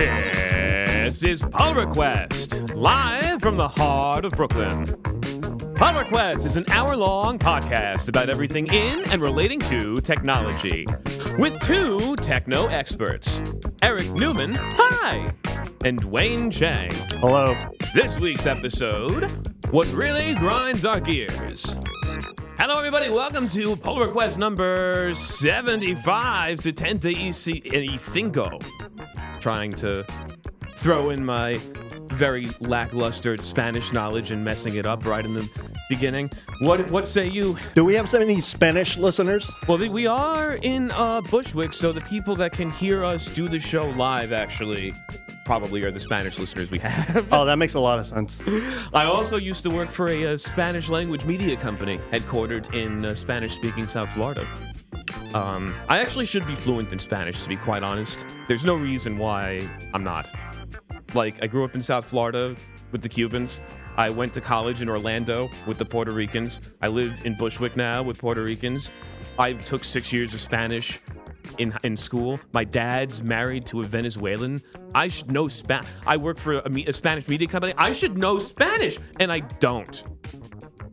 This is Pull Request, live from the heart of Brooklyn. Pull Request is an hour long podcast about everything in and relating to technology with two techno experts Eric Newman, hi, and Wayne Chang. Hello. This week's episode What Really Grinds Our Gears. Hello, everybody. Welcome to Pull Request number 75, Setenta y eh, Cinco. Trying to throw in my very lackluster Spanish knowledge and messing it up right in the beginning. What what say you? Do we have so many Spanish listeners? Well, we are in uh, Bushwick, so the people that can hear us do the show live actually probably are the Spanish listeners we have. Oh, that makes a lot of sense. I also used to work for a, uh Spanish language media company headquartered in uh, Spanish speaking South Florida. Um, I actually should be fluent in Spanish, to be quite honest. There's no reason why I'm not. Like, I grew up in South Florida with the Cubans. I went to college in Orlando with the Puerto Ricans. I live in Bushwick now with Puerto Ricans. I took six years of Spanish in in school. My dad's married to a Venezuelan. I should know Spanish. I work for a, a Spanish media company. I should know Spanish, and I don't.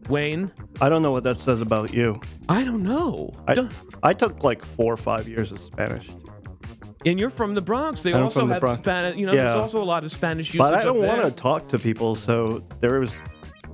Wayne, I don't know what that says about you. I don't know. I, Don't- I took like four or five years of Spanish, and you're from the Bronx. They I'm also the have Bronx. Spanish. You know, there's also a lot of Spanish usage but I don't want to talk to people, so there was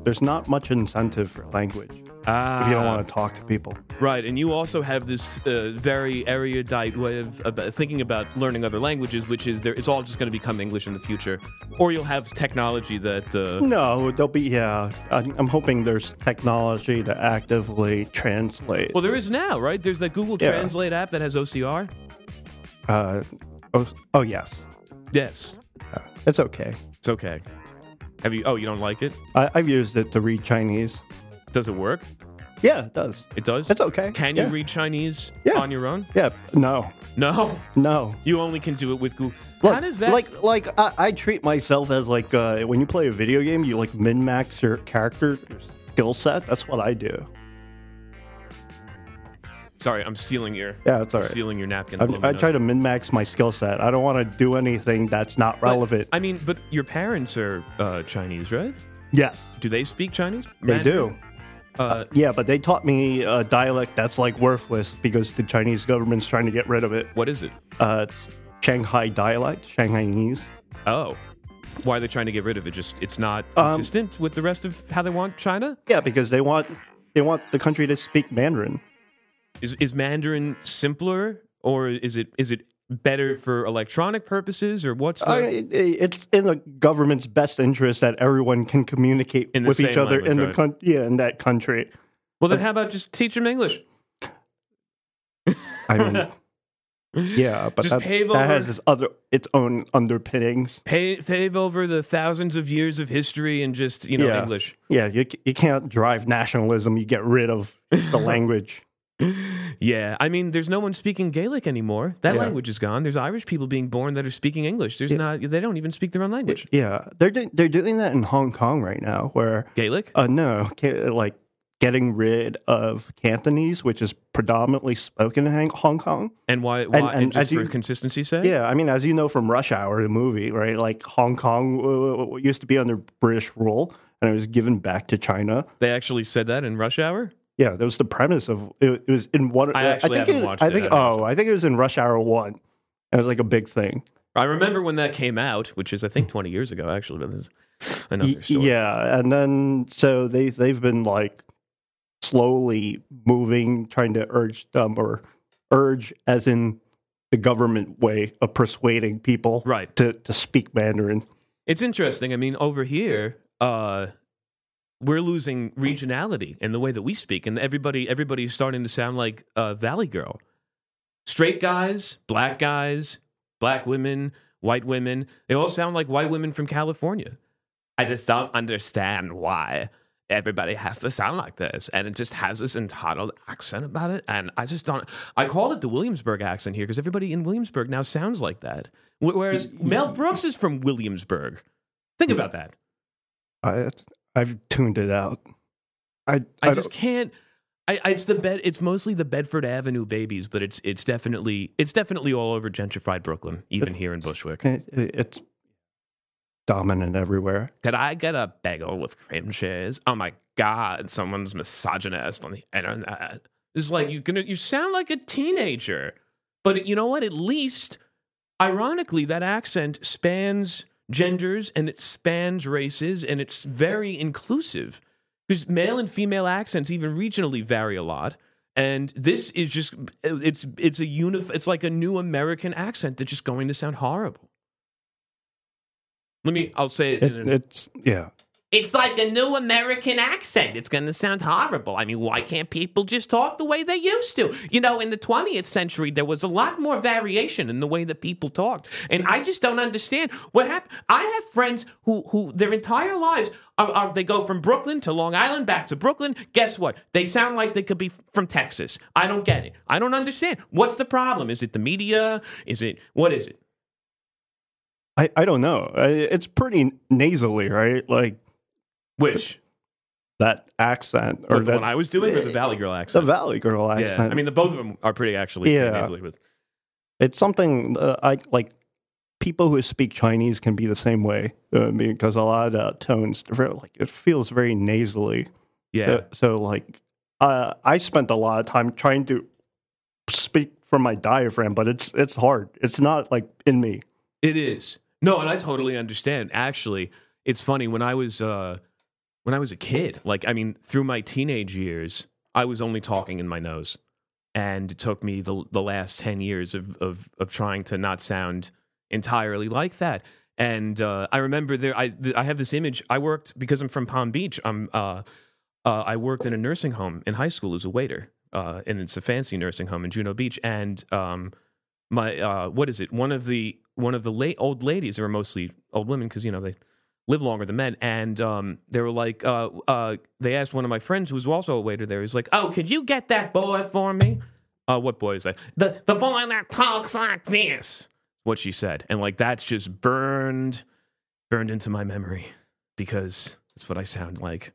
there's not much incentive for language Ah, if you don't want to talk to people. Right, and you also have this uh, very erudite way of about thinking about learning other languages, which is there. It's all just going to become English in the future, or you'll have technology that. Uh, No, there'll be yeah. I'm, I'm hoping there's technology to actively translate. well, there is now, right? There's that Google Yeah. Translate app that has OCR. Uh, oh, oh yes, Yes, Uh, it's okay. it's okay. Have you? Oh, you don't like it? I, I've used it to read Chinese. Does it work? Yeah, it does. It does. It's okay. Can you Yeah. read Chinese Yeah. on your own? Yeah, no, No, no. you only can do it with Google. Look, How does that? like like I, I treat myself as like uh, when you play a video game, you like min max your character your skill set. That's what I do. Sorry, I'm stealing your. Yeah, that's all I'm right. stealing your napkin. I, Blow me I try to min max my skill set. I don't want to do anything that's not relevant. I mean, but your parents are uh, Chinese, right? yes, Do they speak Chinese? they Mandarin? do. Uh, Yeah, but they taught me a dialect that's like worthless because the Chinese government's trying to get rid of it. what is it? Uh, it's Shanghai dialect, Shanghainese. Oh, why are they trying to get rid of it? Just it's not Um, consistent with the rest of how they want China. Yeah, because they want they want the country to speak Mandarin. Is is Mandarin simpler, or is it is it better for electronic purposes, or what's the? I, it's in the government's best interest that everyone can communicate with each other in the right. yeah in that country. well, then how about just teach them English? I mean, yeah, but Just that, pave that has over- its other its own underpinnings. Pay, pave over the thousands of years of history and just you know Yeah. English. Yeah, you you can't drive nationalism. You get rid of the language. Yeah, I mean, there's no one speaking Gaelic anymore. That Yeah. language is gone. There's Irish people being born that are speaking English. There's not. They don't even speak their own language. Yeah, they're do- they're doing that in Hong Kong right now, where Gaelic. uh no, like getting rid of Cantonese, which is predominantly spoken in Hong- Kong. And why? why and, and just as for you- consistency's sake. Yeah, I mean, as you know from Rush Hour, the movie, right? Like Hong Kong uh, used to be under British rule, and it was given back to China. They actually said that in Rush Hour. Yeah, that was the premise of it. It was in one. I actually think haven't it, watched I it. think. I haven't Oh, I think it was in Rush Hour One. It was like a big thing. I remember when that came out, which is I think 20 years ago. Actually, but this another story. Yeah, and then so they they've been like slowly moving, trying to urge them or urge, as in the government way of persuading people Right. to to speak Mandarin. It's interesting. I mean, over here, uh, we're losing regionality in the way that we speak, and everybody everybody's starting to sound like a Valley Girl. Straight guys, black guys, black women, white women, they all sound like white women from California. I just don't understand why everybody has to sound like this. And it just has this entitled accent about it. And I just don't. I call it the Williamsburg accent here because everybody in Williamsburg now sounds like that. Wh- Whereas Mel Brooks is from Williamsburg. Think about that. I I've tuned it out. I I, I, just can't. I, I, it's the bed. It's mostly the Bedford Avenue babies, but it's it's definitely it's definitely all over gentrified Brooklyn, even here in Bushwick. It, it's dominant everywhere. Could I get a bagel with cream cheese? Oh my god, someone's misogynist on the internet. It's like you gonna you sound like a teenager, but you know what? At least, ironically, that accent spans genders and it spans races and it's very inclusive because male and female accents even regionally vary a lot and this is just it's it's a unif- it's like a new american accent that's just going to sound horrible. Let me i'll say it, it it's yeah it's like a new American accent. It's going to sound horrible. I mean, why can't people just talk the way they used to? You know, in the 20th century, there was a lot more variation in the way that people talked. And I just don't understand what happened. I have friends who, who their entire lives, are, are, they go from Brooklyn to Long Island, back to Brooklyn. Guess what? They sound like they could be from Texas. I don't get it. I don't understand. What's the problem? Is it the media? Is it, what is it? I, I don't know. It's pretty nasally, right? Like, which? That accent, or the that, one I was doing, or the Valley Girl accent? The Valley Girl accent. Yeah, I mean, the both of them are pretty actually. Yeah, with. it's something uh, I like. People who speak Chinese can be the same way uh, because a lot of tones, like it feels very nasally. Yeah. Uh, so like, uh, I spent a lot of time trying to speak from my diaphragm, but it's it's hard. It's not like in me. It is no, and I totally understand. Actually, it's funny when I was. When I was a kid. Like, I mean, through my teenage years, I was only talking in my nose. And it took me the, the last 10 years of, of, of trying to not sound entirely like that. And uh, I remember there, I, I have this image. I worked, because I'm from Palm Beach, I'm, uh, uh, I worked in a nursing home in high school as a waiter. Uh, and it's a fancy nursing home in Juno Beach. And um, my, uh, what is it? One of the, one of the late old ladies, or mostly old women, because, you know, they, live longer than men. And um, they were like, uh, uh, they asked one of my friends who was also a waiter there. He's like, "Oh, could you get that boy for me?" Uh, what boy is that? The the boy that talks like this. What she said, and like that's just burned, burned into my memory because that's what I sound like.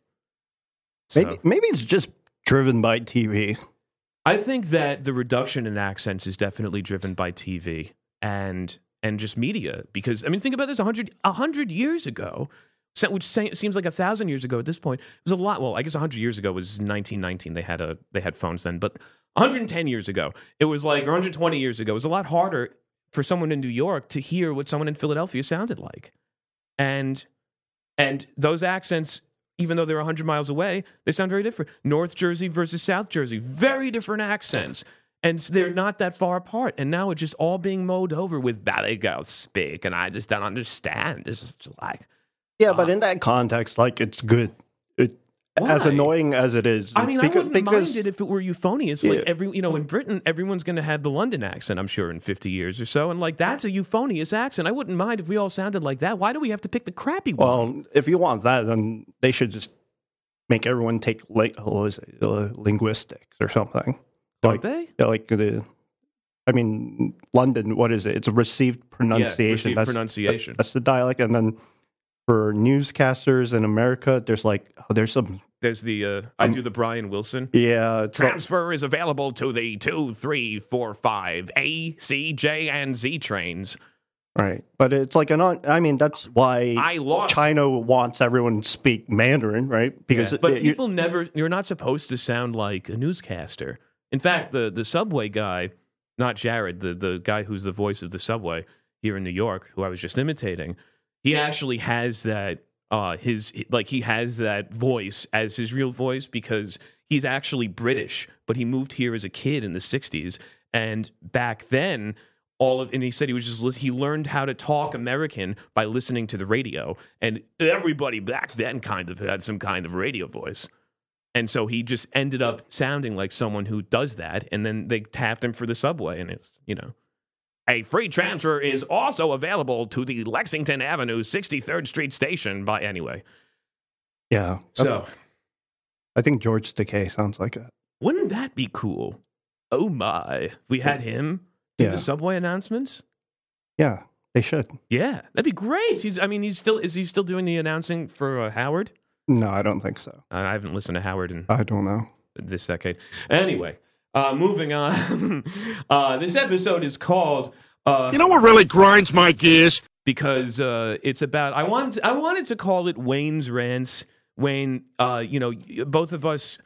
So, maybe maybe it's just driven by TV. I think that the reduction in accents is definitely driven by TV and and just media. Because I mean, think about this: 100, 100 years ago, which seems like a thousand years ago at this point, it was a lot. Well, I guess hundred years ago was 1919. They had a they had phones then, but 110 years ago, it was like, or 120 years ago, it was a lot harder for someone in New York to hear what someone in Philadelphia sounded like, and and those accents. Even though they're 100 miles away, they sound very different. North Jersey versus South Jersey, very different accents and they're not that far apart. And now it's just all being mowed over with Valley Girls speak, and I just don't understand. It's just like, yeah, uh, but in that context, like it's good. It, as annoying as it is, I mean, because, I wouldn't because, mind it if it were euphonious. Yeah. Like every, you know, in Britain, everyone's going to have the London accent. I'm sure in 50 years or so, and like that's a euphonious accent. I wouldn't mind if we all sounded like that. Why do we have to pick the crappy one? Well, if you want that, then they should just make everyone take is it, uh, linguistics or something. Don't like, they? Like the, I mean, London. What is it? It's a received pronunciation. Yeah, received that's, pronunciation. That's the dialect, and then for newscasters in America, there's like oh, there's some. There's the uh, I um, do the Brian Wilson. Yeah, transfer is available to the two, three, four, five A, C, J, and Z trains. Right, but it's like an. I mean, that's why I lost. China wants everyone to speak Mandarin, right? Because yeah, but it, people never. You're not supposed to sound like a newscaster. In fact, the the subway guy, not Jared, the the guy who's the voice of the subway here in New York, who I was just imitating, he actually has that uh his like he has that voice as his real voice because he's actually British, but he moved here as a kid in the 60s and back then all of and he said he was just he learned how to talk American by listening to the radio. And everybody back then kind of had some kind of radio voice. And so he just ended up sounding like someone who does that. And then they tapped him for the subway. And it's, you know, a free transfer is also available to the Lexington Avenue 63rd Street station by anyway. Yeah. So I think George Takei sounds like it. Wouldn't that be cool? Oh my. We had him do yeah. the subway announcements? Yeah, they should. Yeah, that'd be great. He's I mean, he's still is he still doing the announcing for uh, Howard? No, I don't think so. I haven't listened to Howard in I don't know this decade. Anyway, uh, moving on. uh, this episode is called. Uh, You know what really grinds my gears? because uh, it's about I wanted I wanted to call it Wayne's rants. Wayne, uh, you know, both of us.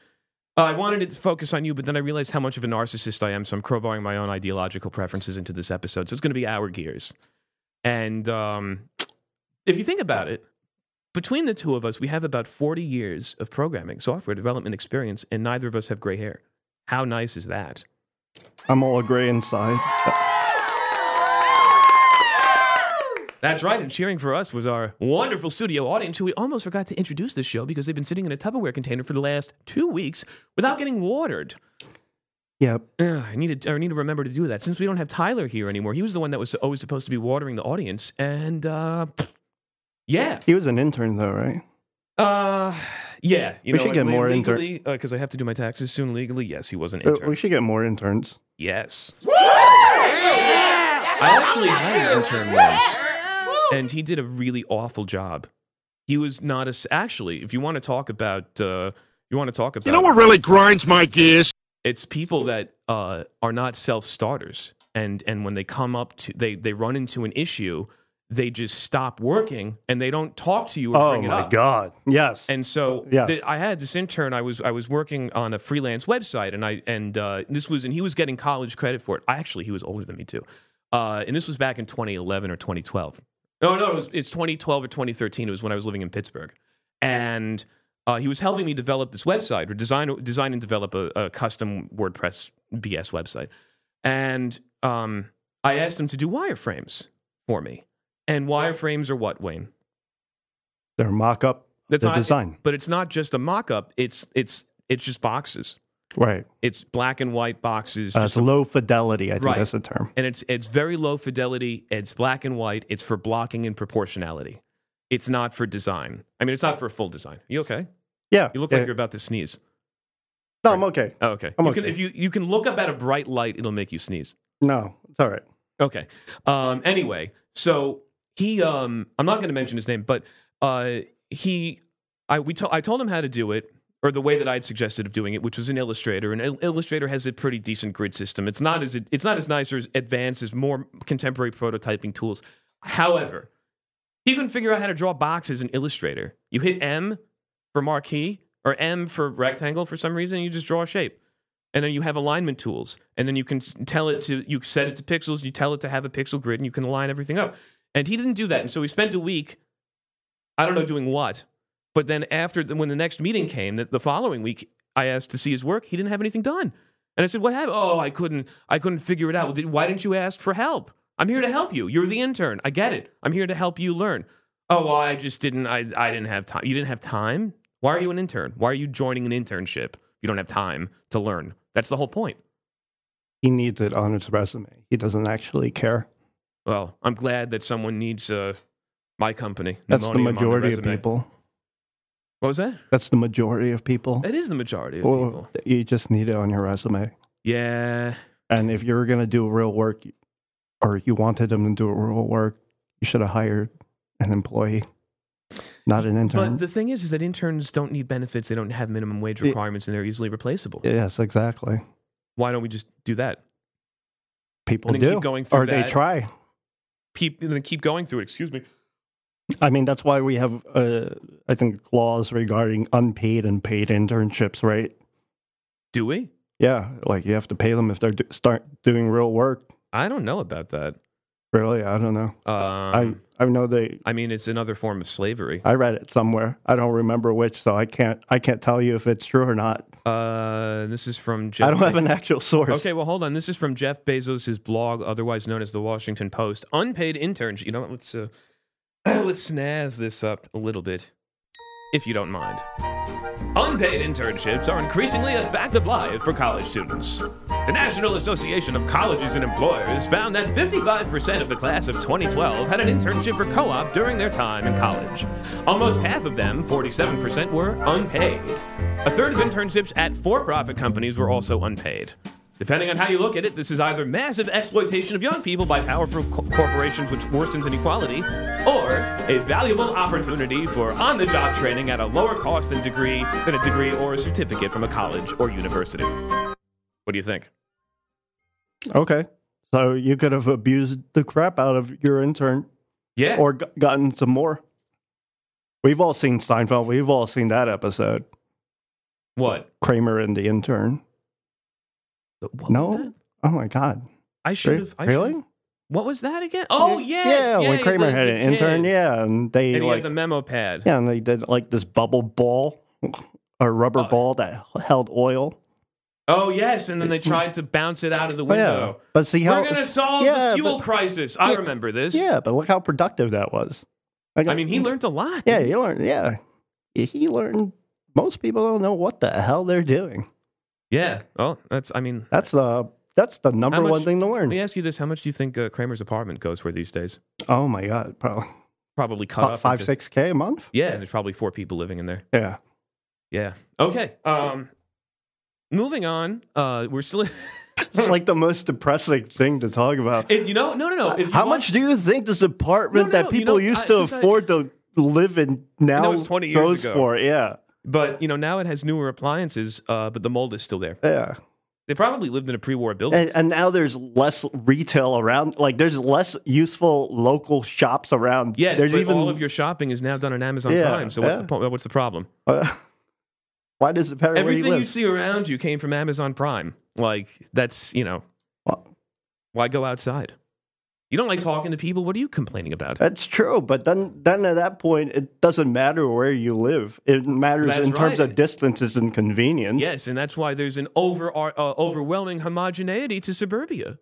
uh, I wanted it to focus on you, but then I realized how much of a narcissist I am, so I'm crowbarring my own ideological preferences into this episode. So it's going to be our gears. And um, if you think about it, between the two of us, we have about 40 years of programming, software development experience, and neither of us have gray hair. How nice is that? I'm all gray inside. That's right, and cheering for us was our wonderful studio audience who we almost forgot to introduce this show because they've been sitting in a Tupperware container for the last two weeks without getting watered. Yep. Ugh, I need to I need to remember to do that since we don't have Tyler here anymore. He was the one that was always supposed to be watering the audience, and uh, yeah, He was an intern though, right? uh, yeah. You We know should what, get more interns legally because I have to do my taxes soon. Legally, yes, he was an Uh, intern. We should get more interns. Yes. I actually had an intern once, and he did a really awful job. He was not as actually. If you want to talk about, uh, you want to talk about, You know what really grinds my gears? it's people that uh, are not self starters, and and when they come up to they they run into an issue, they just stop working and they don't talk to you or Oh bring it my god. Yes. And so Yes. the, I had this intern. I was I was working on a freelance website, and I and uh, this was and he was getting college credit for it. I actually he was older than me too, uh, and this was back in 2011 or 2012. No, no, it was, it's 2012 or 2013. It was when I was living in Pittsburgh, and uh, he was helping me develop this website or design design and develop a, a custom WordPress BS website. And um, I asked him to do wireframes for me. And wireframes are what, Wayne? Their mock up That's the not design. but it's not just a mock-up. It's it's it's just boxes. Right. It's black and white boxes. Uh, it's low fidelity, I think Right. that's the term. and it's it's very low fidelity. It's black and white. It's for blocking and proportionality. It's not for design. I mean, it's not for full design. You okay? Yeah. You look yeah. like you're about to sneeze. No, I'm okay. Oh, okay. I'm you Can, okay. if you you can look up at a bright light, it'll make you sneeze. No, it's all right. Okay. Um, anyway, so he, um, I'm not going to mention his name, but uh, he, I we to, I told him how to do it, or the way that I'd suggested of doing it, which was an Illustrator. And Illustrator has a pretty decent grid system. It's not as it's not as nice or as advanced as more contemporary prototyping tools. However, he couldn't figure out how to draw boxes in Illustrator. You hit M for marquee or M for rectangle for some reason, you just draw a shape and then you have alignment tools and then you can tell it to you set it to pixels you tell it to have a pixel grid and you can align everything up and he didn't do that. And so he spent a week i don't know doing what? But then after the, when the next meeting came the, the following week i asked to see his work. He didn't have anything done. And i said what happened? Oh i couldn't i couldn't figure it out. Well, did, why didn't you ask for help? I'm here to help you. You're the intern. I get it. I'm here to help you learn. Oh well i just didn't i, I didn't have time you didn't have time? Why are you an intern? Why are you joining an internship you don't have time to learn? That's the whole point. He needs it on his resume. He doesn't actually care. Well, I'm glad that someone needs uh, my company. That's the majority of people. What was that? That's the majority of people. It is the majority of Well, people. you just need it on your resume. Yeah. And if you're going to do real work, or you wanted them to do real work, you should have hired an employee, not an intern. But the thing is, is that interns don't need benefits. They don't have minimum wage requirements, and they're easily replaceable. yes, exactly. Why don't we just do that? People do, keep going through or they try. Keep and then keep going through it. Excuse me. I mean, that's why we have, uh, I think, laws regarding unpaid and paid internships, right? Do we? Yeah, like you have to pay them if they're do- start doing real work. I don't know about that. Really, I don't know. Um, I I know they. I mean, it's another form of slavery. I read it somewhere. I don't remember which, so I can't. I can't tell you if it's true or not. Uh, this is from Jeff. I don't have an actual source. Okay, well, hold on. This is from Jeff Bezos' blog, otherwise known as the Washington Post. Unpaid interns. You know, what? let's uh, let's snazz this up a little bit, if you don't mind. Unpaid internships are increasingly a fact of life for college students. The National Association of Colleges and Employers found that 55% of the class of 2012 had an internship or co op during their time in college. Almost half of them, 47%, were unpaid. A third of internships at for profit companies were also unpaid. Depending on how you look at it, this is either massive exploitation of young people by powerful co- corporations, which worsens inequality, or a valuable opportunity for on-the-job training at a lower cost than degree than a degree or a certificate from a college or university. What do you think? Okay. So you could have abused the crap out of your intern Yeah. or g- gotten some more. We've all seen Seinfeld. We've all seen that episode. what? Kramer and the intern. What was No? that? Oh my God. I should have. I really? should've- What was that again? Oh yes. yeah, when Kramer the- had an intern, kid. yeah, and they And he like, had the memo pad. yeah, and they did like this bubble ball, a rubber Oh. ball that held oil. Oh yes, and then they tried to bounce it out of the Oh, yeah, window. but see how We're gonna solve yeah, the fuel but- crisis. I Yeah, remember this. Yeah, but look how productive that was. Like, I mean, he learned a lot. Yeah, he learned. Yeah, he learned. Most people don't know what the hell they're doing. Yeah. Well, that's. I mean, That's the that's the number much- one thing to learn. let me ask you this: How much do you think uh, Kramer's apartment goes for these days? Oh my god, probably Probably cut about up five into- six k a month. Yeah, and there's probably four people living in there. Yeah. Yeah. Okay. Um, moving on. Uh, we're still. It's like the most depressing thing to talk about. If you know, no, no, no. If you How want- much do you think this apartment No, no, that no, you people know, used I- to 'cause I- afford to live in now That was 20 years goes ago. for? Yeah, But you know, now it has newer appliances, uh, but the mold is still there. yeah. They probably lived in a pre-war building. And, and now there's less retail around. Like there's less useful local shops around. yes, there's even all of your shopping is now done on Amazon Yeah, Prime. So what's yeah. the po- what's the problem? why does it matter where you Everything you, live? see around you came from Amazon Prime. Like that's you know Well, why go outside? You don't like talking to people. What are you complaining about? That's true, but then then at that point, it doesn't matter where you live. It matters That's in terms right. of distances and convenience. Yes, and that's why there's an over uh, overwhelming homogeneity to suburbia.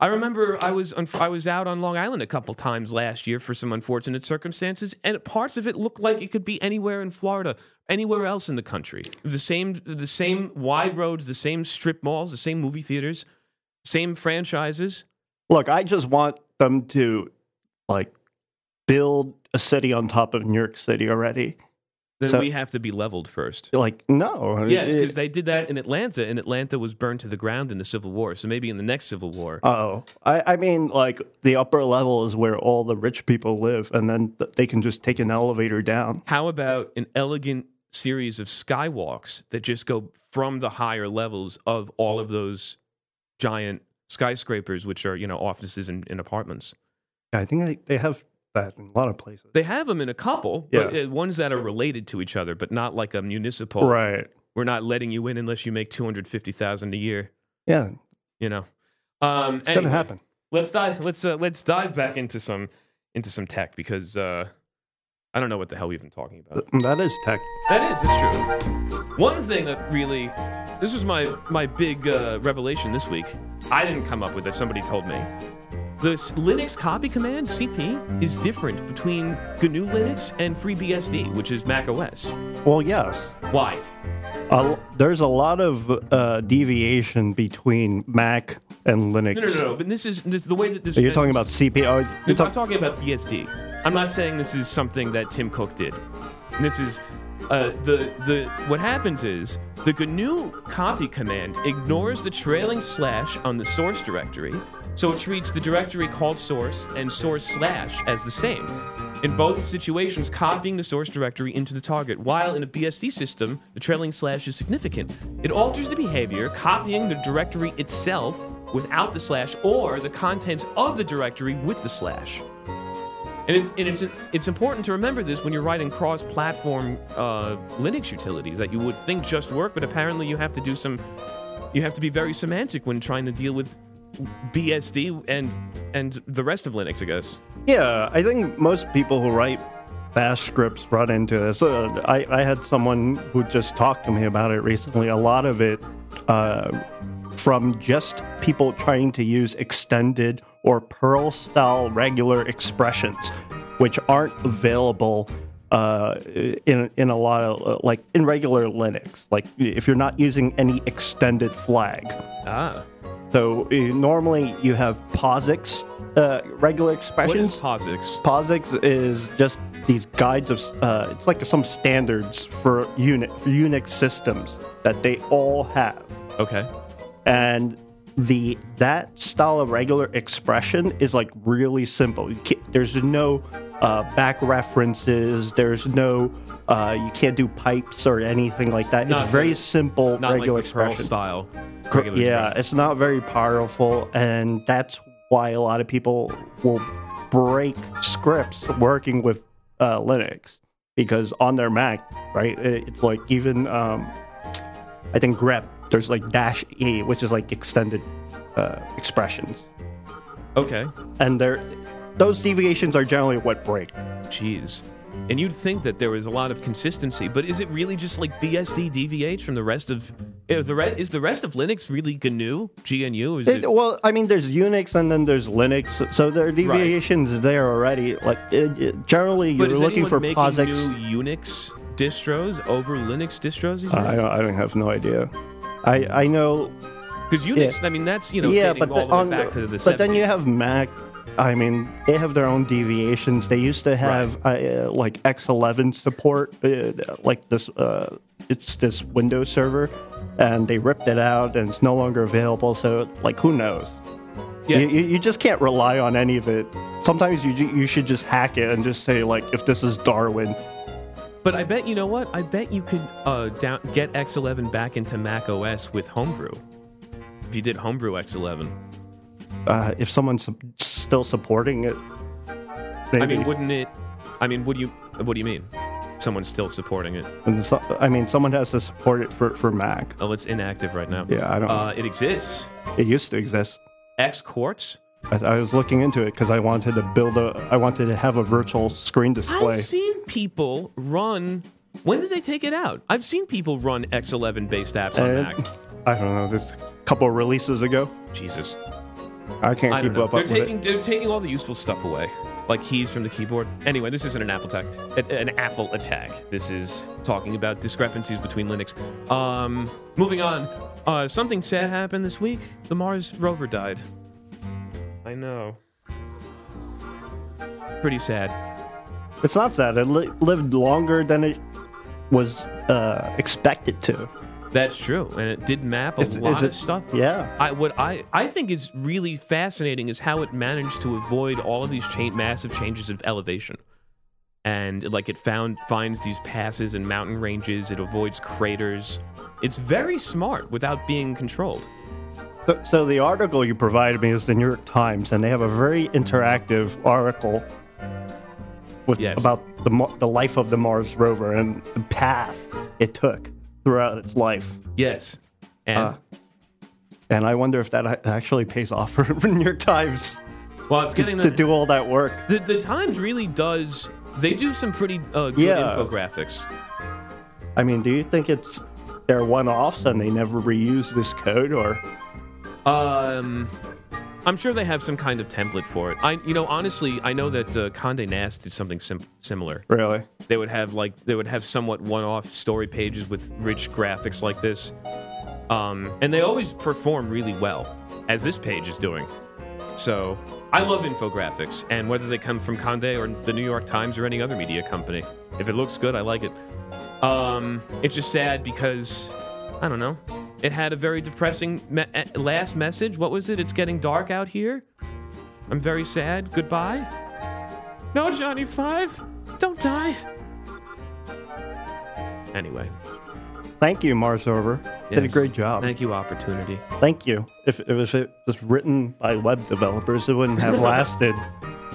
I remember I was on, I was out on Long Island a couple times last year for some unfortunate circumstances, and parts of it looked like it could be anywhere in Florida, anywhere else in the country. The same the same wide roads, the same strip malls, the same movie theaters, same franchises. Look, I just want them to like build a city on top of New York City already. Then So- we have to be leveled first. Like, no. Yes, because they did that in Atlanta, and Atlanta was burned to the ground in the Civil War. So maybe in the next Civil War, Oh, I, I mean, like the upper level is where all the rich people live, and then th- they can just take an elevator down. How about an elegant series of skywalks that just go from the higher levels of all of those giant skyscrapers, which are, you know, offices and, and apartments? I think they, they have that in a lot of places. They have them in a couple, but Yeah. uh, ones that are related to each other, but not like a municipal. Right. We're not letting you in unless you make 250000 a year, Yeah, you know. Um, it's gonna happen. Let's dive. Let's uh, let's dive back into some into some tech because uh, I don't know what the hell we've been talking about. That is tech. That is, that's true. One thing that really, this was my my big uh, revelation this week. I didn't come up with it. Somebody told me. This Linux copy command CP is different between GNU Linux and FreeBSD, which is Mac OS. Well, yes. Why? A- there's a lot of uh, deviation between Mac and Linux. No, no, no, no. But this is this the way that this. You're talking about CPU. Oh, you're I'm talk- talking about BSD. I'm not saying this is something that Tim Cook did. This is uh, the the what happens is the GNU copy command ignores the trailing slash on the source directory, so it treats the directory called source and source slash as the same. In both situations, copying the source directory into the target, while in a BSD system, the trailing slash is significant. It alters the behavior, copying the directory itself without the slash or the contents of the directory with the slash. And it's and it's it's important to remember this when you're writing cross-platform uh, Linux utilities that you would think just work, but apparently you have to do some. You have to be very semantic when trying to deal with BSD and and the rest of Linux, I guess. Yeah, I think most people who write bash scripts run into this. Uh, I, I had someone who just talked to me about it recently. A lot of it uh, from just people trying to use extended or Perl style regular expressions, which aren't available. Uh, in in a lot of uh, like in regular Linux, like if you're not using any extended flag, Ah, so uh, normally you have POSIX uh, regular expressions. is POSIX? POSIX is just these guides of uh, it's like some standards for unit for Unix systems that they all have. Okay, and the that style of regular expression is like really simple. You can't, there's no uh, back references. There's no uh, you can't do pipes or anything like that. Not it's very simple regular like expression. style. Regular yeah, expression. it's not very powerful, and that's why a lot of people will break scripts working with uh, Linux because on their Mac, right? It's like even um, I think grep. There's like dash e, which is like extended uh, expressions, Okay. and they're those deviations are generally what break. Jeez. And you'd think that there was a lot of consistency, but is it really just like BSD deviates from the rest of uh, the re- is the rest of Linux really GNU? GNU it? It- well, I mean, there's Unix and then there's Linux, so there are deviations there already. Like it, generally, you're looking for POSIX. new Unix distros over Linux distros I don't, I don't have no idea. I I know. Because Unix, I mean, that's you know yeah, but the, the back to the 70s. but then you have Mac. I mean, they have their own deviations. They used to have uh, like X11 support, uh, like this. Uh, it's this Windows server, and they ripped it out, and it's no longer available. So, like, who knows? Yes. You, you, you just can't rely on any of it. Sometimes you you should just hack it and just say like, if this is Darwin, But I bet you know what? I bet you could uh, down, get X11 back into Mac OS with Homebrew. If you did Homebrew X11, uh, if someone's su- still supporting it, maybe. I mean, wouldn't it? I mean, would you? What do you mean? Someone's still supporting it? And so, I mean, someone has to support it for, for Mac. Oh, it's inactive right now. Yeah, I don't. Uh, it exists. it used to exist. XQuartz. I, I was looking into it because I wanted to build a. I wanted to have a virtual screen display. I've seen people run. When did they take it out? I've seen people run X11 based apps on And- Mac. I don't know. There's a couple releases ago. Jesus. I can't I keep up, They're up taking it. they're taking all the useful stuff away, like keys from the keyboard. Anyway, this isn't an Apple attack, an Apple attack. This is talking about discrepancies between Linux. Um, moving on. Uh, something sad happened this week. The Mars rover died. I know. Pretty sad. It's not sad. It li- lived longer than it was uh, expected to. That's true, and it did map a Is- lot is of it- stuff. Yeah. I what I I think is really fascinating is how it managed to avoid all of these cha- massive changes of elevation, and like it found finds these passes and mountain ranges. It avoids craters. It's very smart without being controlled. So, so the article you provided me is the New York Times, and they have a very interactive article with Yes. about the the life of the Mars rover and the path it took throughout its life. Yes, and Uh, And I wonder if that actually pays off for the New York Times well, it's to, getting to the, do all that work. the the Times really does. They do some pretty uh, good Yeah. infographics. I mean, do you think it's they're one-offs and they never reuse this code, or Um, I'm sure they have some kind of template for it. I, you know, honestly, I know that uh, Condé Nast did something sim- similar. really? They would have like they would have somewhat one-off story pages with rich graphics like this, um, and they always perform really well, as this page is doing. So I love infographics, and whether they come from Condé or the New York Times or any other media company, if it looks good, I like it. Um, it's just sad because I don't know. It had a very depressing me- eh, last message. What was it? It's getting dark out here. I'm very sad. Goodbye. No, Johnny Five, don't die. Anyway, Thank you, Mars rover. Did a great job. Thank you, opportunity. Thank you. If it was, if it was written by web developers, it wouldn't have lasted.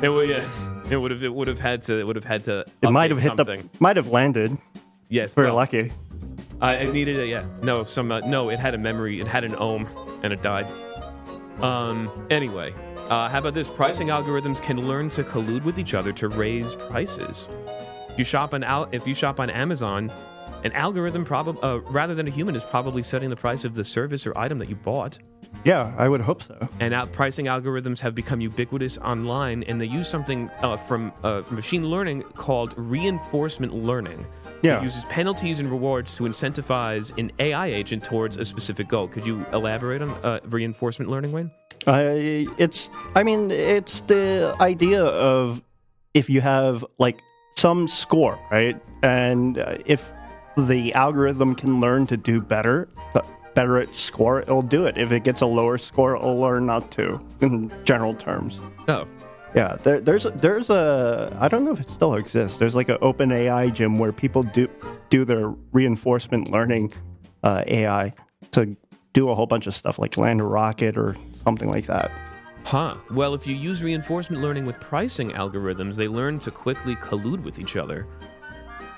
It would, yeah, it would have, it would have had to, it would have had to. It might have hit something. the, might have landed. Yes, Very well, lucky. Uh, it needed a yeah. No, some uh, no. It had a memory. It had an ohm, and it died. Um. Anyway, uh, how about this? Pricing algorithms can learn to collude with each other to raise prices. If you shop on Al- if you shop on Amazon, an algorithm uh, rather than a human is probably setting the price of the service or item that you bought. Yeah, I would hope so. And out pricing algorithms have become ubiquitous online, and they use something uh, from uh, machine learning called reinforcement learning. Yeah. It uses penalties and rewards to incentivize an AI agent towards a specific goal. Could you elaborate on uh, reinforcement learning, Wayne? I it's I mean it's the idea of if you have like some score, right? And uh, if the algorithm can learn to do better, th- better its score, it'll do it. If it gets a lower score, it'll learn not to. In general terms. Oh, Yeah, there, there's there's a I don't know if it still exists. There's like an OpenAI Gym where people do do their reinforcement learning uh, AI to do a whole bunch of stuff like land a rocket or something like that. huh. Well, if you use reinforcement learning with pricing algorithms, they learn to quickly collude with each other.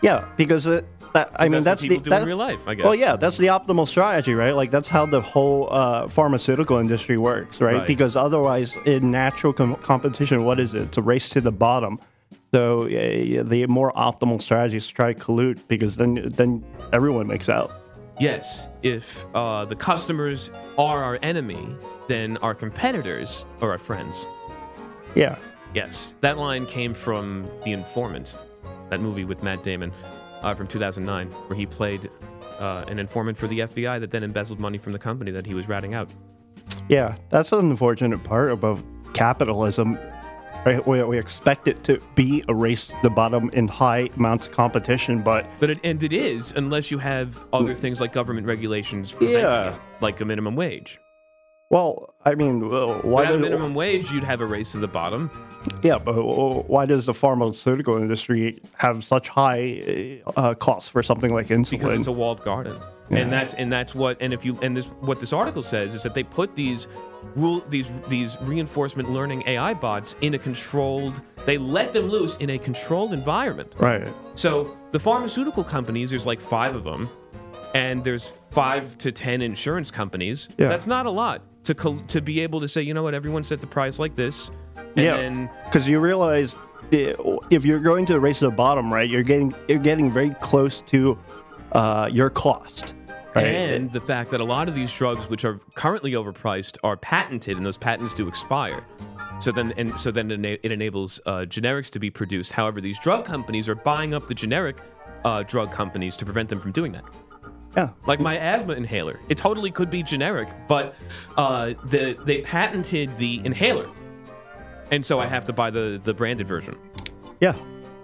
Yeah, because it, that, I mean that's that's the that- real life, I guess. Well, yeah, that's the optimal strategy, right? Like that's how the whole uh, pharmaceutical industry works, right? Right. Because otherwise, in natural com- competition, what is it? It's a race to the bottom. So uh, the more optimal strategy is to try to collude because then then everyone makes out. Yes, if uh, the customers are our enemy, then our competitors are our friends. Yeah, Yes, that line came from The Informant, that movie with Matt Damon uh, from 2009, where he played uh, an informant for the FBI that then embezzled money from the company that he was ratting out. yeah, that's an unfortunate part about capitalism. Right? We, we expect it to be a race to the bottom in high amounts of competition, but But it, and it is unless you have other things like government regulations preventing Yeah. it, like a minimum wage. well, I mean, well, why Without a minimum wage, you'd have a race to the bottom. Yeah, but why does the pharmaceutical industry have such high uh, costs for something like insulin? because it's a walled garden and that's and that's what and if you and this what this article says is that they put these rule these these reinforcement learning ai bots in a controlled they let them loose in a controlled environment right. so the pharmaceutical companies there's like five of them and there's five to ten insurance companies Yeah. that's not a lot to to be able to say you know what everyone set the price like this and yeah, then because you realize if you're going to race to the bottom, right, you're getting you're getting very close to uh, your cost. Right? And the fact that a lot of these drugs, which are currently overpriced, are patented, and those patents do expire. So then, and so then it it enables uh, generics to be produced. However, these drug companies are buying up the generic uh, drug companies to prevent them from doing that. yeah, Like my asthma inhaler, it totally could be generic, but uh, the they patented the inhaler, and so I have to buy the the branded version. yeah.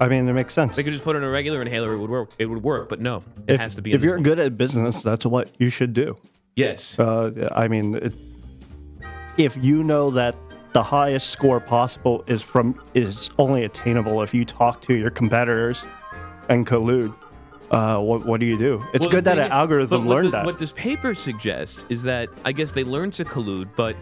I mean, it makes sense. They could just put in a regular inhaler; it would work. It would work, but no, it if, has to be. if you're one. good at business, that's what you should do. yes, Uh, I mean, it, if you know that the highest score possible is from is only attainable if you talk to your competitors and collude, uh, what what do you do? It's Well, good that an is- algorithm learned the- that. What this paper suggests is that I guess they learn to collude, but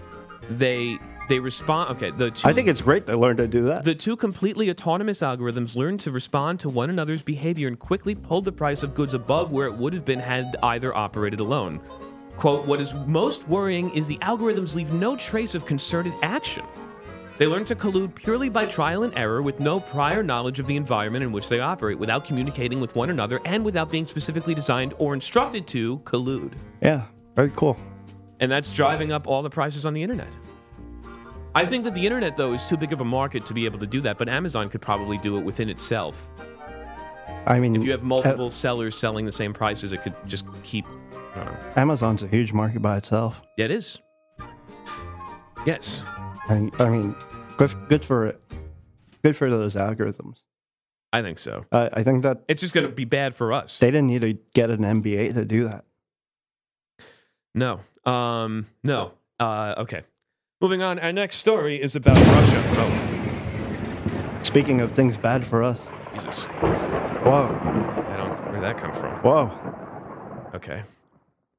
they they respond. Okay, the two, I think it's great they learned to do that. the two completely autonomous algorithms learn to respond to one another's behavior and quickly pulled the price of goods above where it would have been had either operated alone. Quote, what is most worrying is the algorithms leave no trace of concerted action. They learn to collude purely by trial and error with no prior knowledge of the environment in which they operate, without communicating with one another, and without being specifically designed or instructed to collude. yeah, very cool. And that's driving up all the prices on the internet. I think that the internet, though, is too big of a market to be able to do that, but Amazon could probably do it within itself. I mean, If you have multiple sellers selling the same prices, it could just keep. I. Amazon's a huge market by itself. Yeah, it is. Yes. I, I mean, good, good for it. Good for those algorithms. I think so. I I think that It's just going to be bad for us. they didn't need to get an MBA to do that. No. Um, no. Uh, okay. Moving on. Our next story is about Russia. Oh, Speaking of things bad for us, Jesus. whoa, I don't. Where'd that come from? whoa, Okay.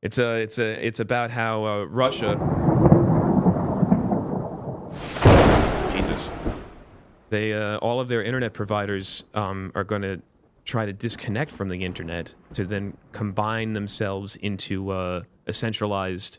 It's a. It's a. It's about how uh, Russia. Jesus. They uh, all of their internet providers um, are going to try to disconnect from the internet to then combine themselves into uh, a centralized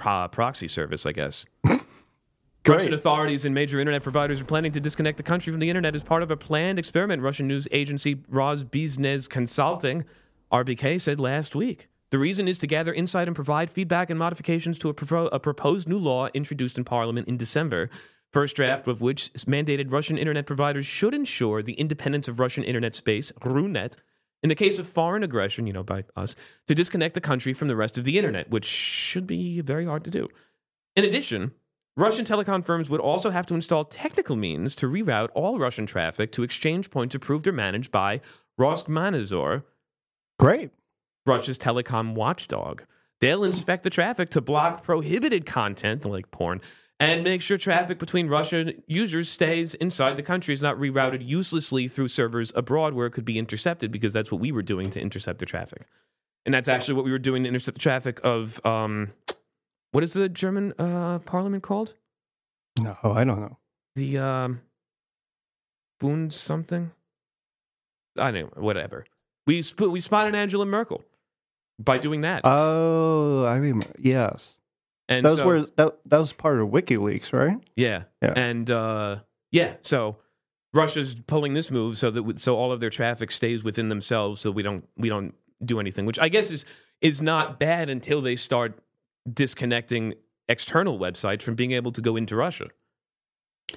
pro- proxy service, I guess. Russian authorities and major internet providers are planning to disconnect the country from the internet as part of a planned experiment, Russian news agency Rosbiznez Consulting, RBK, said last week. The reason is to gather insight and provide feedback and modifications to a, propo- a proposed new law introduced in Parliament in December. First draft of which mandated Russian internet providers should ensure the independence of Russian internet space, RUNET, in the case of foreign aggression, you know, by us, to disconnect the country from the rest of the internet, which should be very hard to do. In addition, Russian telecom firms would also have to install technical means to reroute all Russian traffic to exchange points approved or managed by Roskomnadzor, great. Russia's telecom watchdog. They'll inspect the traffic to block prohibited content like porn and make sure traffic between Russian users stays inside the country, is not rerouted uselessly through servers abroad where it could be intercepted because that's what we were doing to intercept the traffic. And that's actually what we were doing to intercept the traffic of um, what is the German uh, parliament called? No, I don't know. The um, Bund something. I don't know, whatever. We sp- we spotted Angela Merkel by doing that. Oh, I remember. Yes, and those so- were that, that was part of WikiLeaks, right? Yeah. Yeah. And uh, yeah, so Russia's pulling this move so that so all of their traffic stays within themselves, so we don't we don't do anything, which I guess is is not bad until they start disconnecting external websites from being able to go into Russia.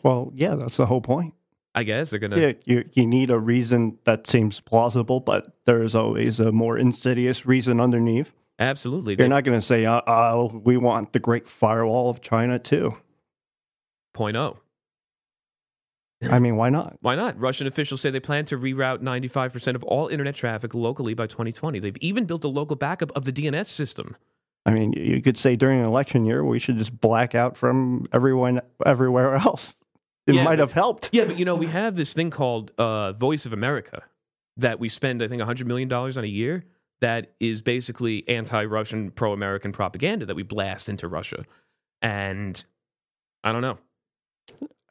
Well, yeah, that's the whole point. I guess they're gonna. Yeah, you you need a reason that seems plausible, but there is always a more insidious reason underneath. Absolutely. They're, They- not going to say, uh, "Oh, we want the Great Firewall of China too." point oh. I mean, why not? Why not? Russian officials say they plan to reroute 95% of all internet traffic locally by 2020. They've even built a local backup of the DNS system. I mean, you could say during an election year we should just black out from everyone everywhere else. It Yeah, might have helped. Yeah, but you know, we have this thing called uh, Voice of America that we spend, I think, $100 million on a year that is basically anti Russian, pro American propaganda that we blast into Russia. And I don't know.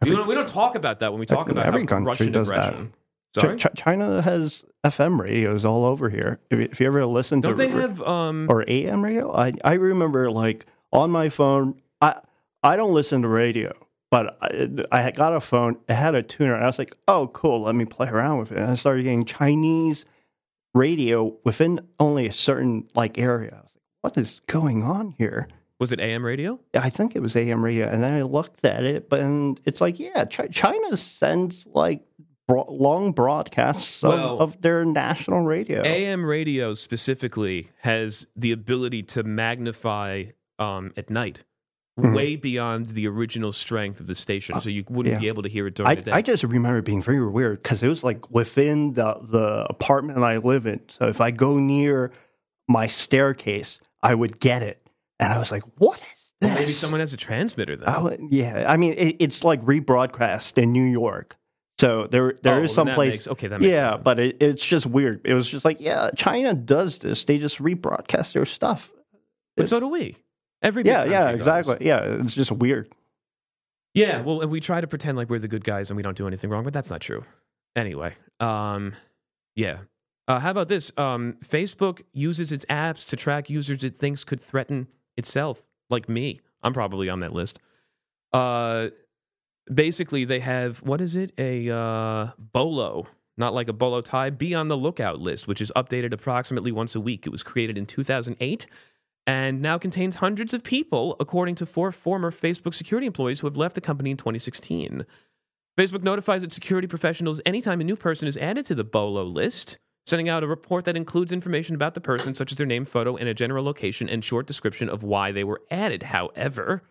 We don't, we don't talk about that when we talk about Every country Russian does that. aggression. Sorry? Ch- China has FM radios all over here. If, you- if you ever listen don't to they have. Um, or AM radio, I I remember like on my phone. I I don't listen to radio, but I, I got a phone. It had a tuner, and I was like, "Oh, cool. Let me play around with it." And I started getting Chinese radio within only a certain like area. I was like, "What is going on here?" was it AM radio? I think it was AM radio, and then I looked at it, but and it's like, yeah, Ch- China sends like bro- long broadcasts of, Well- of their national radio. AM radio specifically has the ability to magnify um, at night Mhm. way beyond the original strength of the station. So you wouldn't yeah. be able to hear it during I, the day. I just remember it being very weird because it was like within the the apartment I live in. So if I go near my staircase, I would get it, and I was like, "What is this?" Maybe someone has a transmitter then. I would- yeah, I mean, it, it's like rebroadcast in New York. So there there Oh, is some place. makes- okay, that makes yeah, sense. but it, it's just weird. It was just like, yeah, China does this. They just rebroadcast their stuff. but so do we. Every Yeah, yeah, does. exactly. Yeah, it's just weird. Yeah, well, and we try to pretend like we're the good guys and we don't do anything wrong, but that's not true. Anyway, um, yeah. Uh, how about this? Um, Facebook uses its apps to track users it thinks could threaten itself, like me. I'm probably on that list. Uh, basically, they have what is it? A uh, bolo, not like a bolo tie. Be on the lookout list, which is updated approximately once a week. It was created in 2008 and now contains hundreds of people, according to four former Facebook security employees who have left the company in 2016. Facebook notifies its security professionals anytime a new person is added to the BOLO list, sending out a report that includes information about the person, such as their name, photo, and a general location and short description of why they were added. However,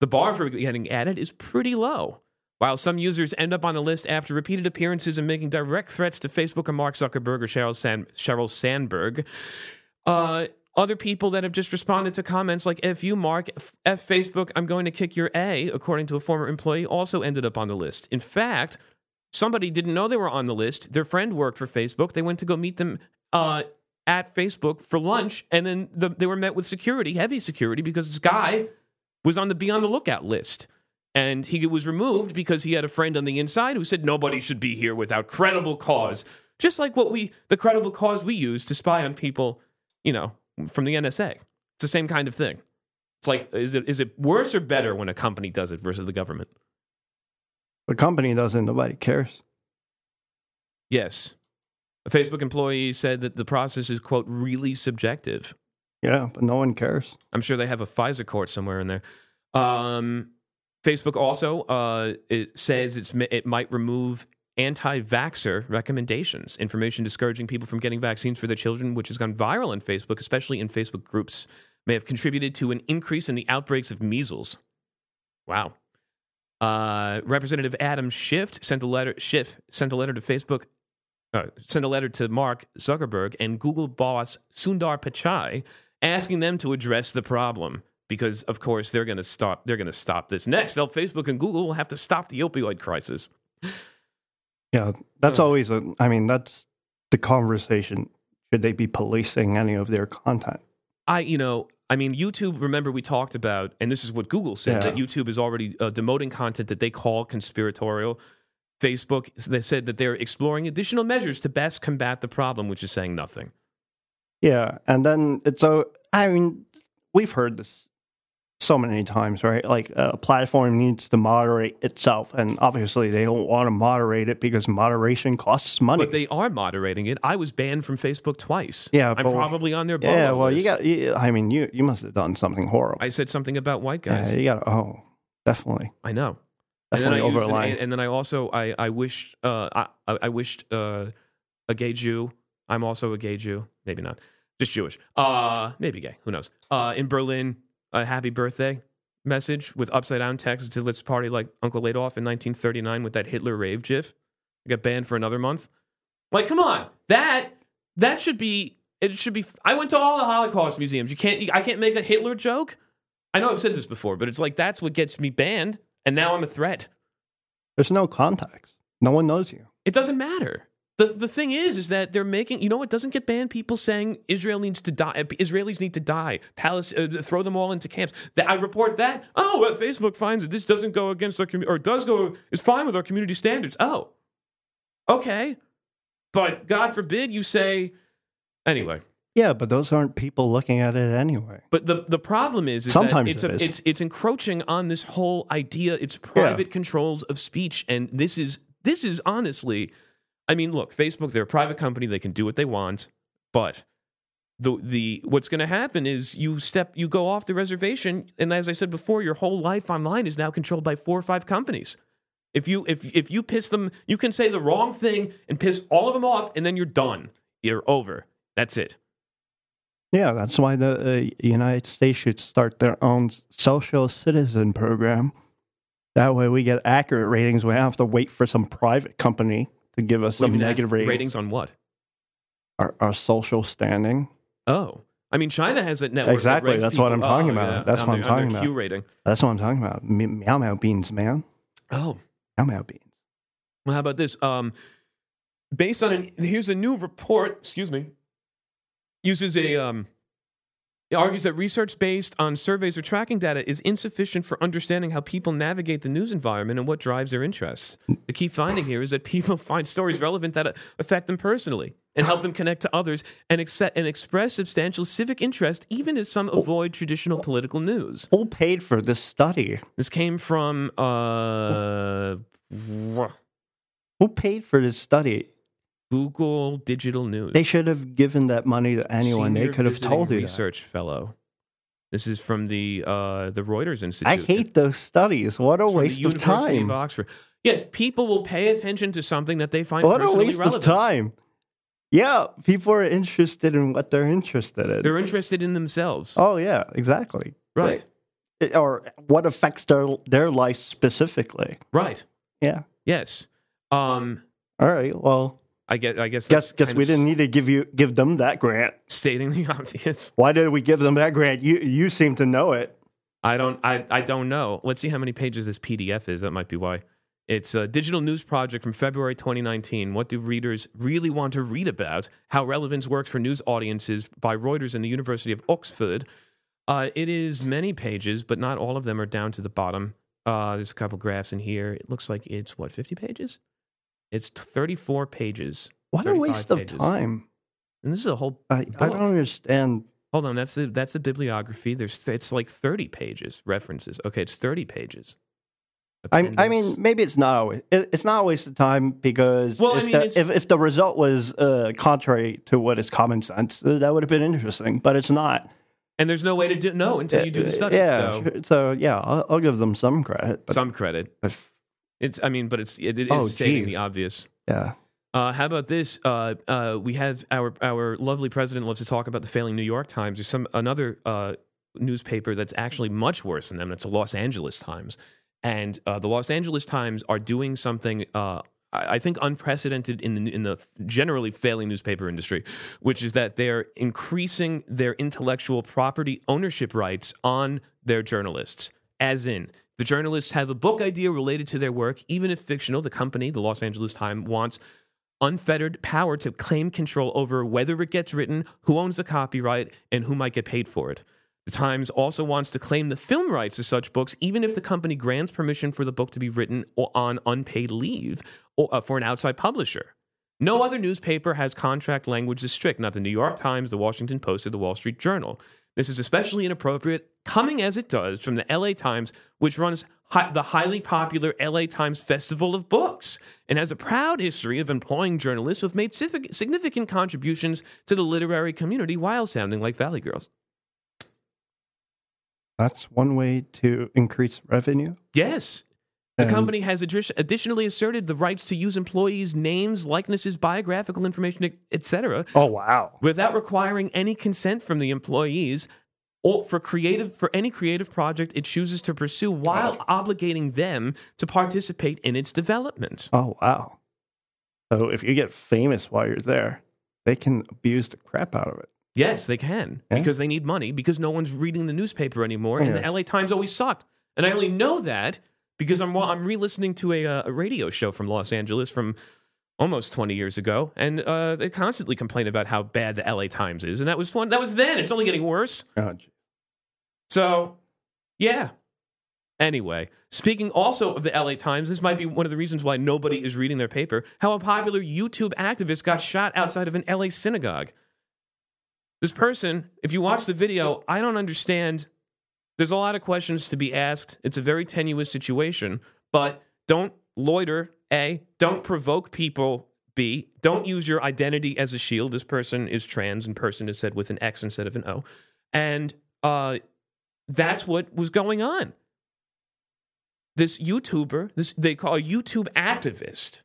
the bar for getting added is pretty low. While some users end up on the list after repeated appearances and making direct threats to Facebook or Mark Zuckerberg or Sheryl, Sheryl Sandberg, uh, other people that have just responded to comments like "If you Mark F, Facebook, I'm going to kick your A," according to a former employee, also ended up on the list. In fact, somebody didn't know they were on the list. Their friend worked for Facebook. They went to go meet them uh, at Facebook for lunch, and then the, they were met with security, heavy security, because this guy was on the be on the lookout list. And he was removed because he had a friend on the inside who said nobody should be here without credible cause. Just like what we, the credible cause we use to spy on people, you know, from the NSA. It's the same kind of thing. It's like, is it is it worse or better when a company does it versus the government? The company doesn't. Nobody cares. Yes. A Facebook employee said that the process is, quote, really subjective. Yeah, but no one cares. I'm sure they have a FISA court somewhere in there. Um, Facebook also uh, it says it's, it might remove anti vaxxer recommendations, information discouraging people from getting vaccines for their children, which has gone viral on Facebook, especially in Facebook groups, may have contributed to an increase in the outbreaks of measles. Wow. Uh, Representative Adam Schiff sent a letter. Schiff sent a letter to Facebook. Uh, sent a letter to Mark Zuckerberg and Google boss Sundar Pichai asking them to address the problem because, of course, they're going to stop. They're going to stop this next. They'll Facebook and Google will have to stop the opioid crisis. Yeah, that's always a. I mean, that's the conversation. Should they be policing any of their content? I, you know, I mean, YouTube. Remember, we talked about, and this is what Google said Yeah. that YouTube is already uh, demoting content that they call conspiratorial. Facebook, they said that they're exploring additional measures to best combat the problem, which is saying nothing. Yeah, and then it's so. I mean, we've heard this so many times, right? Like a platform needs to moderate itself, and obviously they don't want to moderate it because moderation costs money. But they are moderating it. I was banned from Facebook twice. Yeah, I'm but- probably on their yeah, well, you got. You, I mean, you you must have done something horrible. I said something about white guys. yeah, you got. Oh, definitely, I know. definitely and then I over an- and then I also I I wished uh I I I wished uh a gay Jew. I'm also a gay Jew. Maybe not. Just Jewish. Uh maybe gay. Who knows? Uh in Berlin, a happy birthday message with upside down text to let's party like Uncle Adolf in 1939 with that Hitler rave gif. I got banned for another month. Like, come on. That that should be it should be I went to all the Holocaust museums. You can't I can't make a Hitler joke. I know I've said this before, but it's like that's what gets me banned and now I'm a threat. There's no context. No one knows you. It doesn't matter. The the thing is, is that they're making you know it doesn't get banned. People saying Israel needs to die. Israelis need to die. Palace, uh, throw them all into camps. That I report that. Oh, well, Facebook finds that this doesn't go against our community, or does go is fine with our community standards. Oh, okay, but God forbid you say anyway. Yeah, but those aren't people looking at it anyway. But the the problem is, is Sometimes that it's it a, is. it's it's encroaching on this whole idea. It's private controls of speech, and this is this is honestly, I mean, look, Facebook, they're a private company; they can do what they want. But the the what's going to happen is you step you go off the reservation, and as I said before, your whole life online is now controlled by four or five companies. If you if if you piss them, you can say the wrong thing and piss all of them off, and then you're done. You're over. That's it. Yeah, that's why the uh, United States should start their own social citizen program. That way, we get accurate ratings. We don't have to wait for some private company to give us What some negative ratings. ratings on what? Our, our social standing. Oh, I mean, China has a network. Exactly, ranks that's what I'm talking oh, about. yeah, That's what I'm their- on their talking Q about. rating. That's what I'm talking about. Me- Meow meow beans, man. Oh, Meow meow beans. well, how about this? Um, based on an here's a new report. Excuse me. Uses a um. It argues that research based on surveys or tracking data is insufficient for understanding how people navigate the news environment and what drives their interests. The key finding here is that people find stories relevant that affect them personally and help them connect to others and, accept, and express substantial civic interest, even as some avoid traditional political news. Who paid for this study? This came from uh, Who paid for this study? Google Digital News. They should have given that money to anyone. Senior they could have told you that. research fellow. This is from the uh, the Reuters Institute. I hate those studies. What a It's waste of University time. Oxford. Yes, people will pay attention to something that they find What a personally waste relevant. of time. Yeah, people are interested in what they're interested in. They're interested in themselves, oh yeah, exactly. right? Or what affects their their life specifically. Right. Yeah. Yes. Um. All right. Well, I guess. I guess. guess guess we didn't need to give you give them that grant. stating the obvious. Why did we give them that grant? You you seem to know it. I don't. I. I don't know. Let's see how many pages this PDF is. That might be why. It's a digital news project from February 2019. What do readers really want to read about? How relevance works for news audiences by Reuters and the University of Oxford. Uh, it is many pages, but not all of them are down to the bottom. Uh, there's a couple graphs in here. It looks like it's what 50 pages. It's 34 pages. What a 35 waste of pages. time. And this is a whole. I, I don't understand. Hold on, that's the that's the bibliography. There's it's like 30 pages references. Okay, it's 30 pages. I, I mean, maybe it's not always it, it's not a waste of time because Well, I if, mean, the, if if the result was uh, contrary to what is common sense, uh, that would have been interesting. But it's not. and there's no way to do, know until you do the study. Uh, Yeah. so. So yeah, I'll, I'll give them some credit. But, some credit. but It's I mean, but it's it, it is Oh, stating geez. the obvious. yeah, Uh, how about this? Uh, uh, we have our our lovely president loves to talk about the failing New York Times. There's some another uh, newspaper that's actually much worse than them. It's the Los Angeles Times, and uh, the Los Angeles Times are doing something uh, I I think unprecedented in the, in the generally failing newspaper industry, which is that they're increasing their intellectual property ownership rights on their journalists. As in, the journalists have a book idea related to their work, even if fictional. The company, the Los Angeles Times, wants unfettered power to claim control over whether it gets written, who owns the copyright, and who might get paid for it. The Times also wants to claim the film rights to such books, even if the company grants permission for the book to be written on unpaid leave or, uh, for an outside publisher. No other newspaper has contract language this strict, not the New York Times, the Washington Post, or the Wall Street Journal. This is especially inappropriate, coming as it does from the LA Times, which runs hi- the highly popular LA Times Festival of Books and has a proud history of employing journalists who have made significant- significant contributions to the literary community while sounding like Valley Girls. That's one way to increase revenue. Yes. The company has addi- additionally asserted the rights to use employees' names, likenesses, biographical information, etc., Oh wow. without requiring any consent from the employees or for creative for any creative project it chooses to pursue while obligating them to participate in its development. Oh wow. So if you get famous while you're there, they can abuse the crap out of it. Yes, they can Yeah. because they need money because no one's reading the newspaper anymore, and the LA Times always sucked. And I only know that because I'm I'm re-listening to a uh, a radio show from Los Angeles from almost 20 years ago, and uh, they constantly complain about how bad the LA Times is, and that was fun. That was then. It's only getting worse. Oh. So, yeah. Anyway, speaking also of the LA Times, this might be one of the reasons why nobody is reading their paper. How a popular YouTube activist got shot outside of an LA synagogue. This person, if you watch the video, I don't understand. There's a lot of questions to be asked. It's a very tenuous situation, but don't loiter, A. Don't provoke people, B. Don't use your identity as a shield. This person is trans and person is said with an X instead of an O. And uh, that's what was going on. This YouTuber, this they call a YouTube activist,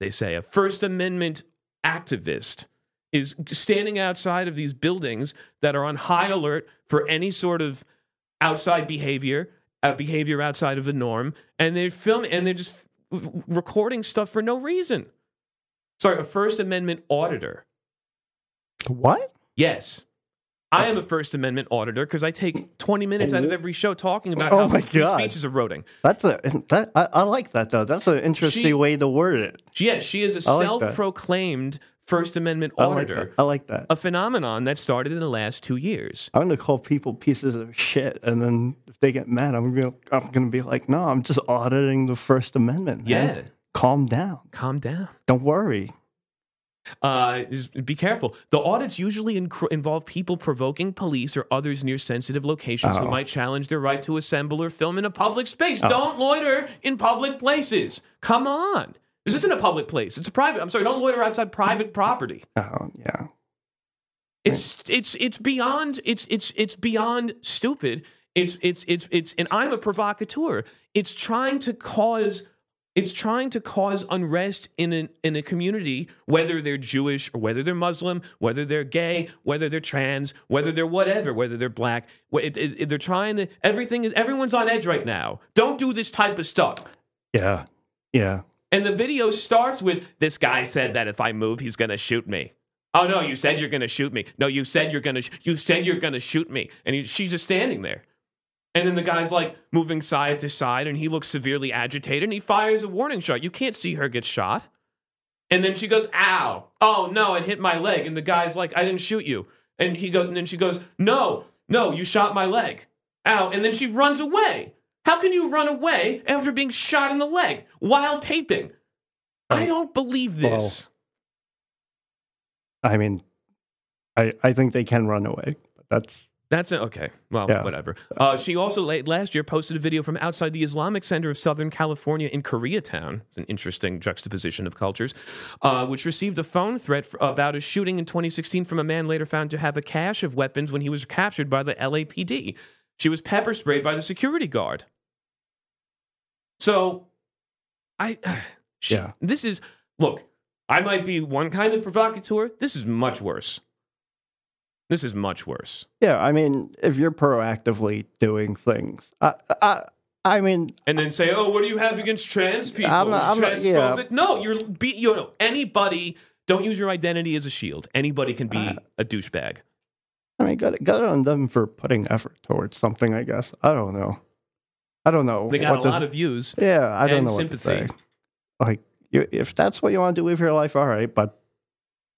they say a First Amendment activist, is standing outside of these buildings that are on high alert for any sort of outside behavior, uh, behavior outside of the norm, and they're filming and they're just recording stuff for no reason. Sorry, a First Amendment auditor. What? Yes. I am a First Amendment auditor because I take 20 minutes out of every show talking about Oh how my God. speech is eroding. That's a that I, I like that though. That's an interesting She- way to word it. Yes, she is a I self-proclaimed First Amendment I like auditor. I like that. a phenomenon that started in the last two years. I'm gonna call people pieces of shit, and then if they get mad, I'm gonna I'm gonna be like, no, I'm just auditing the First Amendment. man. Yeah. calm down. Calm down. Don't worry. Uh, be careful. The audits usually inc- involve people provoking police or others near sensitive locations who Oh. might challenge their right to assemble or film in a public space. Don't loiter in public places. Come on. This isn't a public place. It's a private. I'm sorry. Don't loiter outside private property. Oh yeah. It's it's it's beyond it's it's it's beyond stupid. It's it's it's it's and I'm a provocateur. It's trying to cause it's trying to cause unrest in an in a community, whether they're Jewish or whether they're Muslim, whether they're gay, whether they're trans, whether they're whatever, whether they're black. It, it, it- they're trying to everything is everyone's on edge right now. Don't do this type of stuff. Yeah. Yeah. And the video starts with this guy said that if I move, he's going to shoot me. Oh no, you said you're going to shoot me. No, you said you're going to. Sh- you said you're going to shoot me. And he, she's just standing there. And then the guy's like moving side to side, and he looks severely agitated, and he fires a warning shot. You can't see her get shot. And then she goes, "Ow! Oh no, it hit my leg." And the guy's like, "I didn't shoot you." And he goes, and then she goes, "No, no, you shot my leg." Ow! And then she runs away. How can you run away after being shot in the leg while taping? I don't believe this. I mean, I I think they can run away, but that's That's okay. Well, Yeah. whatever. Uh, she also late last year posted a video from outside the Islamic Center of Southern California in Koreatown. It's an interesting juxtaposition of cultures, uh, which received a phone threat about a shooting in 2016 from a man later found to have a cache of weapons when he was captured by the LAPD. She was pepper sprayed by the security guard. So, I, she, Yeah. this is look. I might be one kind of provocateur. This is much worse. This is much worse. yeah. I mean, if you're proactively doing things, I I I mean, and then say, "Oh, what do you have against trans people? I'm not- I'm not- Transphobic?" yeah. No, you're be you know anybody. Don't use your identity as a shield. Anybody can be Uh, a douchebag. I mean, good, good on them for putting effort towards something. I guess I don't know. I don't know. They got a this- lot of views. Yeah, I don't know sympathy. what to say. Like, you, if that's what you want to do with your life, all right. But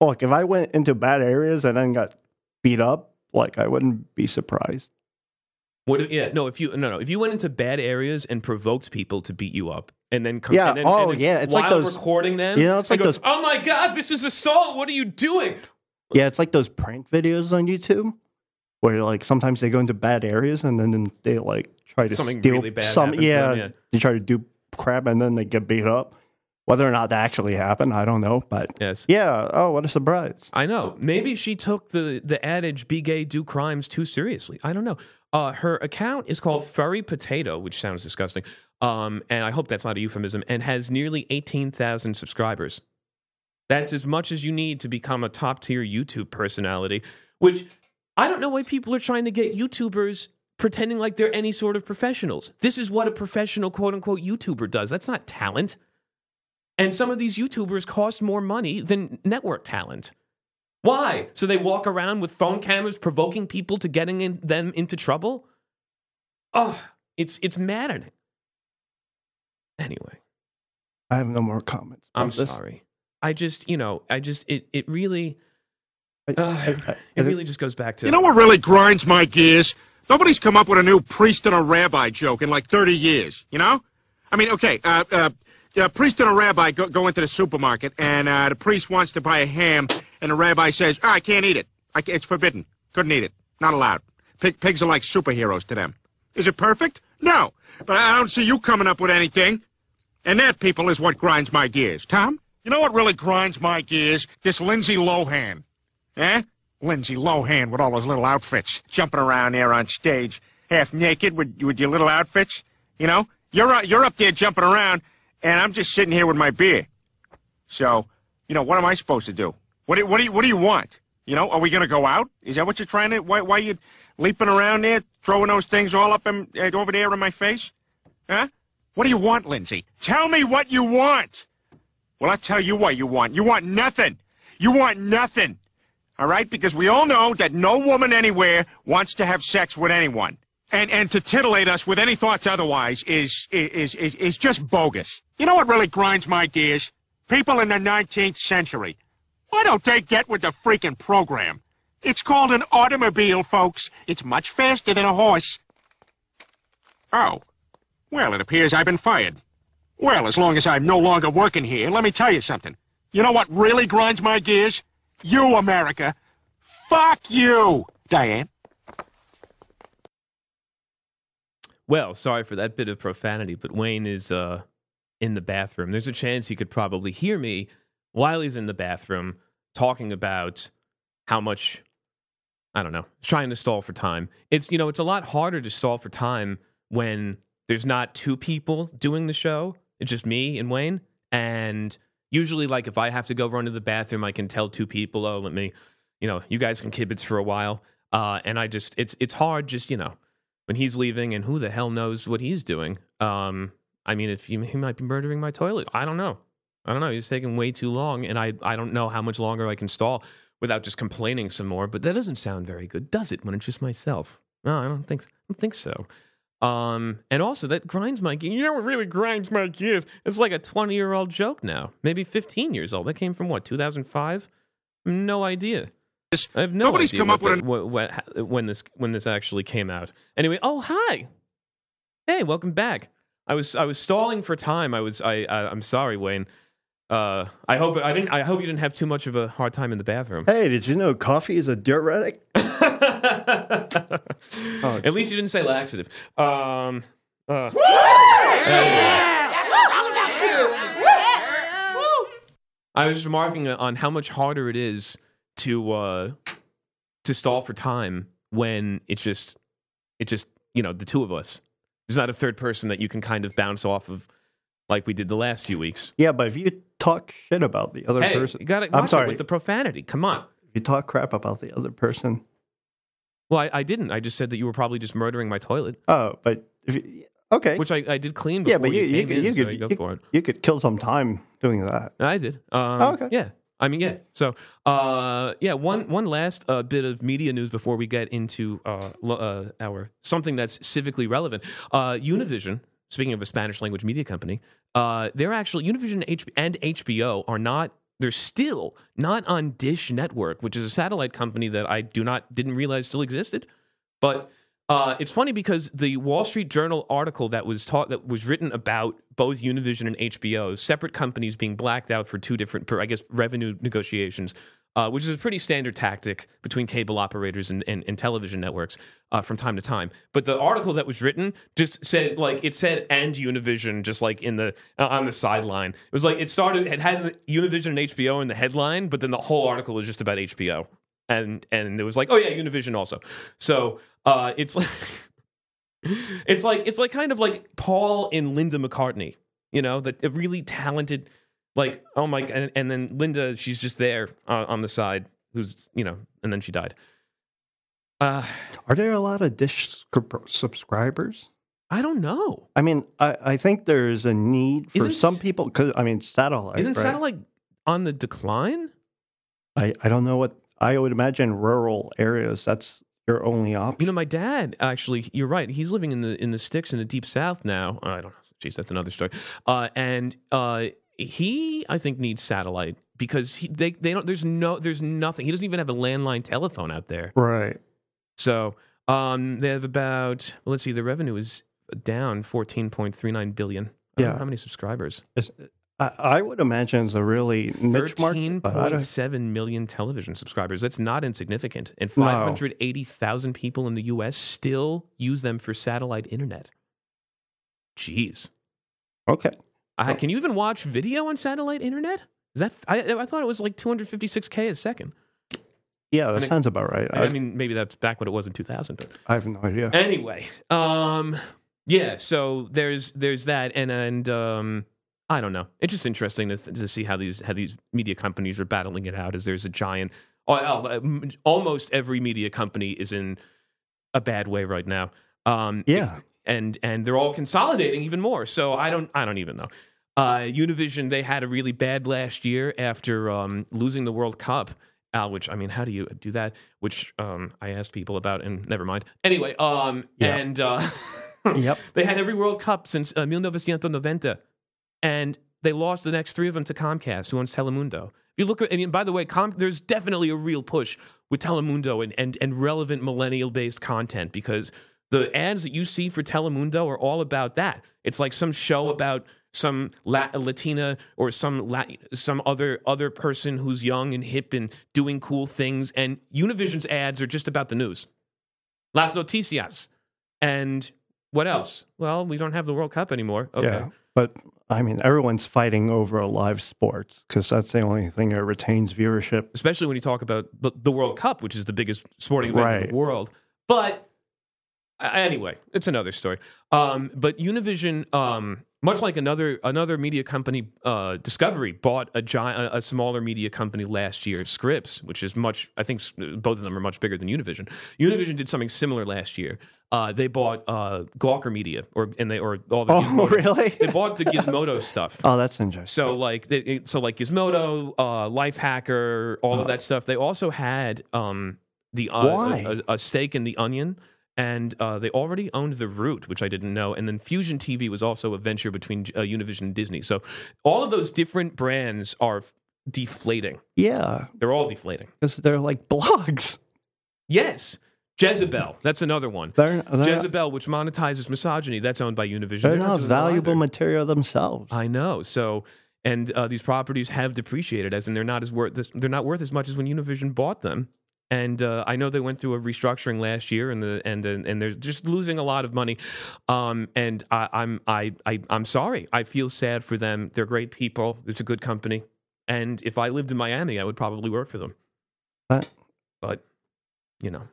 look, if I went into bad areas and then got beat up, like I wouldn't be surprised. What? if- Yeah, no. If you no no, if you went into bad areas and provoked people to beat you up, and then come, Yeah, and then, oh, and then yeah, it's while like those- recording them. you know, it's like go, those- Oh my god, this is assault. What are you doing? Yeah, it's like those prank videos on YouTube where like sometimes they go into bad areas and then they like try to Something steal really bad some. happens to Yeah, them, yeah. they try to do crap and then they get beat up. Whether or not that actually happened, I don't know. But Yes. yeah, oh, what a surprise! I know. Maybe she took the the adage "be gay, do crimes" too seriously. I don't know. Uh, her account is called Furry Potato, which sounds disgusting. Um, and I hope that's not a euphemism. And has nearly eighteen thousand subscribers. That's as much as you need to become a top tier YouTube personality. Which I don't know why people are trying to get YouTubers pretending like they're any sort of professionals. This is what a professional quote unquote YouTuber does. That's not talent. And some of these YouTubers cost more money than network talent. Why? So they walk around with phone cameras provoking people to getting in, them into trouble? Oh, it's it's maddening. Anyway, I have no more comments. I'm this. sorry. I just, you know, I just it it really uh, I- I- I it really just goes back to You know what really grinds my gears? Nobody's come up with a new priest and a rabbi joke in like 30 years, you know? I mean, okay, uh, uh, a priest and a rabbi go, go into the supermarket, and uh, the priest wants to buy a ham, and the rabbi says, oh, I can't eat it. I ca it's forbidden. Couldn't eat it. Not allowed. Pig, pigs are like superheroes to them. Is it perfect? No. But I don't see you coming up with anything. And that, people, is what grinds my gears. Tom? You know what really grinds my gears? This Lindsay Lohan. Eh? Lindsay Lohan with all those little outfits, jumping around there on stage, half naked with, with your little outfits. You know, you're uh, you're up there jumping around, and I'm just sitting here with my beer. So, you know, what am I supposed to do? What do, what do you what do you want? You know, are we gonna go out? Is that what you're trying to? Why why you leaping around there, throwing those things all up in, uh, over there in my face? Huh? What do you want, Lindsay? Tell me what you want. Well, I'll tell you what you want. You want nothing. You want nothing. All right? Because we all know that no woman anywhere wants to have sex with anyone. And, and to titillate us with any thoughts otherwise is, is, is, is just bogus. You know what really grinds my gears? People in the 19th century. Why don't they get with the freaking program? It's called an automobile, folks. It's much faster than a horse. Oh. Well, it appears I've been fired. Well, as long as I'm no longer working here, let me tell you something. You know what really grinds my gears? You, America. Fuck you, Diane. Well, sorry for that bit of profanity, but Wayne is uh, in the bathroom. There's a chance he could probably hear me while he's in the bathroom talking about how much I don't know, trying to stall for time. It's you know, it's a lot harder to stall for time when there's not two people doing the show. It's just me and Wayne. And usually like if I have to go run to the bathroom, I can tell two people, "Oh, let me, you know, you guys can kibitz for a while." Uh, and I just it's it's hard just, you know, when he's leaving and who the hell knows what he's doing. Um, I mean, if he, he might be murdering my toilet, I don't know. I don't know. He's taking way too long, and I I don't know how much longer I can stall without just complaining some more. But that doesn't sound very good, does it? When it's just myself. No, I don't think I don't think so. Um, and also that grinds my gears. You know what really grinds my gears? It's like a twenty year old joke now, maybe fifteen years old. That came from what two thousand five? No idea. I have no Nobody's idea come what up with the- what, what, when this when this actually came out. Anyway, oh hi, hey, welcome back. I was I was stalling for time. I was I, I I'm sorry, Wayne. Uh, I hope I didn't. I hope you didn't have too much of a hard time in the bathroom. Hey, did you know coffee is a diuretic? At least you didn't say laxative. Um. uh, I was remarking on how much harder it is to uh, to stall for time when it's just it just you know the two of us. There's not a third person that you can kind of bounce off of like we did the last few weeks. Yeah, but if you talk shit about the other Hey, person, you got to I'm sorry. it with the profanity. Come on. if you talk crap about the other person, Well, I, I didn't. I just said that you were probably just murdering my toilet. oh, but if you, Okay. which I, I did clean before yeah, but you, you, you, could, in, so could, go for it. you could kill some time doing that. I did. Um, Oh, okay. Yeah. I mean, yeah. So, uh, yeah. One one last uh, bit of media news before we get into uh, uh, our something that's civically relevant. Uh, Univision. Speaking of a Spanish language media company, uh, they're actually Univision and HBO are not. They're still not on Dish Network, which is a satellite company that I do not didn't realize still existed. But uh, it's funny because the Wall Street Journal article that was taught that was written about both Univision and HBO, separate companies being blacked out for two different, per- I guess, revenue negotiations, uh, which is a pretty standard tactic between cable operators and, and, and television networks uh, from time to time. But the article that was written just said like it said and Univision just like in the uh, on the sideline. It was like it started it had Univision and HBO in the headline, but then the whole article was just about HBO and and it was like, oh yeah, Univision also. So uh, it's like it's like it's like kind of like Paul and Linda McCartney, you know, that a really talented, like oh my, and, and then Linda, she's just there uh, on the side, who's you know, and then she died. Uh, Are there a lot of Dish subscribers? I don't know. I mean, I, I think there's a need for Isn't some people because I mean, satellite. Isn't right? satellite on the decline? I, I don't know what I would imagine rural areas. That's your only option. You know, my dad actually. You're right. He's living in the in the sticks in the deep south now. I don't know. Jeez, that's another story. Uh, and uh, he, I think, needs satellite because he, they they don't. There's no. There's nothing. He doesn't even have a landline telephone out there. right. So um, they have about. Well, let's see. The revenue is down 14.39 billion. I don't know Yeah. How many subscribers? It's, I, I would imagine it's a really niche market. but I don't- 13.7 million television subscribers. That's not insignificant. And No. 580,000 people in the US still use them for satellite internet. Jeez. Okay. Uh, can you even watch video on satellite internet? Is that I, I thought it was like 256k a second. Yeah, that mean- sounds about right. I, I mean, maybe that's back what it was in 2000. But I have no idea. anyway, um, yeah. So there's there's that, and and um, I don't know. It's just interesting to, to see how these how these media companies are battling it out. As there's a giant, oh, oh, almost every media company is in a bad way right now. Um, Yeah. And and they're all consolidating even more. So I don't I don't even know. Uh, Univision they had a really bad last year after um, losing the World Cup. Al, which I mean, how do you do that? Which um, I asked people about, and never mind. Anyway, um, Yeah. and uh, Yep. they had every World Cup since uh, 1990, and they lost the next three of them to Comcast, who owns Telemundo. If you look at, and by the way, Com- there's definitely a real push with Telemundo and, and, and relevant millennial based content because the ads that you see for Telemundo are all about that. It's like some show about some La- Latina or some La- some other other person who's young and hip and doing cool things. And Univision's ads are just about the news. Las noticias. And what else? Well, we don't have the World Cup anymore. Okay. Yeah. But I mean, everyone's fighting over a live sports because that's the only thing that retains viewership. especially when you talk about the, the World Cup, which is the biggest sporting event in the world. But anyway, it's another story. Um, but Univision, um, much like another another media company, uh, Discovery bought a giant, a smaller media company last year, Scripps, which is much. I think both of them are much bigger than Univision. Univision did something similar last year. Uh, they bought uh, Gawker Media, or and they or all the Oh, Gizmodo- really? They bought the Gizmodo stuff. Oh, that's interesting. So like they, so like Gizmodo, uh, Lifehacker, all of that stuff. They also had um the uh, Why? A, a stake in the Onion, and uh, they already owned the Root, which I didn't know. And then Fusion TV was also a venture between uh, Univision and Disney. So all of those different brands are deflating. Yeah, They're all deflating. because they're like blogs. Yes, Jezebel. That's another one. They're, they're, Jezebel, which monetizes misogyny, that's owned by Univision. they're not not valuable material themselves. I know. So, and uh, these properties have depreciated, as in they're not as worth. This, they're not worth as much as when Univision bought them. And uh, I know they went through a restructuring last year, and the and and, and they're just losing a lot of money. Um, and I, I'm I, I I'm sorry. I feel sad for them. They're great people. It's a good company. And if I lived in Miami, I would probably work for them. But- But you know,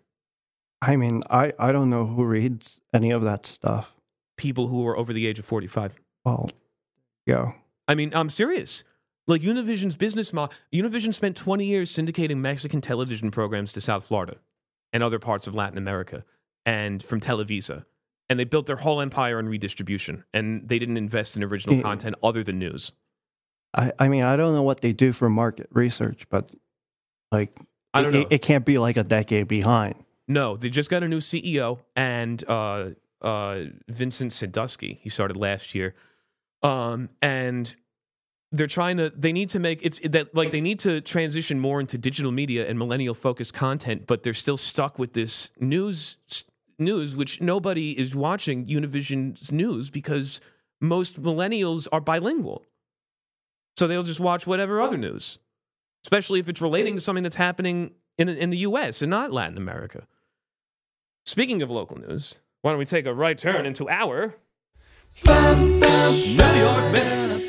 I mean, I, I don't know who reads any of that stuff. people who are over the age of forty five. Well, yeah. I mean, I'm serious. Like Univision's business model, Univision spent 20 years syndicating Mexican television programs to South Florida and other parts of Latin America and from Televisa. and they built their whole empire on redistribution, and they didn't invest in original Yeah. content other than news. I, I mean, I don't know what they do for market research, but like, I don't it, know. It, can't be like a decade behind. No, they just got a new CEO and uh, uh, Vincent Sadusky. He started last year, um, and they're trying to. They need to make it's that like they need to transition more into digital media and millennial focused content, but they're still stuck with this news news, which nobody is watching Univision's news because most millennials are bilingual, so they'll just watch whatever other news, especially if it's relating to something that's happening in in the U.S. and not Latin America. Speaking of local news, why don't we take a right turn into our New York Minute,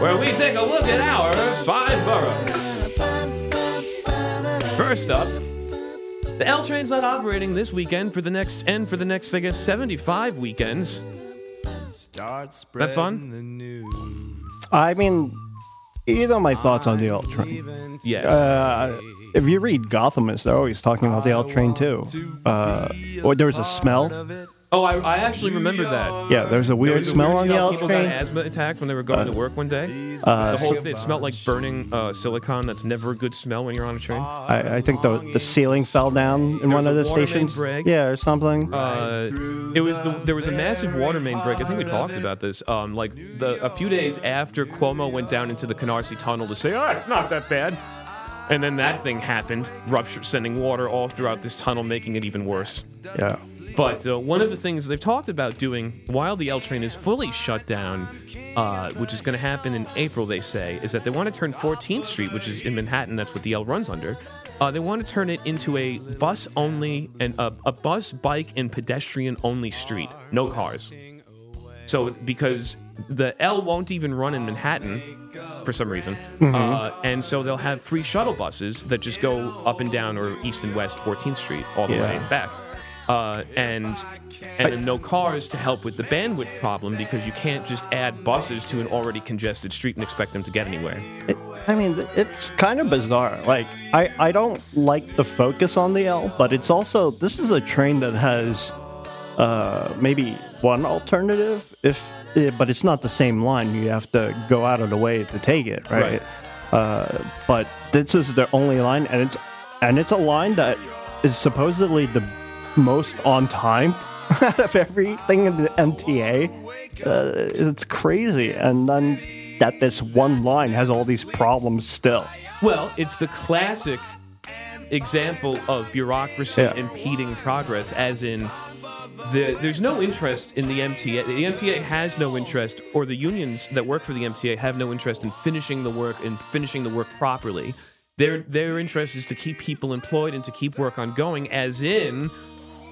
where we take a look at our five boroughs. First up, the L train's not operating this weekend for the next and for the next, I guess, 75 weekends. That fun? I mean, you know my thoughts on the L train. Yes. Uh, if you read Gothamist, they're always talking about the L train too. Uh, or there was a smell. Oh, I, I actually remember that. Yeah, there's a There weird was a smell weird on the smell. L People got asthma attacks when they were going to work one day. Uh, The whole thing, it smelled like burning uh, silicon. That's never a good smell when you're on a train. I, I think the the ceiling fell down in one was of a the water main stations. break. Yeah, or something. Uh, it was the there was a massive water main break. I think we talked about this. Um, like the a few days after Cuomo went down into the Canarsie Tunnel to say, "Oh, it's not that bad," and then that thing happened, rupture, sending water all throughout this tunnel, making it even worse. yeah. But uh, one of the things they've talked about doing while the L train is fully shut down, uh, which is going to happen in April, they say, is that they want to turn 14th Street, which is in Manhattan, that's what the L runs under. Uh, they want to turn it into a bus only and a, a bus, bike, and pedestrian only street, no cars. So because the L won't even run in Manhattan for some reason, uh, and so they'll have free shuttle buses that just go up and down or east and west 14th Street all the Yeah. way back, uh, and and then no cars to help with the bandwidth problem because you can't just add buses to an already congested street and expect them to get anywhere. It, I mean, it's kind of bizarre. Like, I, I don't like the focus on the L, but it's also this is a train that has uh, maybe one alternative, if eh, but it's not the same line. You have to go out of the way to take it, right? Uh, but this is the only line, and it's and it's a line that is supposedly the most on time out of everything in the MTA. Uh, it's crazy, and then that this one line has all these problems still. Well, it's the classic example of bureaucracy Yeah. impeding progress, as in the, there's no interest in the MTA. The MTA has no interest, or the unions that work for the MTA have no interest in finishing the work and finishing the work properly. Their their interest is to keep people employed and to keep work ongoing, as in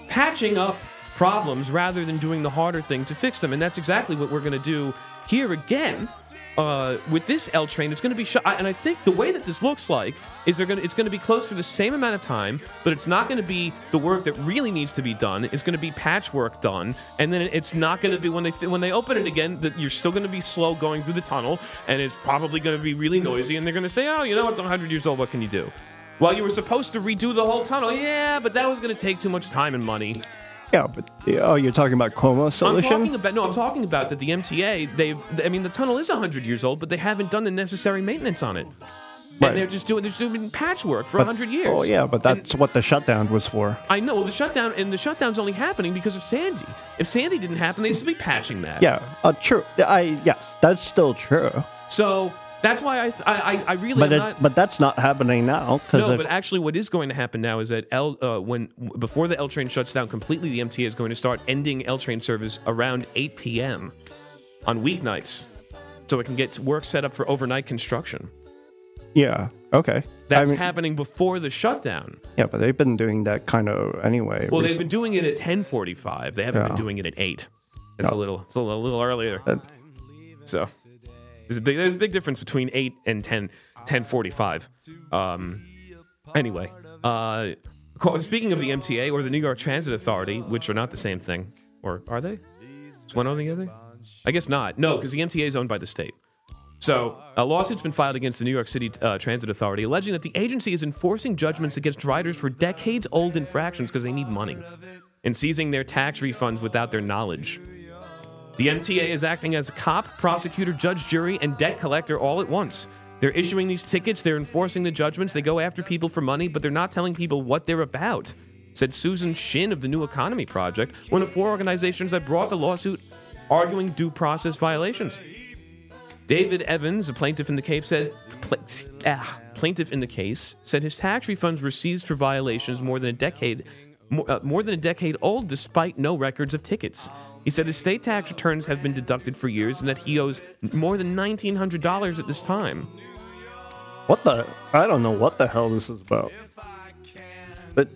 patching up problems rather than doing the harder thing to fix them. And that's exactly what we're going to do here again. Uh, with this L train, it's going to be shut, and I think the way that this looks like is they're going to, it's going to be closed for the same amount of time, but it's not going to be the work that really needs to be done. It's going to be patchwork done, and then it's not going to be when they when they open it again. That you're still going to be slow going through the tunnel, and it's probably going to be really noisy, and they're going to say, "Oh, you know, it's 100 years old. What can you do?" Well, you were supposed to redo the whole tunnel. Yeah, but that was going to take too much time and money. Yeah, but oh, you're talking about Cuomo I'm solution? talking about no. I'm talking about that the MTA. They've. I mean, the tunnel is 100 years old, but they haven't done the necessary maintenance on it. Right. And they're just doing. They're just doing patchwork for 100 years. Oh yeah, but And that's what the shutdown was for. I know the shutdown, and the shutdown's only happening because of Sandy. If Sandy didn't happen, they'd still be patching that. Yeah, uh, true. I yes, that's still true. So that's why I. I. I really. But am it, not, but that's not happening now because No, but actually, what is going to happen now is that L uh, when before the L train shuts down completely, the MTA is going to start ending L train service around 8 p.m. on weeknights, so it can get work set up for overnight construction. yeah, okay. That's I mean, happening before the shutdown. yeah, but they've been doing that kind of anyway. Well, they've been doing it at 10:45. They haven't been doing it at eight. It's a little, it's a little, a little earlier. That- So there's a big, there's a big difference between eight and 10, 10:45. Um, anyway, uh, speaking of the MTA or the New York Transit Authority, which are not the same thing, or are they? Is one or the other? I guess not. No, because the MTA is owned by the state. So, a lawsuit's been filed against the New York City uh, Transit Authority, alleging that the agency is enforcing judgments against riders for decades-old infractions because they need money. and seizing their tax refunds without their knowledge. The MTA is acting as cop, prosecutor, judge, jury, and debt collector all at once. They're issuing these tickets, they're enforcing the judgments, they go after people for money, but they're not telling people what they're about, said Susan Shin of the New Economy Project, one of four organizations that brought the lawsuit arguing due process violations. David Evans, a plaintiff in the case, said pla- ah, plaintiff in the case said his tax refunds were seized for violations more than a decade more, uh, more than a decade old, despite no records of tickets. He said his state tax returns have been deducted for years and that he owes more than nineteen hundred dollars at this time. What the? I don't know what the hell this is about. But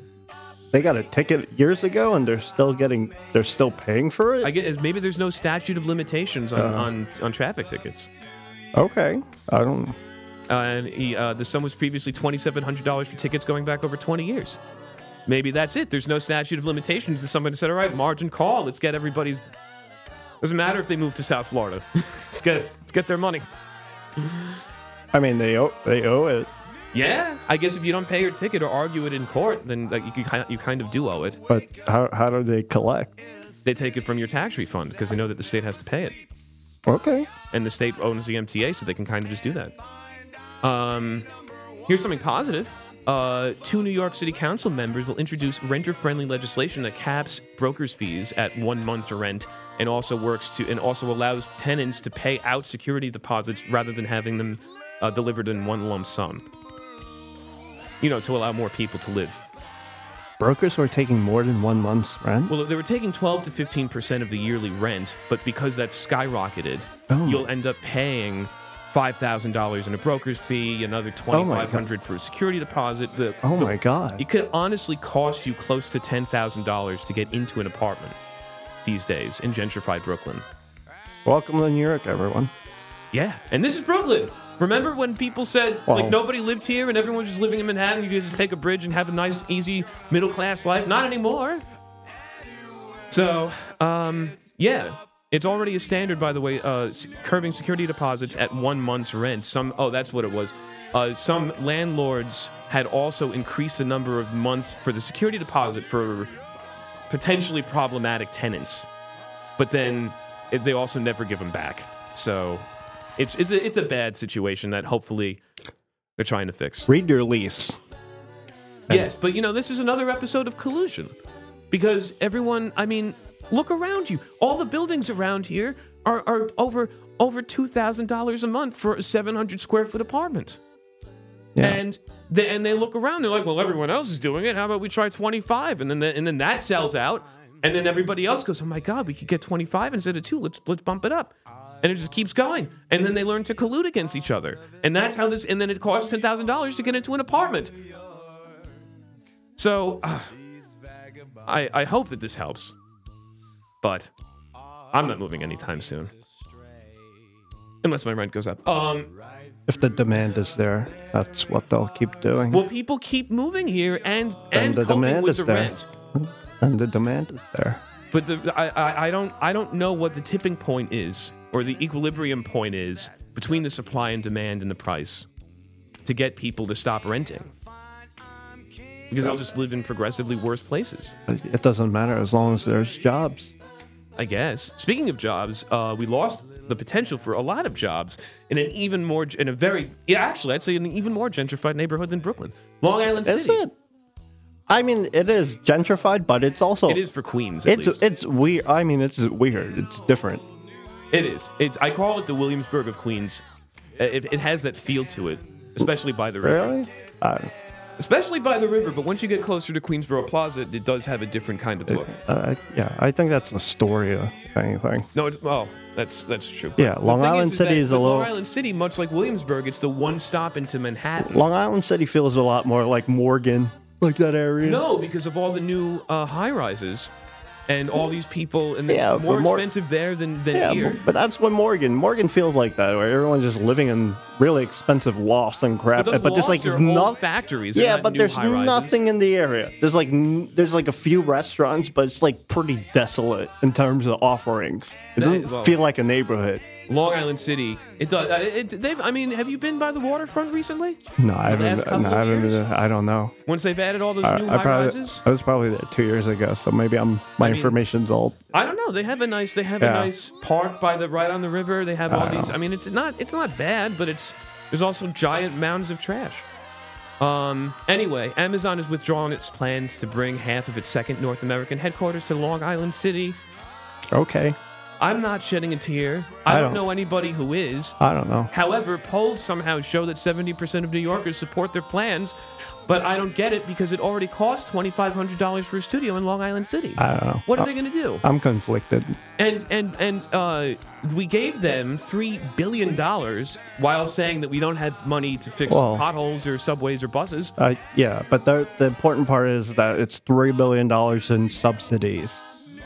they got a ticket years ago, and they're still getting. They're still paying for it. I guess maybe there's no statute of limitations on on, on traffic tickets. okay, I don't. Uh, and he, uh, the sum was previously twenty-seven hundred dollars for tickets going back over twenty years. Maybe that's it. There's no statute of limitations. And somebody said, "All right, margin call. Let's get everybody's." Doesn't matter if they move to South Florida. let's get let's get their money. I mean, they owe they owe it, Yeah, I guess if you don't pay your ticket or argue it in court, then like, you kind of, you kind of do owe it. but how how do they collect? They take it from your tax refund because they know that the state has to pay it, Okay, and the state owns the MTA, so they can kind of just do that. Um, here's something positive. Uh, two New York City Council members will introduce renter-friendly legislation that caps brokers' fees at one month to rent, and also works to and also allows tenants to pay out security deposits rather than having them uh, delivered in one lump sum. You know, to allow more people to live. brokers were taking more than one month's rent. Well, they were taking 12 to 15 percent of the yearly rent, but because that's skyrocketed, Oh. you'll end up paying five thousand dollars in a broker's fee, another Oh twenty five hundred for a security deposit. The, oh the- my god! It could honestly cost you close to ten thousand dollars to get into an apartment these days in gentrified Brooklyn. Welcome to New York, everyone. Yeah, and this is Brooklyn. Remember when people said Wow. like nobody lived here and everyone was just living in Manhattan? You could just take a bridge and have a nice, easy middle class life. Not anymore. So, um, yeah, it's already a standard, by the way, uh, security deposits at one month's rent. Some, oh, that's what it was. Uh, some landlords had also increased the number of months for the security deposit for potentially problematic tenants, but then it, they also never give them back. So it's it's a, it's a bad situation that hopefully they're trying to fix. Read your lease. Yes, but you know this is another episode of collusion because everyone. I mean, look around you. All the buildings around here are are over over two thousand dollars a month for a seven hundred square foot apartment. Yeah. And they, and they look around. They're like, well, everyone else is doing it. How about we try twenty five? And then the, and then that sells out. And then everybody else goes, oh my god, we could get twenty five instead of two. Let's let's bump it up. And it just keeps going. And then they learn to collude against each other. And that's how this. And then it costs ten thousand dollars to get into an apartment. So, uh, I I hope that this helps, but I'm not moving anytime soon, unless my rent goes up. Um. If the demand is there, that's what they'll keep doing. Well, people keep moving here and and the coping demand with is the there. rent. and the demand is there. But the, I, I I don't I don't know what the tipping point is or the equilibrium point is between the supply and demand and the price to get people to stop renting. Because they'll just live in progressively worse places. It doesn't matter as long as there's jobs. I guess. Speaking of jobs, uh, we lost the potential for a lot of jobs in an even more, in a very, yeah, actually, I'd say an even more gentrified neighborhood than Brooklyn, Long Island City. Is it? I mean, it is gentrified, but it's also It is for Queens. At It's least. it's weird. I mean, it's weird. It's different. It is. It's. I call it the Williamsburg of Queens. It, it has that feel to it, especially by the river. Really? Uh, Especially by the river, but once you get closer to Queensboro Plaza, it does have a different kind of look. uh, yeah, I think that's Astoria, if anything. No, it's oh, that's that's true. Yeah, The Long Island City is, a little- Long Island City, much like Williamsburg, it's the one stop into Manhattan. Long Island City feels a lot more like Morgan, like that area. No, because of all the new uh, high rises and all these people, and it's Yeah, more but more- expensive there than, than Yeah, here. but, but that's what Morgan. Morgan feels like that, where everyone's just living in really expensive lofts and crap. But those just like no- factories. They're Yeah, but there's nothing in the area. There's like n- there's like a few restaurants, but it's like pretty desolate in terms of offerings. It doesn't well- feel like a neighborhood. Long Island City. It does. uh, It, they've. I mean, have you been by the waterfront recently? No, I haven't. couple No, I haven't. years? Been, I don't know. Once they've added all those I, new I high probably rises. I was probably there two years ago, so maybe I'm my mean- information's old. I don't know. They have a nice. They have a nice park by the right on the river. They have all these. I mean, it's not. It's not bad, but it's. There's also giant mounds of trash. Um. Anyway, Amazon has withdrawn its plans to bring half of its second North American headquarters to Long Island City. Okay, I'm not shedding a tear. I, I don't don't- know anybody who is. I don't know. However, polls somehow show that 70% of New Yorkers support their plans, but I don't get it because it already costs $2,500 for a studio in Long Island City. I don't know. What are they going to do? I'm conflicted. And and and uh, we gave them three billion dollars while saying that we don't have money to fix Well- potholes or subways or buses. Uh, yeah, but the the important part is that it's three billion dollars in subsidies.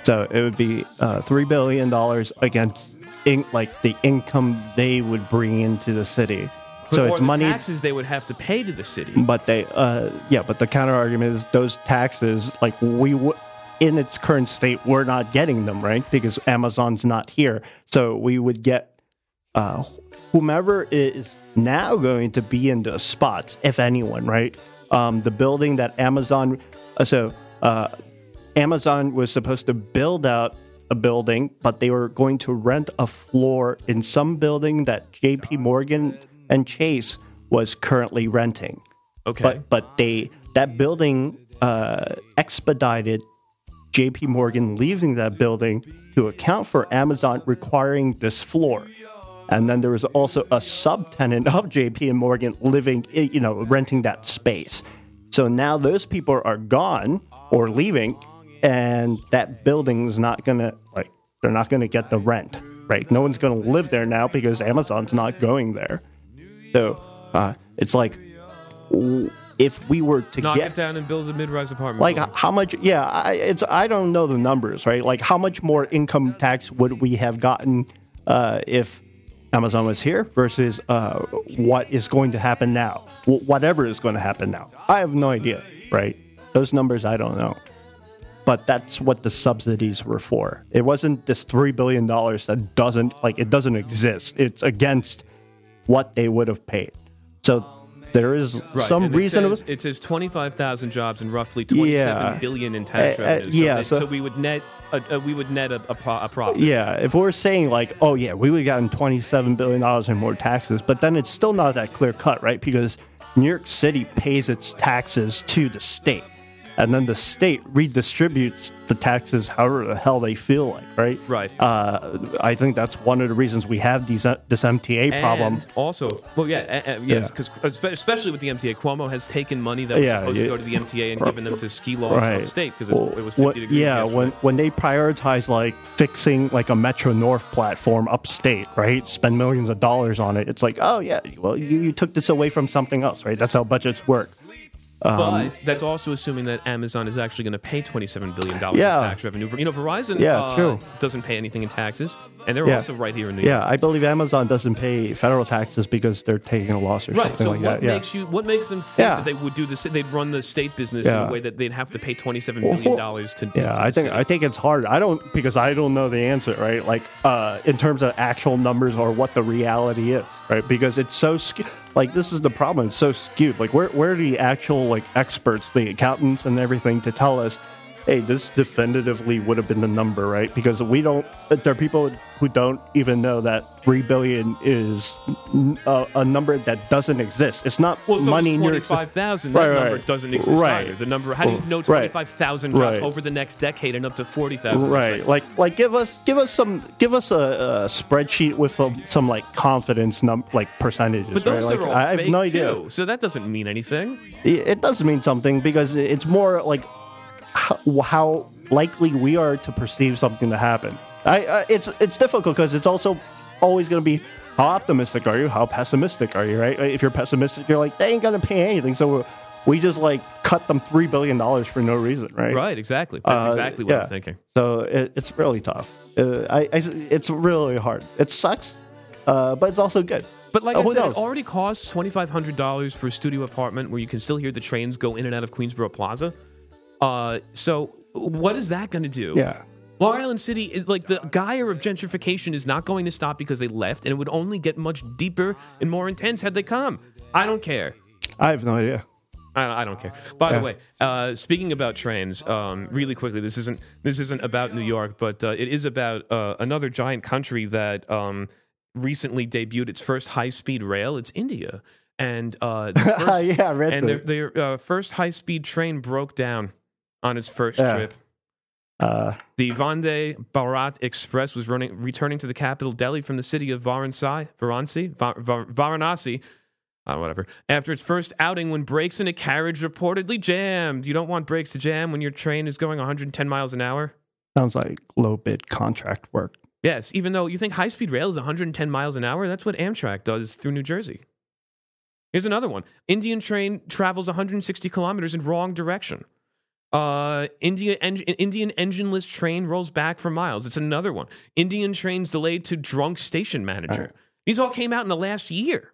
So it would be uh, three billion dollars against in, like the income they would bring into the city. so it's money, taxes they would have to pay to the city. but they uh, yeah, but the counter argument is those taxes like we w- in its current state we're not getting them right because Amazon's not here. So we would get uh, whomever is now going to be in the spots, if anyone, right? Um, the building that Amazon, uh, so uh, Amazon was supposed to build out a building, but they were going to rent a floor in some building that J.P. Morgan and Chase was currently renting. Okay. But but they that building uh, expedited J.P. Morgan leaving that building to account for Amazon requiring this floor. And then there was also a subtenant of J.P. Morgan living, eh, you know, renting that space. So now those people are gone or leaving, and that building's not gonna like they're not gonna get the rent, right? No one's gonna live there now because Amazon's not going there. So uh, it's like if we were to Knock get it down and build a mid-rise apartment. like building. how much yeah I, it's i don't know the numbers right like how much more income tax would we have gotten uh, if amazon was here versus uh, what is going to happen now w- whatever is going to happen now i have no idea right those numbers i don't know but that's what the subsidies were for it wasn't this $3 billion that doesn't like it doesn't exist it's against what they would have paid so there is Right, some and it reason says- It says, 25,000 jobs and roughly twenty-seven billion Yeah. in tax Uh, uh, revenue. So, yeah, that- so- so we would net a, a, we would net a, a, pro- a profit. Yeah, if we're saying like, oh yeah, we would have gotten twenty seven billion dollars in more taxes, but then it's still not that clear cut, right? Because New York City pays its taxes to the state, and then the state redistributes the taxes however the hell they feel like, right? Right. Uh, I think that's one of the reasons we have these uh, this MTA problem. And also, well, yeah, uh, uh, yes, Yeah. because especially with the MTA, Cuomo has taken money that was Yeah, supposed yeah. to go to the MTA and given them to ski laws Right. upstate because it, Well, it was 50 what- degrees. yeah, when when they prioritize like fixing like a Metro North platform upstate, right? Spend millions of dollars on it. It's like, oh yeah, well you, you took this away from something else, right? That's how budgets work. Um, but that's also assuming that Amazon is actually going to pay twenty-seven billion dollars Yeah. in tax revenue. You know, Verizon Yeah, uh, doesn't pay anything in taxes, and they're Yeah. also right here in New York. Yeah, I believe Amazon doesn't pay federal taxes because they're taking a loss or Right. something So like what that. Yeah. makes you? What makes them think Yeah. that they would do this? They'd run the state business in a way that they'd have to pay twenty-seven Well, billion dollars to. Yeah, to I think. I think it's hard. I don't because I don't know the answer, right? Like uh, in terms of actual numbers or what the reality is, right? Because it's so skewed. Like this is the problem. It's so skewed. Like where where are the actual like experts, the accountants and everything to tell us, hey, this definitively would have been the number, right? Because we don't. There are people who don't even know that three billion is a number that doesn't exist. It's not Well, so money it's in New York City. twenty-five thousand. That Right, number right. doesn't exist Right. either. The number. How do you know Right. twenty-five thousand jobs Right. over the next decade and up to forty thousand? right like like give us give us some give us a, a spreadsheet with some, some like confidence num like percentages But those right? are all like, i have no idea too. So that doesn't mean anything. it, it does mean something because it's more like how, how likely we are to perceive something to happen I, I it's it's difficult because it's also always going to be how optimistic are you how pessimistic are you right if you're pessimistic you're like they ain't going to pay anything so we just like cut them three billion dollars for no reason right Right. Exactly. That's Uh, exactly what yeah. I'm thinking. So it, it's really tough. Uh, I, I, it's really hard. It sucks, uh, but it's also good. But like Uh, I said, knows? it already costs twenty five hundred dollars for a studio apartment where you can still hear the trains go in and out of Queensboro Plaza. Uh, so what is that going to do? Yeah. Long Island City is like the gyre of gentrification is not going to stop because they left, and it would only get much deeper and more intense had they come. I don't care. I have no idea. I, I don't care. By Yeah. the way, uh, speaking about trains, um, really quickly, this isn't this isn't about New York, but uh, it is about uh, another giant country that um, recently debuted its first high speed rail. It's India, and uh, the first, yeah, and the, their, their uh, first high speed train broke down on its first Yeah. trip. uh, The Vande Bharat Express was running, returning to the capital Delhi from the city of Varanasi, Varanasi, Va- Va- Varanasi, uh, whatever. After its first outing, when brakes in a carriage reportedly jammed. You don't want brakes to jam when your train is going 110 miles an hour. sounds like low bid contract work. Yes, even though you think high speed rail is 110 miles an hour, that's what Amtrak does through New Jersey. Here's another one Indian train travels 160 kilometers in wrong direction. Uh, India en- Indian engineless train rolls back for miles. It's another one. Indian trains delayed to drunk station manager. Right. These all came out in the last year.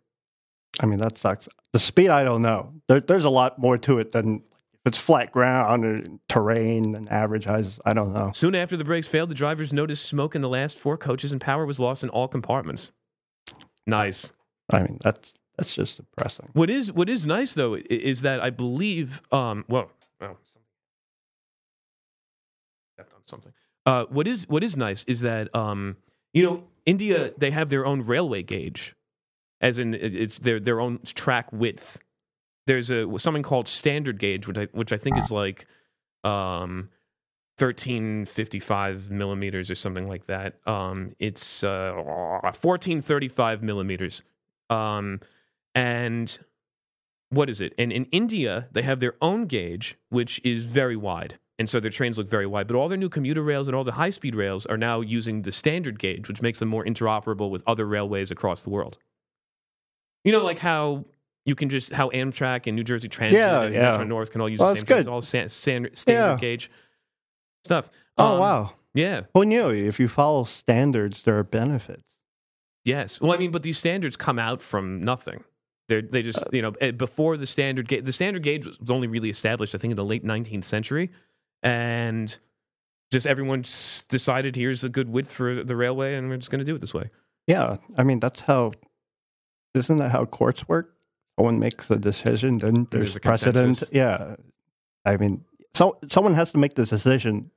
I mean, that sucks. The speed, I don't know. There, there's a lot more to it than if it's flat ground or terrain and average heights. I don't know. Soon after the brakes failed, the drivers noticed smoke in the last four coaches and power was lost in all compartments. Nice. I mean, that's that's just depressing. What is what is nice though is that I believe um well well stepped on something. Uh what is what is nice is that um you know India they have their own railway gauge as in it's their their own track width. There's a something called standard gauge which I which I think is like um 1355 millimeters or something like that. Um it's uh 1435 millimeters. Um and what is it? And in India, they have their own gauge, which is very wide. And so their trains look very wide. But all their new commuter rails and all the high speed rails are now using the standard gauge, which makes them more interoperable with other railways across the world. You know, like how you can just, how Amtrak and New Jersey Transit Yeah, and yeah. Metro North can all use Well, the same good. all san- standard, standard Yeah. gauge stuff. Oh Um, wow. Yeah. Who knew? If you follow standards, there are benefits. Yes. Well, I mean, but these standards come out from nothing. They they just you know eh, before the standard gauge. The standard gauge was only really established, I think, in the late 19th century, and just everyone just decided here's a good width for the railway, and we're just going to do it this way. Yeah, I mean that's how. Isn't that how courts work? Someone makes a decision, then there's, There's precedent. consensus. Yeah, I mean, so someone has to make the decision.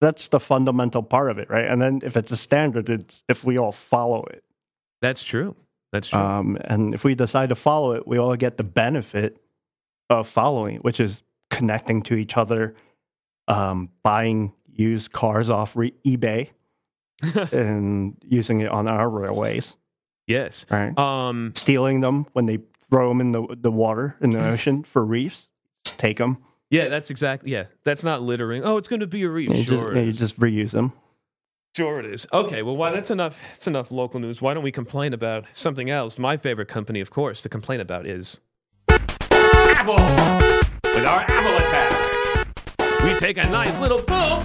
That's the fundamental part of it, right? And then if it's a standard, it's if we all follow it. That's true. That's true. Um, and if we decide to follow it, we all get the benefit of following which is connecting to each other, um, buying used cars off re- eBay, and using it on our railways, yes. right? Um. Stealing them when they throw them in the the water in the ocean for reefs. Just take them. Yeah. That's exactly. Yeah. That's not littering. Oh, it's going to be a reef. You, Sure. just, you just reuse them. Sure it is. Okay, well, why that's enough. That's enough local news. Why don't we complain about something else? My favorite company, of course, to complain about is Apple. With our Apple attack, we take a nice little boom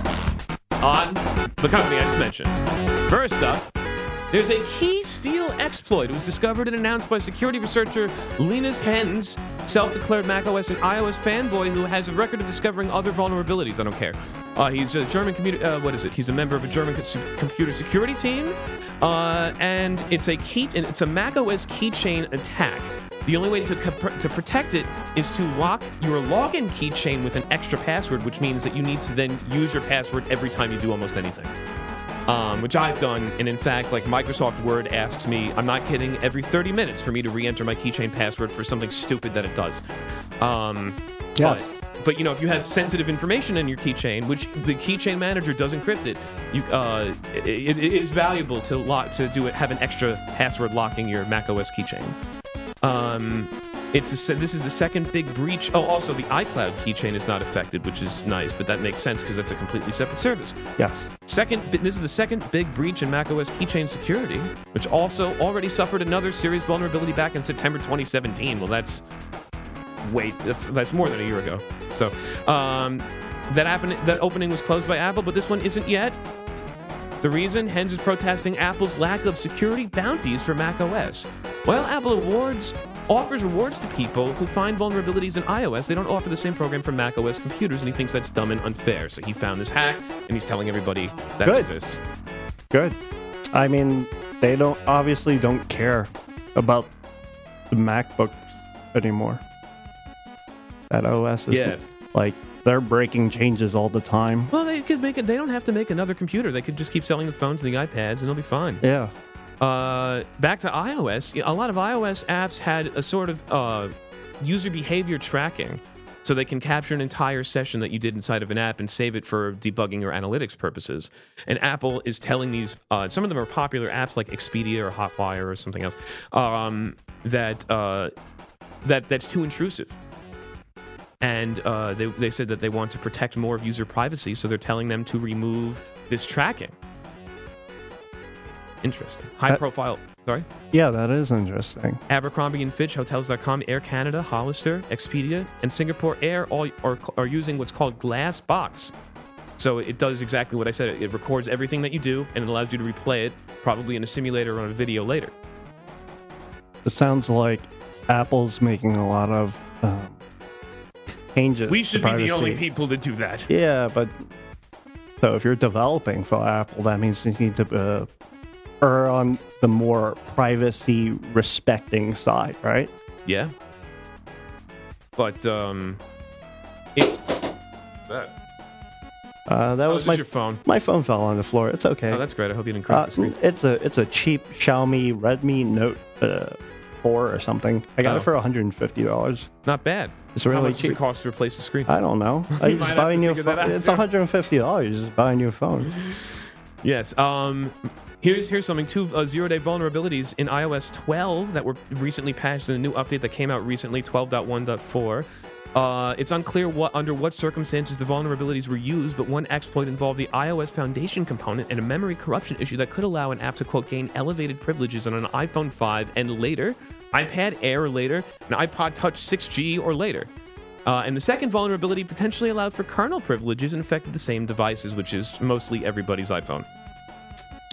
on the company I just mentioned. First up, there's a KeySteal exploit. It was discovered and announced by security researcher Linus Henze, self-declared macOS and iOS fanboy who has a record of discovering other vulnerabilities. I don't care. Uh, he's a German computer. Uh, what is it? He's a member of a German co- computer security team, uh, and it's a key. It's a macOS keychain attack. The only way to to protect it is to lock your login keychain with an extra password, which means that you need to then use your password every time you do almost anything um, which I've done. And in fact, like Microsoft Word asks me, I'm not kidding, every 30 minutes for me to re-enter my keychain password for something stupid that it does. Um, Yes. But, but you know, if you have sensitive information in your keychain, which the keychain manager does encrypt it, you uh, it, it is valuable to lock to do it. Have an extra password locking your macOS keychain. Um, it's the, this is the second big breach. Oh, also the iCloud keychain is not affected, which is nice, but that makes sense because that's a completely separate service. Yes. Second, this is the second big breach in macOS keychain security, which also already suffered another serious vulnerability back in September 2017. Well, that's wait, that's that's more than a year ago. So, um, that happened. That opening was closed by Apple, but this one isn't yet. The reason Henze is protesting Apple's lack of security bounties for macOS. While Apple awards offers rewards to people who find vulnerabilities in iOS. They don't offer the same program for Mac OS computers, and he thinks that's dumb and unfair. So he found this hack, and he's telling everybody that Good. exists. Good. I mean, they don't obviously don't care about the MacBook anymore. That OS is Yeah. like they're breaking changes all the time. Well, they could make it. They don't have to make another computer. They could just keep selling the phones and the iPads, and it'll be fine. Yeah. Uh, back to iOS. A lot of iOS apps had a sort of uh, user behavior tracking, so they can capture an entire session that you did inside of an app and save it for debugging or analytics purposes. And Apple is telling these. Uh, some of them are popular apps like Expedia or Hotwire or something else. Um, that uh, that that's too intrusive. And uh, they, they said that they want to protect more of user privacy, so they're telling them to remove this tracking. Interesting. High That- profile. Sorry? Yeah, that is interesting. Abercrombie and Fitch, Hotels.com, Air Canada, Hollister, Expedia, and Singapore Air all are, are using what's called Glassbox. So it does exactly what I said. It records everything that you do and it allows you to replay it, probably in a simulator or on a video later. It sounds like Apple's making a lot of um, changes. We should be the only people to do that. Yeah, but so if you're developing for Apple, that means you need to uh, err on the more privacy respecting side, right? Yeah. But um it's that. Uh, that Oh, was my your phone? my phone fell on the floor. It's okay. Oh, that's great. I hope you didn't crack Uh, the screen. it's a it's a cheap Xiaomi Redmi Note uh, four or something. I got Oh. it for 150 dollars. Not bad. It's How really much does it cheap. cost to replace the screen? I don't know. I just buy a new phone. It's soon. 150 dollars. Just buy a new phone. Yes. Um, here's here's something. Two uh, zero day vulnerabilities in iOS 12 that were recently patched in a new update that came out recently, 12.1.4. Uh, it's unclear what under what circumstances the vulnerabilities were used, but one exploit involved the iOS Foundation component and a memory corruption issue that could allow an app to quote gain elevated privileges on an iPhone 5 and later, iPad Air later, an iPod Touch 6G or later. Uh, and the second vulnerability potentially allowed for kernel privileges and affected the same devices, which is mostly everybody's iPhone.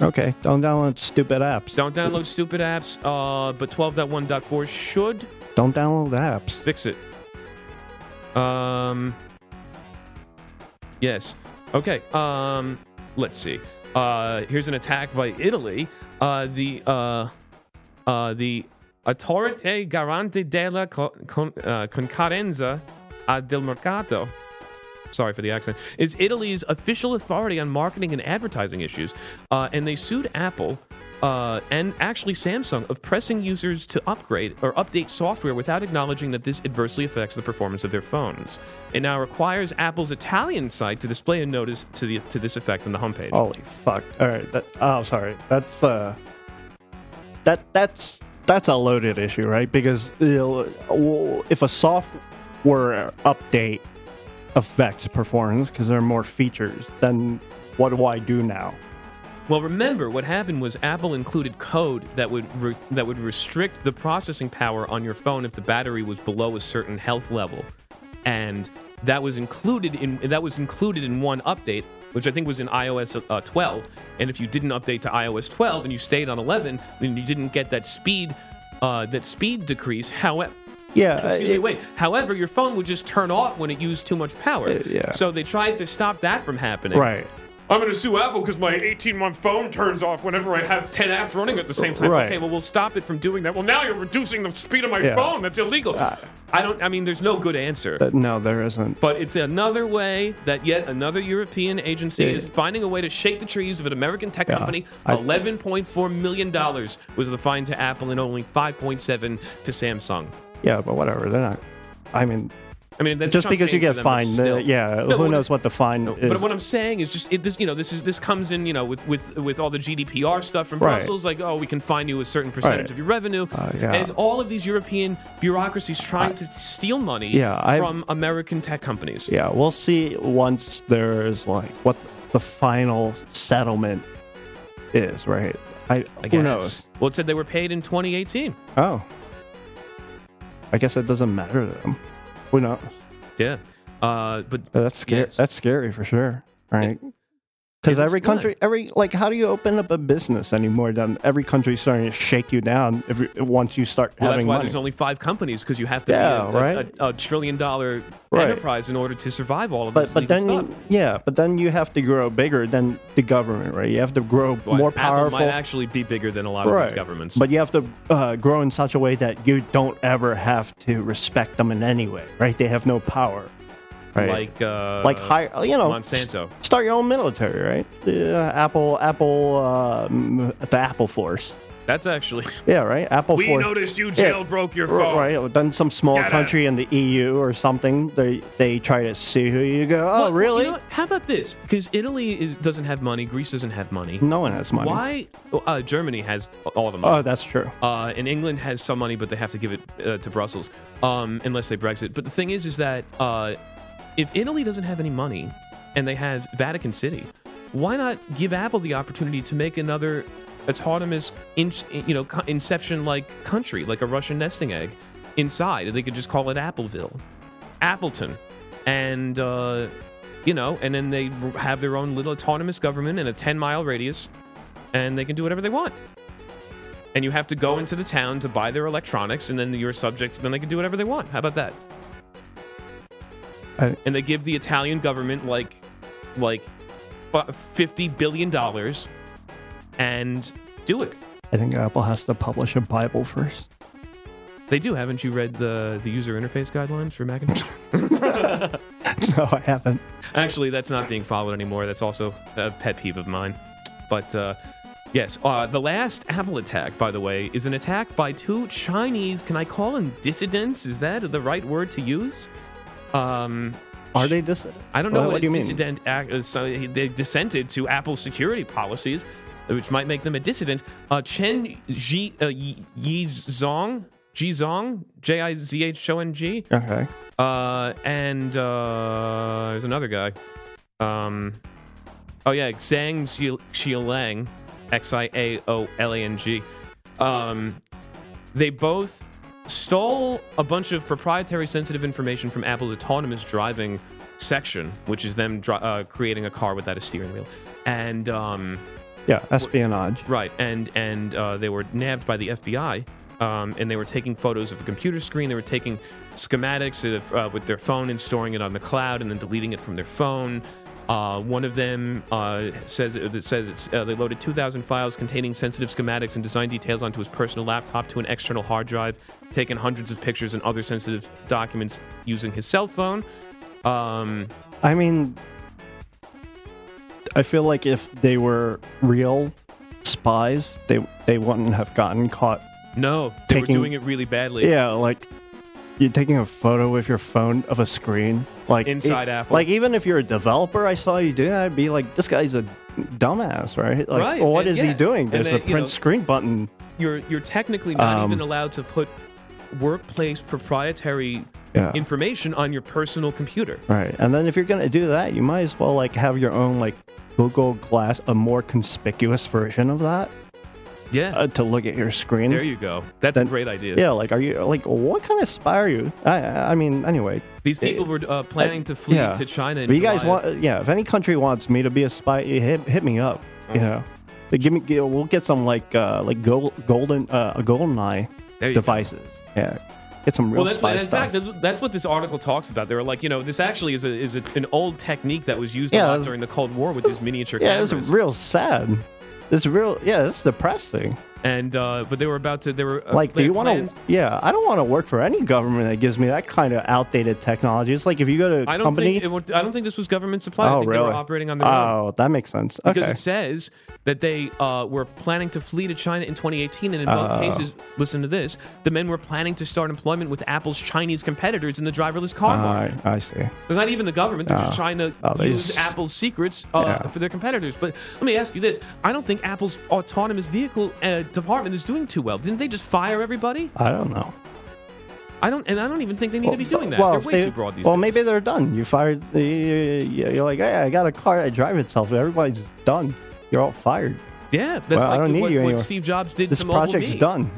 Okay, don't download stupid apps. Don't download stupid apps, uh, but 12.1.4 should Don't download apps. fix it. Um. Yes. Okay. Um. Let's see. Uh. Here's an attack by Italy. Uh. The. Uh. Uh. The Autorità Garante della Co- Con- uh, Concorrenza uh, del Mercato. Sorry for the accent. Is Italy's official authority on marketing and advertising issues, uh, and they sued Apple uh, and actually Samsung of pressing users to upgrade or update software without acknowledging that this adversely affects the performance of their phones. It now requires Apple's Italian site to display a notice to the to this effect on the homepage. Holy fuck! All right. That, oh, sorry. That's uh. That that's that's a loaded issue, right? Because you know, if a software update affects performance because there are more features, then what do I do now? Well, remember what happened was Apple included code that would re- that would restrict the processing power on your phone if the battery was below a certain health level, and that was included in that was included in one update, which I think was in iOS uh, 12. And if you didn't update to iOS 12 and you stayed on 11, then you didn't get that speed uh, that speed decrease. However, Yeah. Excuse me, wait. However, your phone would just turn off when it used too much power. Uh, yeah. So they tried to stop that from happening. Right. I'm going to sue Apple because my 18 month phone turns off whenever I have 10 apps running at the same time. Right. Okay, well, we'll stop it from doing that. Well, now you're reducing the speed of my Yeah. phone. That's illegal. I don't, I mean, there's no good answer. Uh, no, there isn't. But it's another way that yet another European agency Yeah. is finding a way to shake the trees of an American tech Yeah. company. I- $11.4 million was the fine to Apple and only 5.7 to Samsung. Yeah, but whatever. They're not. I mean, I mean, that's just chump because you change get to them, but fined, uh, yeah, No, who knows what the fine No, is? but what I'm saying is just it, this, you know, this is this comes in, you know, with with with all the GDPR stuff from Right. Brussels, like oh, we can fine you a certain percentage Right. of your revenue, Uh, yeah. and it's all of these European bureaucracies trying to steal money Yeah, I- from American tech companies. yeah, we'll see once there's like what the final settlement is, right? I, I who guess. knows? Well, it said they were paid in 2018. Oh, I guess it doesn't matter to them. Who knows? Yeah, uh, but That's scary. Yes. That's scary for sure, right? Because every good. country, every like, how do you open up a business anymore? Then every country's starting to shake you down if, once you start Well, that's having why money. there's only five companies because you have to Yeah, be a, right. a, a trillion dollar Right. enterprise in order to survive all of but this but then stuff. yeah, but then you have to grow bigger than the government, right? You have to grow Well, more Apple powerful. might actually be bigger than a lot of these governments. But you have to uh, grow in such a way that you don't ever have to respect them in any way, right? They have no power, right? like uh, like hire, you know, Monsanto. s- start your own military, right? The uh, Apple, Apple, uh, m- the Apple Force. That's actually. Yeah, right. Apple We Force. noticed you Yeah. jailbroke your R- phone. Right. Then some small Get it. country in the EU or something, they they try to sue who You go, oh, Well, really? you know? How about this? Because Italy is, doesn't have money, Greece doesn't have money. no one has money. Why? Uh, Germany has all the money. Oh, that's true. Uh, and England has some money, but they have to give it uh, to Brussels, um, unless they Brexit. But the thing is, is that uh, if Italy doesn't have any money and they have Vatican City, why not give Apple the opportunity to make another autonomous, in, you know, inception-like country, like a Russian nesting egg, inside? And they could just call it Appleville, Appleton, and uh, you know, and then they have their own little autonomous government in a ten-mile radius, and they can do whatever they want and you have to go into the town to buy their electronics, and then you're subject. Then they can do whatever they want. How about that? I- and they give the Italian government like, like, fifty billion dollars, and do it. I think Apple has to publish a Bible first. They do. Haven't you read the the user interface guidelines for Macintosh? no, I haven't. Actually, that's not being followed anymore. That's also a pet peeve of mine. But uh, yes, uh, the last Apple attack, by the way, is an attack by two Chinese. Can I call them dissidents? Is that the right word to use? Um, Are they dissident? I don't know What- what, what do you mean? act. Uh, so they dissented to Apple's security policies, which might make them a dissident. Uh, Chen Ji uh, Yi Yi Zong, Ji Zong, J I Z H O N G. Okay. Uh, and uh, there's another guy. Um, oh yeah, Zhang Xi- Xiaolang, X I A O L A N G. Um, they both stole a bunch of proprietary sensitive information from Apple's autonomous driving section, which is them dri- uh, creating a car without a steering wheel. And um, Yeah, espionage. Right, and and uh, they were nabbed by the FBI, um, and they were taking photos of a computer screen. They were taking schematics of, uh, with their phone and storing it on the cloud, and then deleting it from their phone. Uh, one of them uh, says it says it's, uh, they loaded 2,000 files containing sensitive schematics and design details onto his personal laptop to an external hard drive, taken hundreds of pictures and other sensitive documents using his cell phone. Um, I mean, I feel like if they were real spies, they they wouldn't have gotten caught. no, they Taking- were doing it really badly. Yeah, like you're taking a photo with your phone of a screen, like Inside e- Apple. Like even if you're a developer, I saw you do that, I'd be like, this guy's a dumbass, right? Like, Right, well, what and is he doing? There's a print know- screen button. you're you're technically not Um, even allowed to put workplace proprietary Yeah. information on your personal computer. Right. And then if you're going to do that, you might as well like have your own like Google Glass, a more conspicuous version of that Yeah. uh, to look at your screen. there you go. That's then- a great idea. yeah, like are you like what kind of spy are you? I I mean, anyway, These people were uh, planning to flee yeah. to China. In But you guys July. want yeah, if any country wants me to be a spy, you hit hit me up, Uh-huh. you know. They give me give- we'll get some like uh like gold, golden uh a golden eye There you go. devices. Yeah. Get some real Well, that's spy what, in stuff. fact, that's, that's what this article talks about. They were like, you know, this actually is a, is a, an old technique that was used Yeah, a lot that's- during the Cold War with these miniature yeah, cameras. it's real sad. It's real yeah, it's depressing. and uh, but they were about to. They were uh, like do you want to yeah i don't want to work for any government that gives me that kind of outdated technology it's like if you go to a I don't company think it, would- I don't think this was government supplied. I oh think really they were operating on their own. oh that makes sense because okay it says that they uh, were planning to flee to China in 2018, and in both Oh. cases, listen to this: the men were planning to start employment with Apple's Chinese competitors in the driverless car market. I, I see It's not even the government; they're just trying to Oh, use just- Apple's secrets uh, Yeah. for their competitors. But let me ask you this: I don't think Apple's autonomous vehicle uh, department is doing too well. Didn't they just fire everybody? i don't know I don't, and I don't even think they need to be doing that. well, they're way they- too broad these well days. maybe they're done you fired you- you're like hey i got a car that drives itself everybody's done you're all fired yeah, that's Well, I like don't need what, you what anymore. Steve Jobs did this to Mobile project's Me. done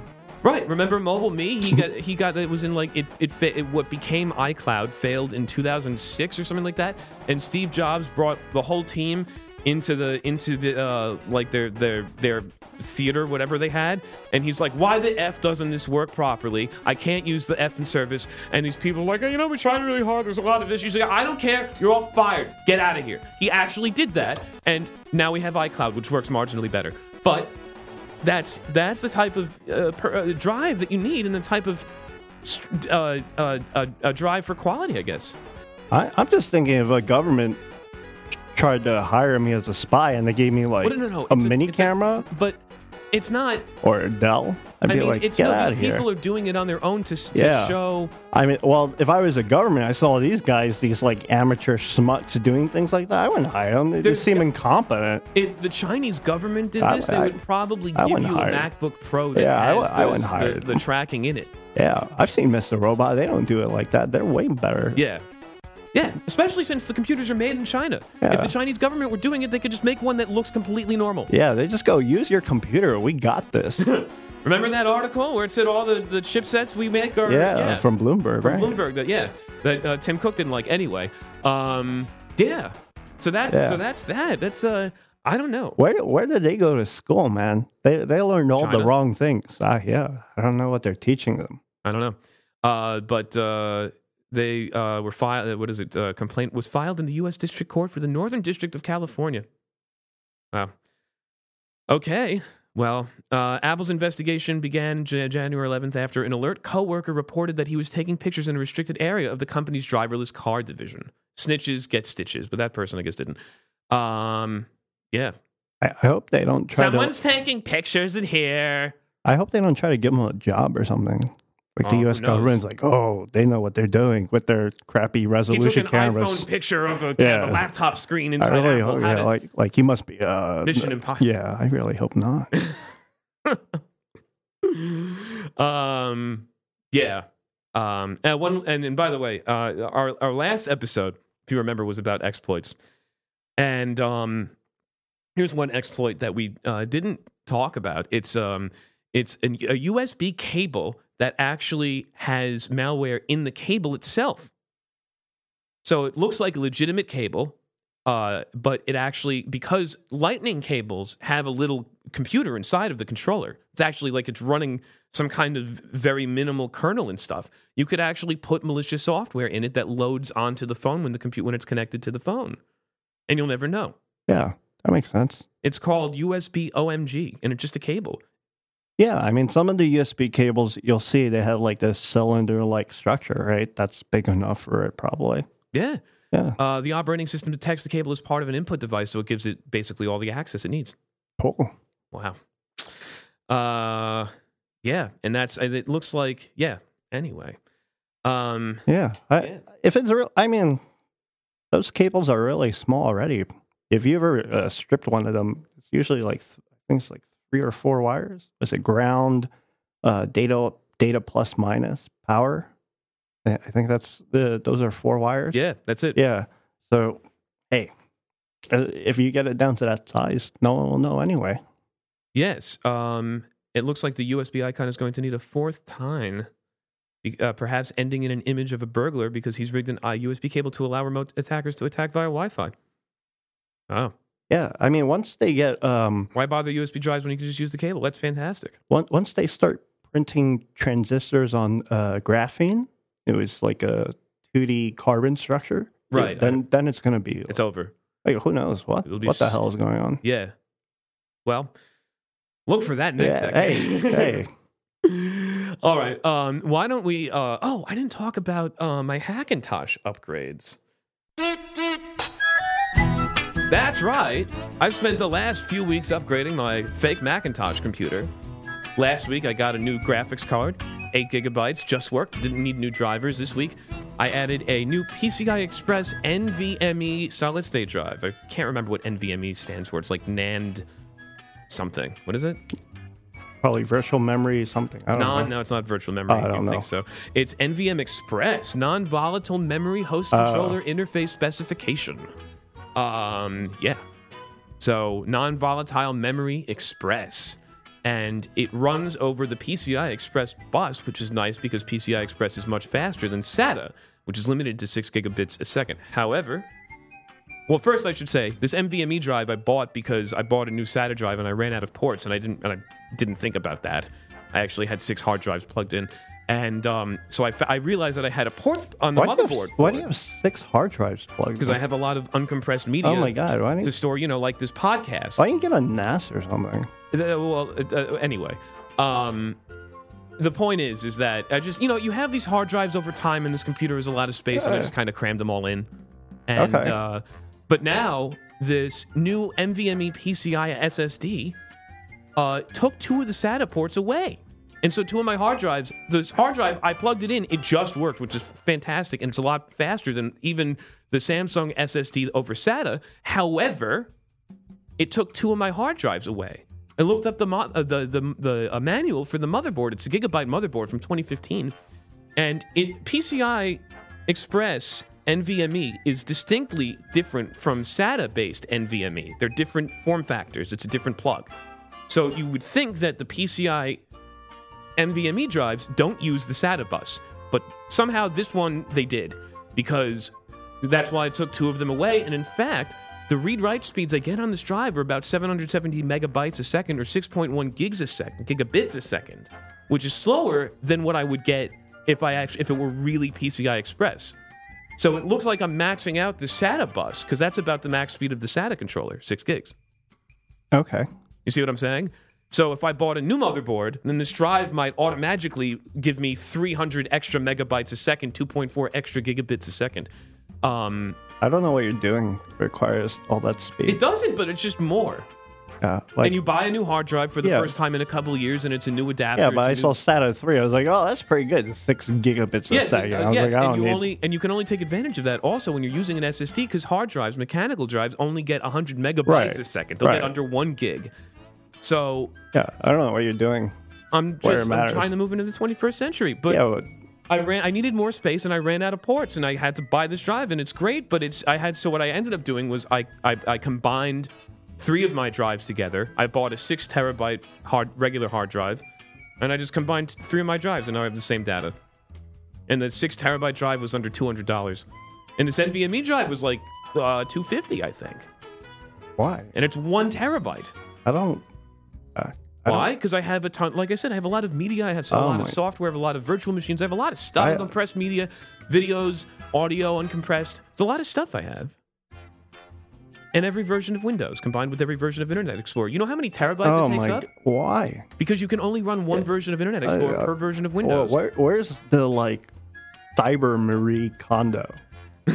Right. Remember MobileMe? He got he got it was in like it it, fa- it what became iCloud failed in 2006 or something like that. And Steve Jobs brought the whole team into the into the uh, like their their their theater, whatever they had, and he's like, "Why the f doesn't this work properly? I can't use the f in service." And these people are like, "You know, we tried really hard. There's a lot of issues." Like, "I don't care. You're all fired. Get out of here." He actually did that, and now we have iCloud, which works marginally better, but. That's that's the type of uh, per, uh, drive that you need, and the type of uh, uh, uh, drive for quality, I guess. I, I'm just thinking of a government tried to hire me as a spy and they gave me like Well, no, no, a a- mini a- camera But it's not. or a Dell, I'd I be mean, like, it's get no, out these of here. people are doing it on their own to, to Yeah. show. I mean, well, if I was a government, I saw these guys, these like amateur schmucks doing things like that. I wouldn't hire them. They There's- just seem incompetent. If the Chinese government did I- this, they I- would probably I give you a. MacBook Pro that Yeah, I has I those- wouldn't hire the, the tracking in it. Yeah, I've seen Mr. Robot. They don't do it like that. They're way better. Yeah. Yeah, especially since the computers are made in China. If the Chinese government were doing it, they could just make one that looks completely normal. Yeah, they just go use your computer. We got this. Remember that article where it said all the, the chipsets we make are yeah, from Bloomberg, from right? Bloomberg that yeah that uh, Tim Cook didn't like anyway. Um, yeah. So that's Yeah. so that's that. That's uh I don't know. Where where did they go to school, man? They they learned all the wrong things. Ah, yeah, I don't know what they're teaching them. I don't know. Uh, but uh, they uh, were filed. What is it? Uh, complaint was filed in the U.S. District Court for the Northern District of California. Wow. Okay. Well, uh, Apple's investigation began J- January 11th after an alert coworker reported that he was taking pictures in a restricted area of the company's driverless car division. Snitches get stitches, but that person, I guess, didn't. Um, yeah. I, I hope they don't try Someone's to. taking pictures in here. I hope they don't try to give them a job or something. Like Oh, the who U.S. government's like, oh, they know what they're doing with their crappy He took resolution an cameras. iPhone picture of a, Yeah. of a laptop screen I inside really Apple. hope, yeah, like like he must be uh, Mission Impossible. Yeah, I really hope not. um, yeah. Um, and one, and, and by the way, uh, our our last episode, if you remember, was about exploits, and um, here's one exploit that we uh, didn't talk about. It's um, it's an, a USB cable that actually has malware in the cable itself. So it looks like a legitimate cable, uh, but it actually because lightning cables have a little computer inside of the controller. It's actually like it's running some kind of very minimal kernel and stuff. You could actually put malicious software in it that loads onto the phone when the compute when it's connected to the phone, and you'll never know. Yeah, that makes sense. It's called USB OMG, and it's just a cable. Yeah, I mean, some of the USB cables you'll see they have like this cylinder-like structure, right? That's big enough for it, probably. Yeah. Yeah, Uh, the operating system detects the cable as part of an input device, so it gives it basically all the access it needs. cool. Wow. Uh, yeah, and that's it looks like yeah. Anyway, um, Yeah, I, Yeah. if it's real, I mean, those cables are really small already. If you ever uh, stripped one of them, it's usually like I think it's like three or four wires. Is it ground, uh, data, data plus minus power? I think that's the those are four wires. yeah, that's it. yeah. So, hey, uh, if you get it down to that size, no one will know anyway. Yes. Um, it looks like the USB icon is going to need a fourth time, be- uh, perhaps ending in an image of a burglar because he's rigged an uh, USB cable to allow remote attackers to attack via Wi-Fi. Oh, Yeah, I mean, once they get um, why bother USB drives when you can just use the cable? That's fantastic. Once once they start printing transistors on uh, graphene, it was like a 2D carbon structure. Right. Then then it's going to be It's over. like who knows what what the hell is going on. Yeah. Well, look for that next Yeah, decade. hey, hey. All right. Um, why don't we? Uh, oh, I didn't talk about uh, my Hackintosh upgrades. That's right. I've spent the last few weeks upgrading my fake Macintosh computer. Last week, I got a new graphics card, 8 gigabytes, just worked, didn't need new drivers. This week, I added a new PCI Express NVMe solid state drive. I can't remember what NVMe stands for. It's like NAND something. What is it? Probably virtual memory something. I don't Non, know. no, it's not virtual memory. Oh, I don't know. think so. It's NVM Express, non-volatile memory host controller uh. interface specification. Um, yeah. So non-volatile memory express, and it runs over the PCI Express bus, which is nice because PCI Express is much faster than SATA, which is limited to six gigabits a second. However, Well, first I should say this NVMe drive I bought because I bought a new SATA drive and I ran out of ports and I didn't and I didn't think about that. I actually had six hard drives plugged in, and um, so I, I realized that I had a port on the Why motherboard. have, why do you have six hard drives plugged? Because I have a lot of uncompressed media. Oh my god! Why don't To you, store, you know, like this podcast. why don't you get a NAS or something? Uh, well, uh, uh, anyway, um, the point is, is that I just, you know, you have these hard drives over time, and this computer is a lot of space, and I just kind of crammed them all in. And Okay. uh, but now this new NVMe PCI SSD uh, took two of the SATA ports away. And so two of my hard drives, this hard drive, I plugged it in, it just worked, which is fantastic, and it's a lot faster than even the Samsung SSD over SATA. However, it took two of my hard drives away. I looked up the mo- uh, the the, the uh, manual for the motherboard. It's a Gigabyte motherboard from 2015, and it PCI Express NVMe is distinctly different from SATA based NVMe. They're different form factors. It's a different plug. So you would think that the PCI NVMe drives don't use the SATA bus, but somehow this one they did because that's why I took two of them away. And in fact, the read-write speeds I get on this drive are about 770 megabytes a second or 6.1 gigs a second, gigabits a second, which is slower than what I would get if I actually if it were really PCI Express. So it looks like I'm maxing out the SATA bus because that's about the max speed of the SATA controller, six gigs. Okay. You see what I'm saying? So if I bought a new motherboard, then this drive might automatically give me 300 extra megabytes a second, 2.4 extra gigabits a second. Um, I don't know what you're doing requires all that speed. it doesn't, but it's just more. yeah, like, and you buy a new hard drive for the Yeah. first time in a couple of years, and it's a new adapter. yeah, but I new- saw SATA three. I was like, oh, that's pretty good. Six gigabits a Yes, second. uh, I was yes, like, I and you need. only and you can only take advantage of that also when you're using an SSD because hard drives, mechanical drives, only get 100 megabytes Right, a second. They'll right. get under one gig. So yeah, I don't know what you're doing. I'm just I'm trying to move into the 21st century, but yeah, but I ran. I needed more space, and I ran out of ports, and I had to buy this drive, and it's great. But it's. I had. So what I ended up doing was I. I, I combined three of my drives together. I bought a six terabyte hard regular hard drive, and I just combined three of my drives, and now I have the same data. And the six terabyte drive was under two hundred dollars, and this NVMe drive was like uh, two fifty, I think, why? and it's one terabyte. I don't. Uh, I Why? Because I have a ton. Like I said, I have a lot of media. I have a Oh lot of software. I have a lot of virtual machines. I have a lot of stuff. I- uncompressed media, videos, audio, uncompressed. It's a lot of stuff I have. And every version of Windows combined with every version of Internet Explorer. You know how many terabytes Oh it takes my! up? Why? Because you can only run one version of Internet Explorer uh, per version of Well, Windows. where, where's the like Cyber Marie Kondo?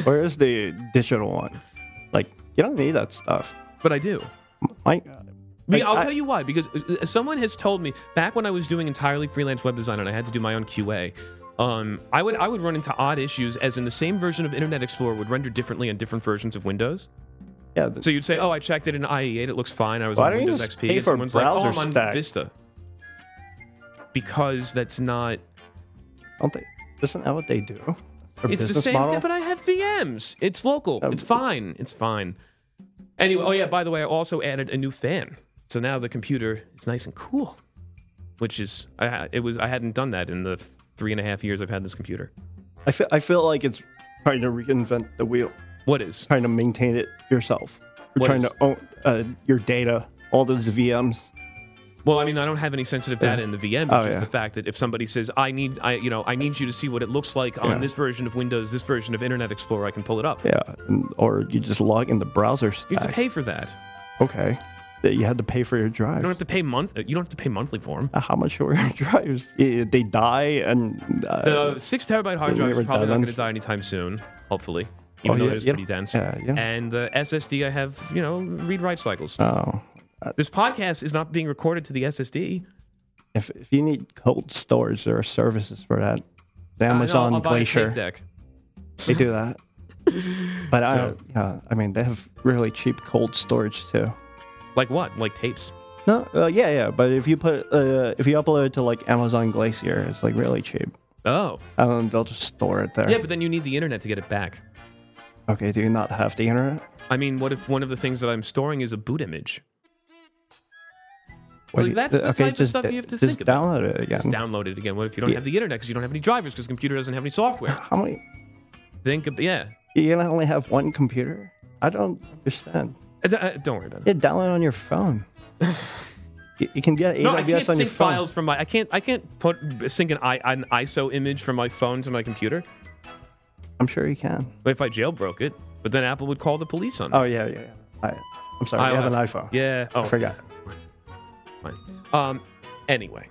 Where's the digital one? Like, you don't need that stuff. But I do. My, like, I'll I- tell you why. Because uh, someone has told me back when I was doing entirely freelance web design and I had to do my own QA. Um, I would I would run into odd issues, as in the same version of Internet Explorer would render differently on different versions of Windows. Yeah, the, So you'd say, "Oh, I checked it in IE8; it looks fine." I was on Windows XP, and someone's like, "Oh, I'm on stack?" Vista." Because that's not. don't they? Isn't that what they do? Their It's the same model? thing, but I have VMs. It's local. Um, it's fine. It's fine. Anyway, oh yeah. By the way, I also added a new fan, so now the computer is nice and cool. Which is, I it was I hadn't done that in the three and a half years I've had this computer. I feel I feel like it's trying to reinvent the wheel, What is? trying to maintain it yourself. You're What trying is? to own uh, your data, all those VMs. Well, I mean, I don't have any sensitive data in the VM. It's Oh, just yeah. the fact that if somebody says, "I need, I, you know, I need you to see what it looks like on Yeah. this version of Windows, this version of Internet Explorer," I can pull it up. Yeah, or you just log in the browser You have to pay for that. Okay, that you had to pay for your drive. You don't have to pay month. You don't have to pay monthly for them. Uh, How much were your drives? They die and uh, The six terabyte hard drive is probably not going to die anytime soon. Hopefully, even Oh, though yeah, it is yeah. pretty dense. Yeah, yeah. And the SSD, I have, you know, read write cycles. oh, this podcast is not being recorded to the SSD. if if you need cold storage, there are services for that. The Uh, Amazon I'll buy a Glacier, tape deck. they do that. But I, So- yeah, I mean, they have really cheap cold storage too. Like what? Like tapes? No, uh, yeah, yeah. But if you put uh, if you upload it to like Amazon Glacier, it's like really cheap. Oh, And they'll just store it there. yeah, but then you need the internet to get it back. Okay, do you not have the internet? I mean, what if one of the things that I'm storing is a boot image? What Like, that's the okay, type of just, stuff you have to think about. download it again. Just download it again. What if you don't Yeah. have the internet because you don't have any drivers because the computer doesn't have any software? How many? Think, of, yeah. You only have one computer. I don't understand. Uh, don't worry about it. Yeah, download on your phone. you, you can get AWS No, I can't on your sync phone. files from my. I can't. I can't put sync an, I, an ISO image from my phone to my computer. I'm sure you can. But if I jailbroke it, but then Apple would call the police on me. Oh yeah, yeah. yeah. I, I'm sorry. You have an iPhone. Yeah. Oh, I forgot. Fine. Um. Anyway,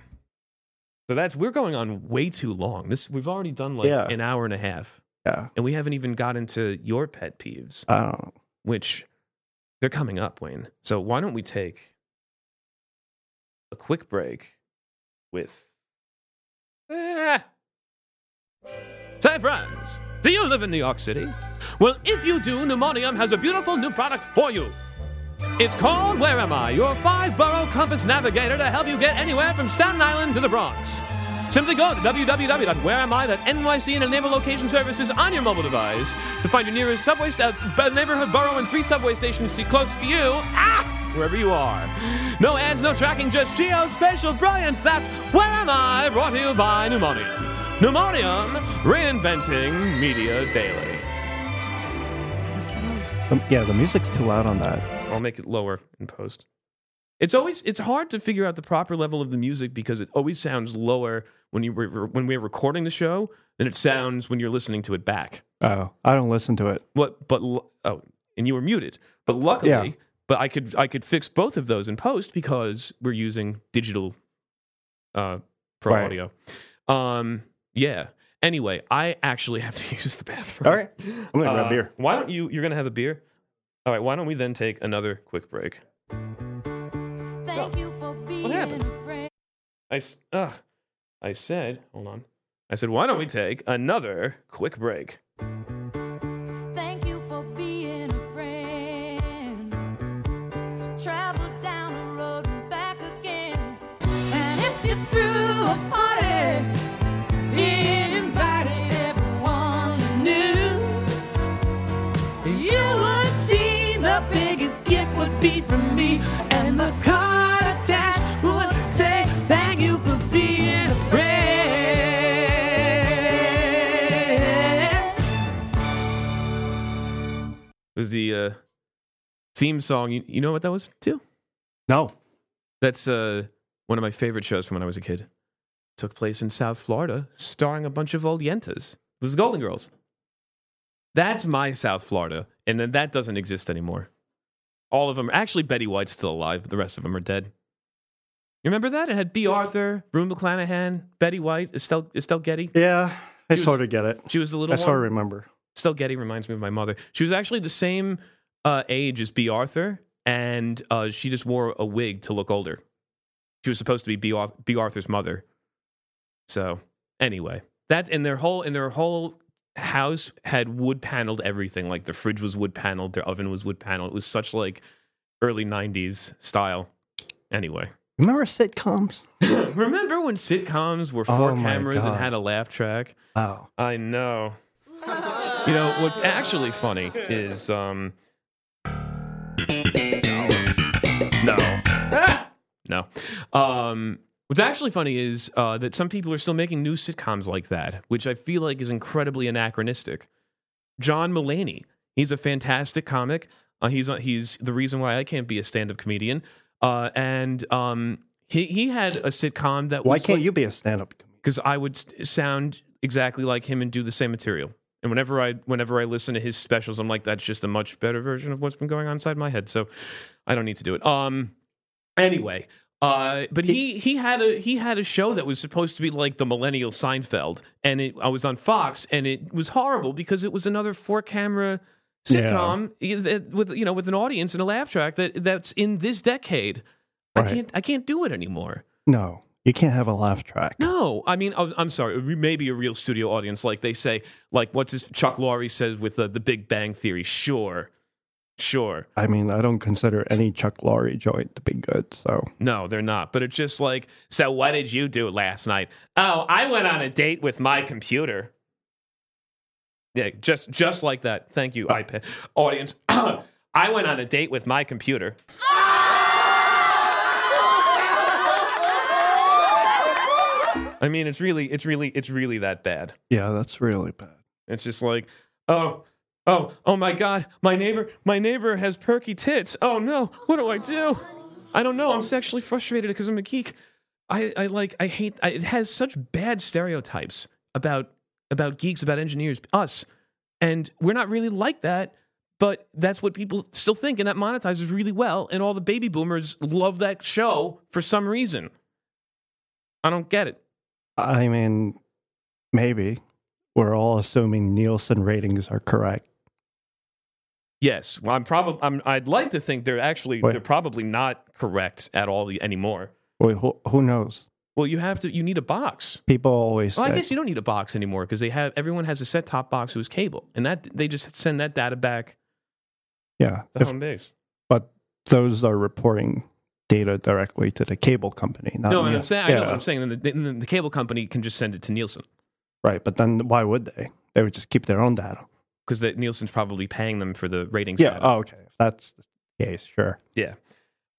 so that's we're going on way too long. This we've already done like Yeah. an hour and a half, Yeah. and we haven't even got into your pet peeves, I don't know. which they're coming up, Wayne. So why don't we take a quick break with. Ah. Friends, do you live in New York City? Well, if you do, Pneumonium has a beautiful new product for you. It's called Where Am I? Your five borough compass navigator to help you get anywhere from Staten Island to the Bronx. Simply go to www.whereami.nyc and enable location services on your mobile device to find your nearest subway st- uh, neighborhood borough and three subway stations to- closest to you. Ah! Wherever you are. No ads, no tracking, just geospatial brilliance. That's Where Am I? Brought to you by Pneumonium. Pneumonium, reinventing media daily. Um, yeah, the music's too loud on that. I'll make it lower in post. It's always it's hard to figure out the proper level of the music because it always sounds lower when you re- when we're recording the show than it sounds when you're listening to it back. Oh, I don't listen to it. What? But oh, and you were muted. But luckily, Yeah. but I could I could fix both of those in post because we're using digital uh, pro Right. audio. Um, yeah. Anyway, I actually have to use the bathroom. All right, I'm gonna grab Uh, beer. Why don't you? You're gonna have a beer. All right. Why don't we then take another quick break? Thank you for being happened? a friend. Ugh. I said, hold on. I said, why don't we take another quick break? Thank you for being a friend. It was the uh, theme song. You, you know what that was too? No. That's uh, one of my favorite shows from when I was a kid. Took place in South Florida, starring a bunch of old yentas. It was the Golden Girls. That's my South Florida, and then that doesn't exist anymore. All of them. Actually, Betty White's still alive, but the rest of them are dead. You remember that? It had Bea Arthur, Rue McClanahan, Betty White, Estelle, Estelle Getty. Yeah, I She was- sort of get it. She was the little. I little sort of remember. Estelle Getty reminds me of my mother. She was actually the same uh, age as Bea Arthur, and uh, she just wore a wig to look older. She was supposed to be B. Ar- Bea Arthur's mother. So anyway, that's in their whole in their whole house had wood paneled everything. Like the fridge was wood paneled, their oven was wood paneled. It was such like early '90s style. Anyway, Remember sitcoms? remember when sitcoms were four Oh my cameras and had a laugh track? Oh. I know. you know what's actually funny is um no no um what's actually funny is uh, that some people are still making new sitcoms like that, which I feel like is incredibly anachronistic. John Mulaney, he's a fantastic comic. Uh, he's he's the reason why I can't be a stand-up comedian. Uh, and um, he he had a sitcom that Why can't like- you be a stand-up comedian? because I would sound exactly like him and do the same material. And whenever I whenever I listen to his specials, I'm like, that's just a much better version of what's been going on inside my head. So I don't need to do it. Um. Anyway, uh, but he he had a he had a show that was supposed to be like the millennial Seinfeld, and it, I was on Fox, and it was horrible because it was another four camera sitcom y- that- with you know with an audience and a laugh track that that's in this decade. I can't I can't do it anymore. No, you can't have a laugh track. No, I mean, I'm I'm sorry. Maybe a real studio audience, like they say, like what's his Chuck Lorre says with the, the Big Bang Theory. Sure, sure. I mean, I don't consider any Chuck Lorre joint to be good. So No, they're not. But it's just like, so what did you do last night? Oh, I went on a date with my computer. Yeah, just just like that. Thank you, iPad audience. I went on a date with my computer. Ah! I mean, it's really, it's really, it's really that bad. yeah, that's really bad. It's just like, oh, Oh, oh my God! My neighbor, my neighbor has perky tits. Oh no! What do I do? I don't know. I'm sexually frustrated because I'm a geek. I, I like, I hate. I, it has such bad stereotypes about about geeks, about engineers, us, and we're not really like that. But that's what people still think, and that monetizes really well. And all the baby boomers love that show for some reason. I don't get it. I mean, maybe we're all assuming Nielsen ratings are correct. Yes, well, I'm probably. I'm, I'd like to think they're actually Wait. they're probably not correct at all anymore. Wait, who, who knows? Well, you have to. You need a box. People always Well, I guess you don't need a box anymore because they have everyone has a set top box who's cable, and that they just send that data back yeah, to if- home base. but those are reporting data directly to the cable company. Not No, and I'm saying I know what I'm saying. Then the, then the cable company can just send it to Nielsen right. But then why would they? They would just keep their own data. because Nielsen's probably paying them for the ratings. Yeah. data. Oh, okay. If that's the case, sure. Yeah.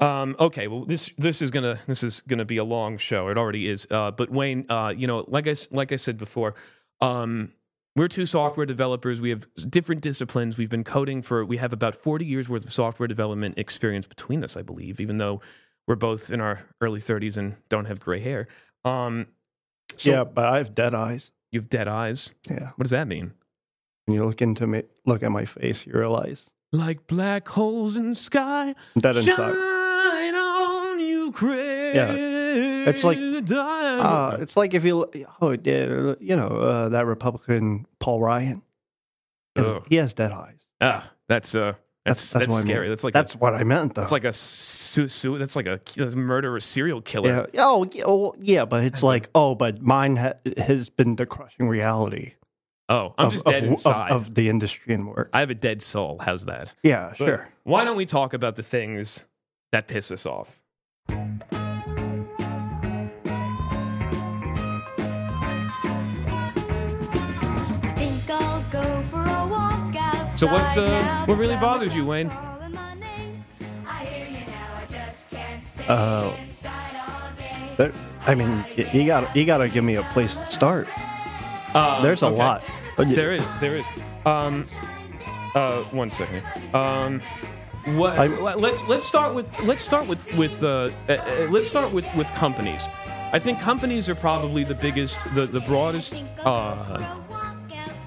Um, okay. Well, this this is gonna this is gonna be a long show. It already is. Uh, but Wayne, uh, you know, like I like I said before, um, we're two software developers. We have different disciplines. We've been coding for. We have about forty years worth of software development experience between us, I believe. Even though we're both in our early thirties and don't have gray hair. Um, so yeah, but I have dead eyes. You have dead eyes. Yeah. What does that mean? When you look into me, look at my face, you realize Like black holes in the sky. Dead inside. Shine on you, Craig. It's like- Uh, it's like if you, oh, you know, uh, that Republican Paul Ryan. Ugh. He has dead eyes. ah, that's uh, that's that's, what I scary. mean. That's like that's a, what I meant, though. that's like a su- su- that's like a that's murderer serial killer. yeah. Oh, yeah, oh, yeah, but it's like, oh, but mine ha- has been the crushing reality Oh, I'm of, just dead of- inside. of the industry and work. I have a dead soul. How's that? Yeah, But sure. Why don't we talk about the things that piss us off? So what's, uh, what really bothers you, Wayne? calling my name. I hear you now, I just can't stay Uh, inside all day. There, I mean, y- you got you got to give me a place to start. Uh, There's a okay. lot. But there is, there is. Um, uh, one second. Um, what? I'm- let's let's start with let's start with with uh, uh, uh, let's start with with companies. I think companies are probably the biggest, the the broadest uh,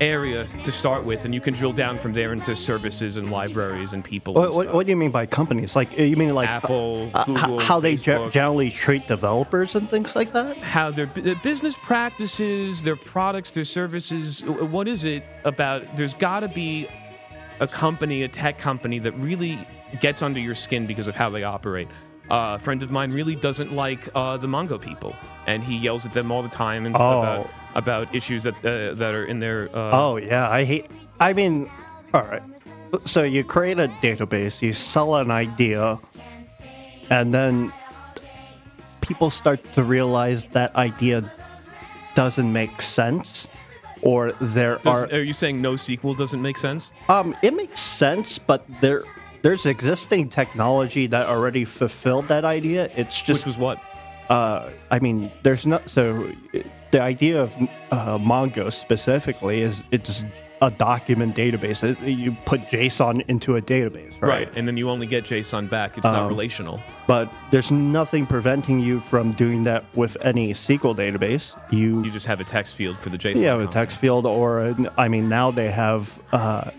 area to start with, and you can drill down from there into services and libraries and people. What, and what, stuff. what do you mean by companies? Like, you mean like Apple, uh, Google, how they ge- generally treat developers and things like that? how their, their business practices, their products, their services. What is it about? There's got to be a company, a tech company that really gets under your skin because of how they operate. Uh, a friend of mine really doesn't like uh, the Mongo people, and he yells at them all the time and Oh. about about issues that uh, that are in their. Uh, Oh yeah, I hate. I mean, all right. So you create a database, you sell an idea, and then people start to realize that idea doesn't make sense, or there does- are. are you saying NoSQL doesn't make sense? Um, it makes sense, but there there's existing technology that already fulfilled that idea. It's just Which was what? uh, I mean, there's not so the idea of uh, Mongo specifically is it's a document database. It- you put JSON into a database, right? And then you only get JSON back. It's not relational. But there's nothing preventing you from doing that with any SQL database. You, You just have a text field for the JSON. you have a text field, or I mean, now they have uh,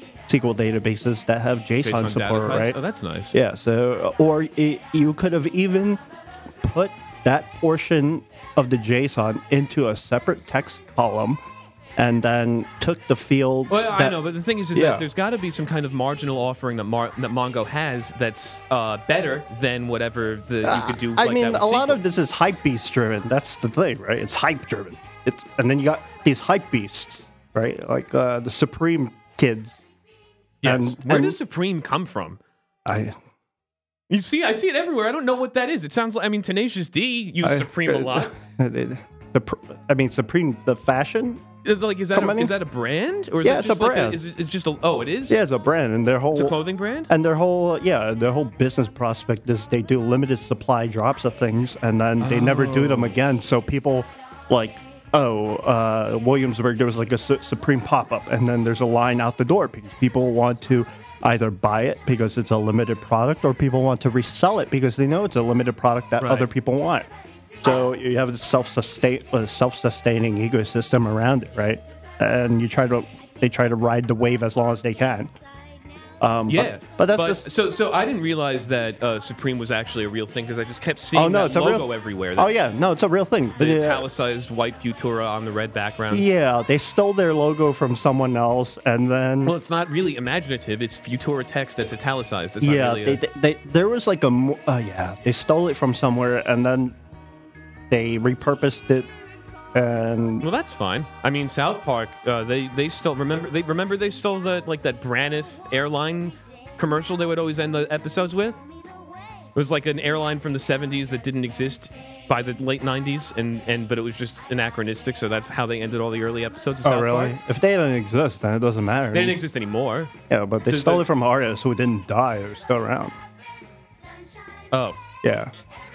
SQL databases that have JSON, JSON support, right? Oh, that's nice. Yeah, so or it, you could have even put that portion of the JSON into a separate text column, and then took the fields. Well, I know, but the thing is, is Yeah. that there's got to be some kind of marginal offering that Mar- that Mongo has that's uh, better than whatever the you could do. I like mean, that a with lot of this is hype beast driven. That's the thing, right? It's hype driven. It's and then you got these hype beasts, right? Like uh, the Supreme kids. Yes. and- Where and- does Supreme come from? I You see, I see it everywhere. I don't know what that is. It sounds like I mean, Tenacious D used I- Supreme a lot. the, I mean, Supreme the fashion. Like, is that a, is that a brand or is Yeah, that it's just a like brand. is it, it's just a oh, it is. Yeah, it's a brand, and their whole It's a clothing brand. And their whole yeah, their whole business prospect is they do limited supply drops of things and then they never do Oh. them again. So people like oh, uh, Williamsburg, there was like a Su- Supreme pop up, and then there's a line out the door because people want to either buy it because it's a limited product or people want to resell it because they know it's a limited product that Right. other people want. So you have a self-sustain, a self-sustaining ecosystem around it, right? And you try to, they try to ride the wave as long as they can. Um, Yeah, but, that's just so. So I didn't realize that uh, Supreme was actually a real thing because I just kept seeing oh no, that it's a logo real everywhere. Oh yeah, no, it's a real thing. the But, uh, italicized white Futura on the red background. Yeah, they stole their logo from someone else, and then Well, it's not really imaginative. It's Futura text that's italicized. It's not yeah, really they, a- they, they there was like a uh, yeah, they stole it from somewhere, and then they repurposed it, and Well, that's fine. I mean, South Park, uh, they they still remember. They remember they stole the like that Braniff airline commercial they would always end the episodes with. It was like an airline from the '70s that didn't exist by the late '90s, and and but it was just anachronistic. So that's how they ended all the early episodes of oh South really? Park. If they don't exist, then it doesn't matter. They didn't exist anymore. yeah, but they Does stole the- it from artists who didn't die; they're still around. Oh, Yeah,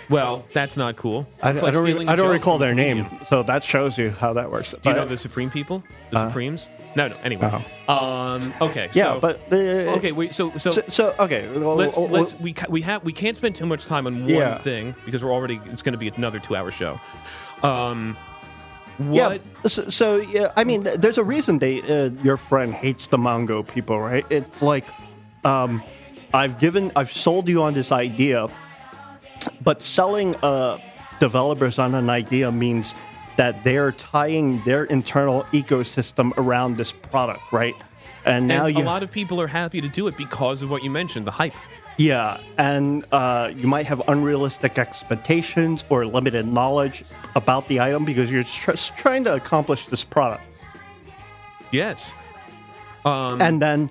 well, that's not cool. I, It's I don't. Re- I don't recall their name, so that shows you how that works. Do you know the Supreme people? The Supremes? No, no. Anyway, Oh. um, okay. yeah, so, but uh, okay. Wait. So so So, so okay, well, let's well, let's we we have we can't spend too much time on one Yeah. thing because we're already it's going to be another two hour show. Um, Yeah. So, so yeah, I mean, th- there's a reason they uh, your friend hates the Mongo people, right? It's like, um, I've given, I've sold you on this idea, but selling uh, developers on an idea means that they're tying their internal ecosystem around this product, right? And now and you, a lot of people are happy to do it because of what you mentioned, the hype. yeah, and uh, you might have unrealistic expectations or limited knowledge about the item because you're just trying to accomplish this product. Yes. Um, and then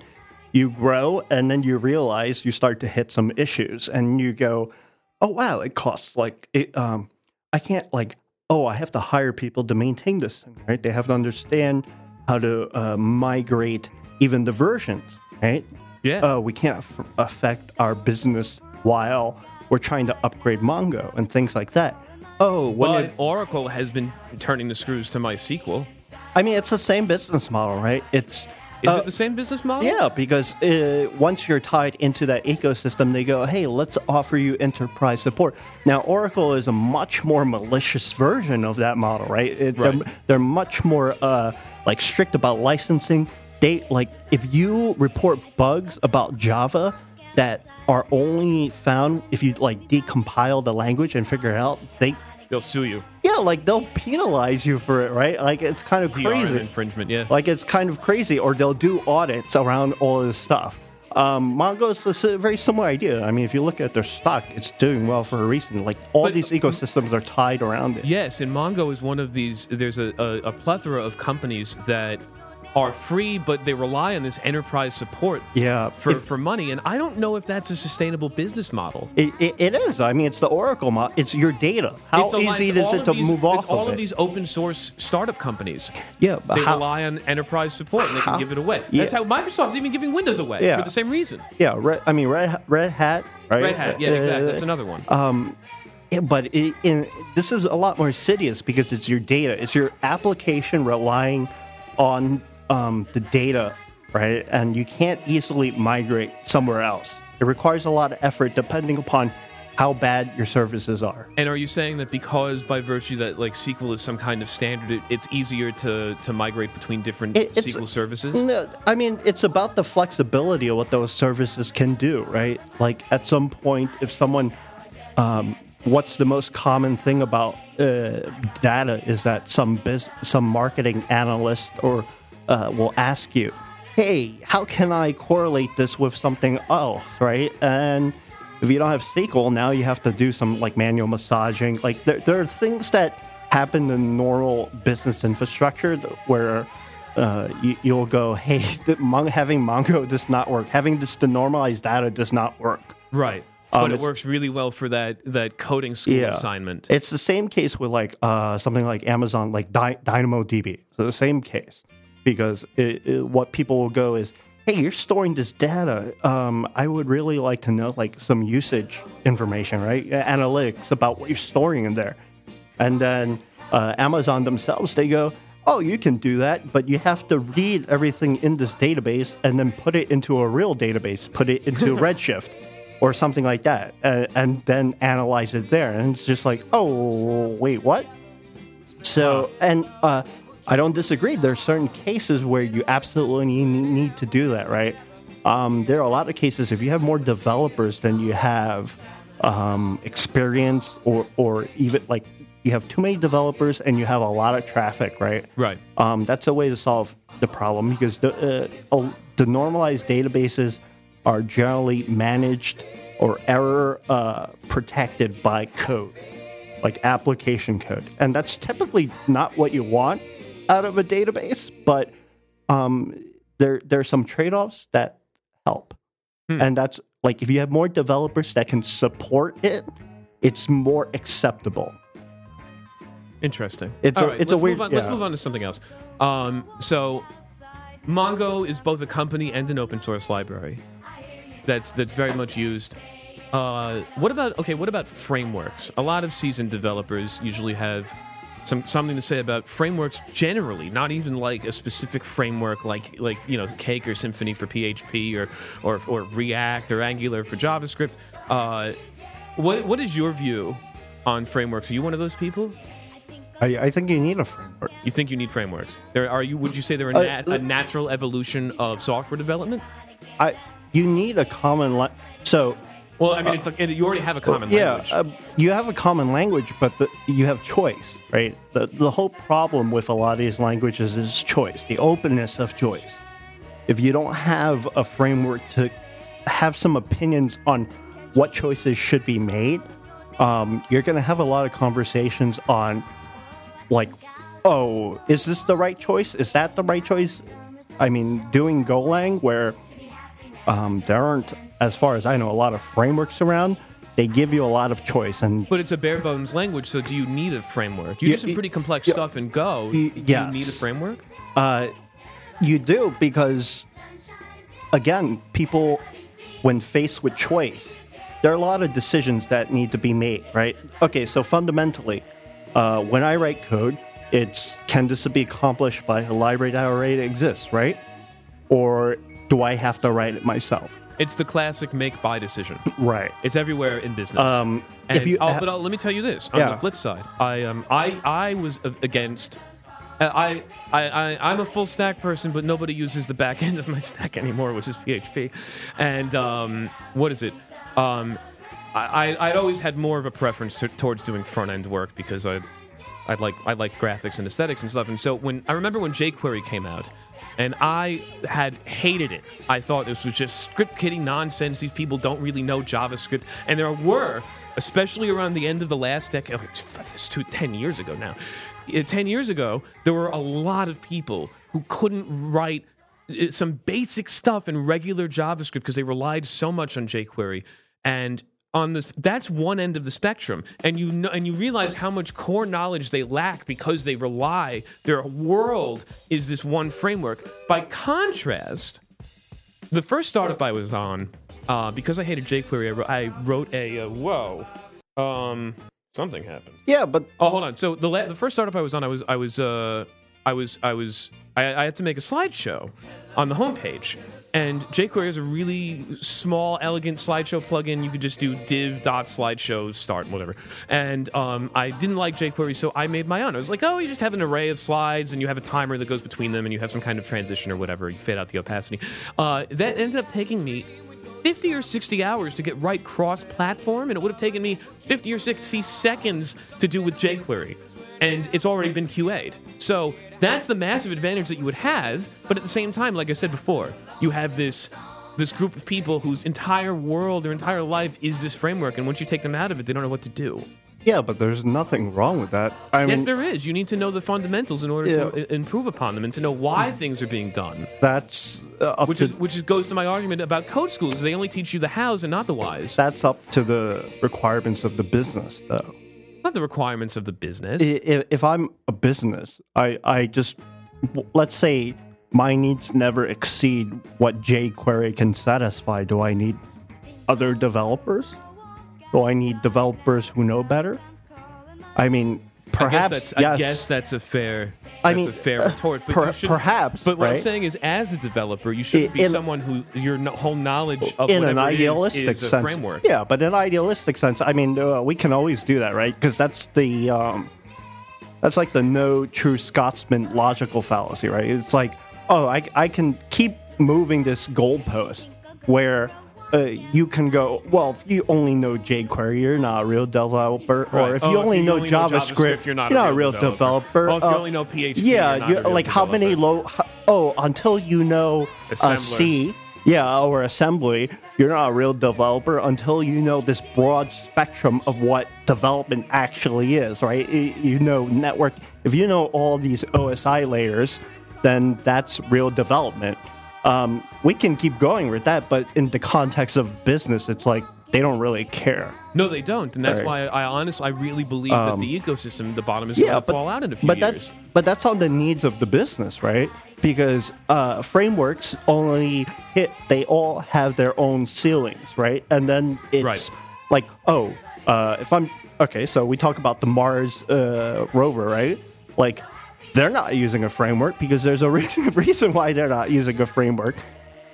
you grow and then you realize you start to hit some issues and you go oh wow it costs like it um i can't like oh i have to hire people to maintain this thing right they have to understand how to uh, migrate even the versions right yeah. uh, we can't f- affect our business while we're trying to upgrade mongo and things like that oh when but it, Oracle has been turning the screws to MySQL. i mean it's the same business model right it's Is uh, it the same business model? Yeah, because uh, once you're tied into that ecosystem, they go, hey, let's offer you enterprise support. Now, Oracle is a much more malicious version of that model, right? It, Right. They're, they're much more uh, like strict about licensing. They like if you report bugs about Java that are only found if you like decompile the language and figure it out, they They'll sue you. Yeah, like they'll penalize you for it, right? Like it's kind of DR crazy. infringement. Yeah. Like it's kind of crazy, or they'll do audits around all this stuff. Um, Mongo's is a very similar idea. I mean, if you look at their stock, it's doing well for a reason. Like all But- these ecosystems are tied around it. Yes, and Mongo is one of these. There's a, a, a plethora of companies that are free, but they rely on this enterprise support Yeah, for, if- for money. And I don't know if that's a sustainable business model. It, it, it is. I mean, it's the Oracle model. It's your data. How a easy is it to these- move off It's all of of these open source startup companies. yeah, They how, rely on enterprise support and they How- can give it away. Yeah. That's how Microsoft's even giving Windows away Yeah. for the same reason. yeah. Red, I mean, Red, Red Hat, right? Red Hat, yeah, Uh, exactly. That's another one. Yeah, but it, in, this is a lot more insidious because it's your data. It's your application relying on um, the data, right? And you can't easily migrate somewhere else. It requires a lot of effort depending upon how bad your services are. and are you saying that because by virtue that like SQL is some kind of standard, it, it's easier to, to migrate between different It- SQL services? No, I mean, it's about the flexibility of what those services can do, right? Like at some point, if someone, um, what's the most common thing about uh, data is that some biz, some marketing analyst or uh, will ask you, "Hey, how can I correlate this with something else?" Right? And if you don't have SQL, now you have to do some like manual massaging. Like there, there are things that happen in normal business infrastructure where uh, you, you'll go, hey, Mon- having Mongo does not work. Having this denormalized data does not work. Right. Um, But it works really well for that that coding school Yeah. assignment. It's the same case with like uh, something like Amazon, like Dy- DynamoDB. So the same case because it, it- what people will go is, hey, you're storing this data. Um, I would really like to know like some usage information, right? Analytics about what you're storing in there, and then uh, Amazon themselves, they go, "Oh, you can do that, but you have to read everything in this database and then put it into a real database, put it into Redshift." Or something like that, uh, and then analyze it there. And it's just like, oh, wait, what? So, and uh, I don't disagree. There are certain cases where you absolutely need, to do that, right? Um, there are a lot of cases if you have more developers than you have um, experience, or or even like you have too many developers and you have a lot of traffic, right? Right. Um, that's a way to solve the problem because the uh, the normalized databases are generally managed or error uh, protected by code, like application code, and that's typically not what you want out of a database. But um, there there are some trade offs that help, and that's like if you have more developers that can support it, it's more acceptable. Interesting. It's All a- right, it's a weird- Move on, Let's move on to something else. Um, so, Mongo is both a company and an open source library. That's that's very much used. Uh, what about okay? What about frameworks? A lot of seasoned developers usually have some something to say about frameworks generally, not even like a specific framework like like you know Cake or Symfony for PHP or or, or React or Angular for JavaScript. Uh, what what is your view on frameworks? Are you one of those people? I, I think you need a framework. You think you need frameworks? There are you? Would you say they're a, Uh, nat- a natural evolution of software development? I you need a common la- so Well, I mean, it's like you already have a common yeah language. uh, you have a common language but the, you have choice right? The, the whole problem with a lot of these languages is choice the openness of choice. If you don't have a framework to have some opinions on what choices should be made um, you're going to have a lot of conversations on like oh is this the right choice? Is that the right choice? I mean doing golang where um, there aren't as far as i know a lot of frameworks around they give you a lot of choice and but it's a bare bones language, so do you need a framework? You Yeah, do some pretty complex yeah. stuff in Go. Y- do you need a framework? Uh, you do because, again, people, when faced with choice, there are a lot of decisions that need to be made, right? Okay, so fundamentally, uh, when I write code, it's can this be accomplished by a library that already exists, right? Or do I have to write it myself? It's the classic make buy decision. Right. It's everywhere in business. Um, And, if you oh, but uh, let me tell you this. On Yeah. the flip side, I um, I I was against. uh, I, I, I, I'm a full stack person, but nobody uses the back end of my stack anymore, which is PHP. And um, what is it? Um, I, I- I'd always had more of a preference to, towards doing front end work because I, I like I like graphics and aesthetics and stuff. And so when I remember when jQuery came out, and I had hated it. I thought this was just script kiddie nonsense. These people don't really know JavaScript, and there were, especially around the end of the last decade. Oh, it's, it's two, 10 years ago now. Uh, Ten years ago, there were a lot of people who couldn't write uh, some basic stuff in regular JavaScript because they relied so much on jQuery. And on this, that's one end of the spectrum, and you know, and you realize how much core knowledge they lack because they rely. Their world is this one framework. By contrast, the first startup I was on, uh, because I hated jQuery, I wrote, I wrote a uh, whoa, um, something happened. yeah, but Oh, hold on. So the la- the first startup I was on, I was I was uh I was I was I, I had to make a slideshow on the homepage, and jQuery is a really small, elegant slideshow plugin. You could just do div dot slideshow start whatever. And um, I didn't like jQuery, so I made my own. I was like, oh, you just have an array of slides, and you have a timer that goes between them, and you have some kind of transition or whatever. You fade out the opacity. Uh, that ended up taking me 50 or 60 hours to get right cross platform, and it would have taken me 50 or 60 seconds to do with jQuery. And it's already been QA'd. So that's the massive advantage that you would have. But at the same time, like I said before, you have this this group of people whose entire world, their entire life is this framework, and once you take them out of it, they don't know what to do. yeah, but there's nothing wrong with that. I yes, mean, there is. You need to know the fundamentals in order to Yeah. i- improve upon them and to know why things are being done. that's uh, up Which to is which is, goes to my argument about code schools. They only teach you the hows and not the whys. that's up to the requirements of the business, though. Not the requirements of the business. If, if I'm a business, I, I just let's say my needs never exceed what jQuery can satisfy. Do I need other developers? Do I need developers who know better? I mean, perhaps I guess that's, yes. I guess that's a fair. I mean, a fair uh, retort. But per- perhaps, But what I'm saying is, as a developer, you shouldn't be In- someone who your whole knowledge of in an whatever it is idealistic is sense. framework. Yeah, but in an idealistic sense, I mean, uh, we can always do that, right? Because that's the um, that's like the no true Scotsman logical fallacy, right? It's like, oh, I, I can keep moving this goalpost where. Uh, you can go well if you only know jQuery, you're not a real developer, Right. or if Oh, you only know know JavaScript, you're not, a, real developer. Oh, if you Uh, only know PHP, yeah, you're not you- real like how many low? Oh, until you know uh, C, yeah, or assembly, you're not a real developer until you know this broad spectrum of what development actually is, right? You know network. If you know all these OSI layers, then that's real development. Um, we can keep going with that, but in the context of business, it's like they don't really care. No, they don't, and that's why I honestly, I really believe that the ecosystem, the bottom, is yeah, going to but, fall out in a few but years. that's but that's on the needs of the business, right? Because uh, frameworks only hit; they all have their own ceilings, right? And then it's Right. like, oh, uh, if I'm okay, so we talk about the Mars uh, rover, right? Like, they're not using a framework because there's a reason, reason why they're not using a framework.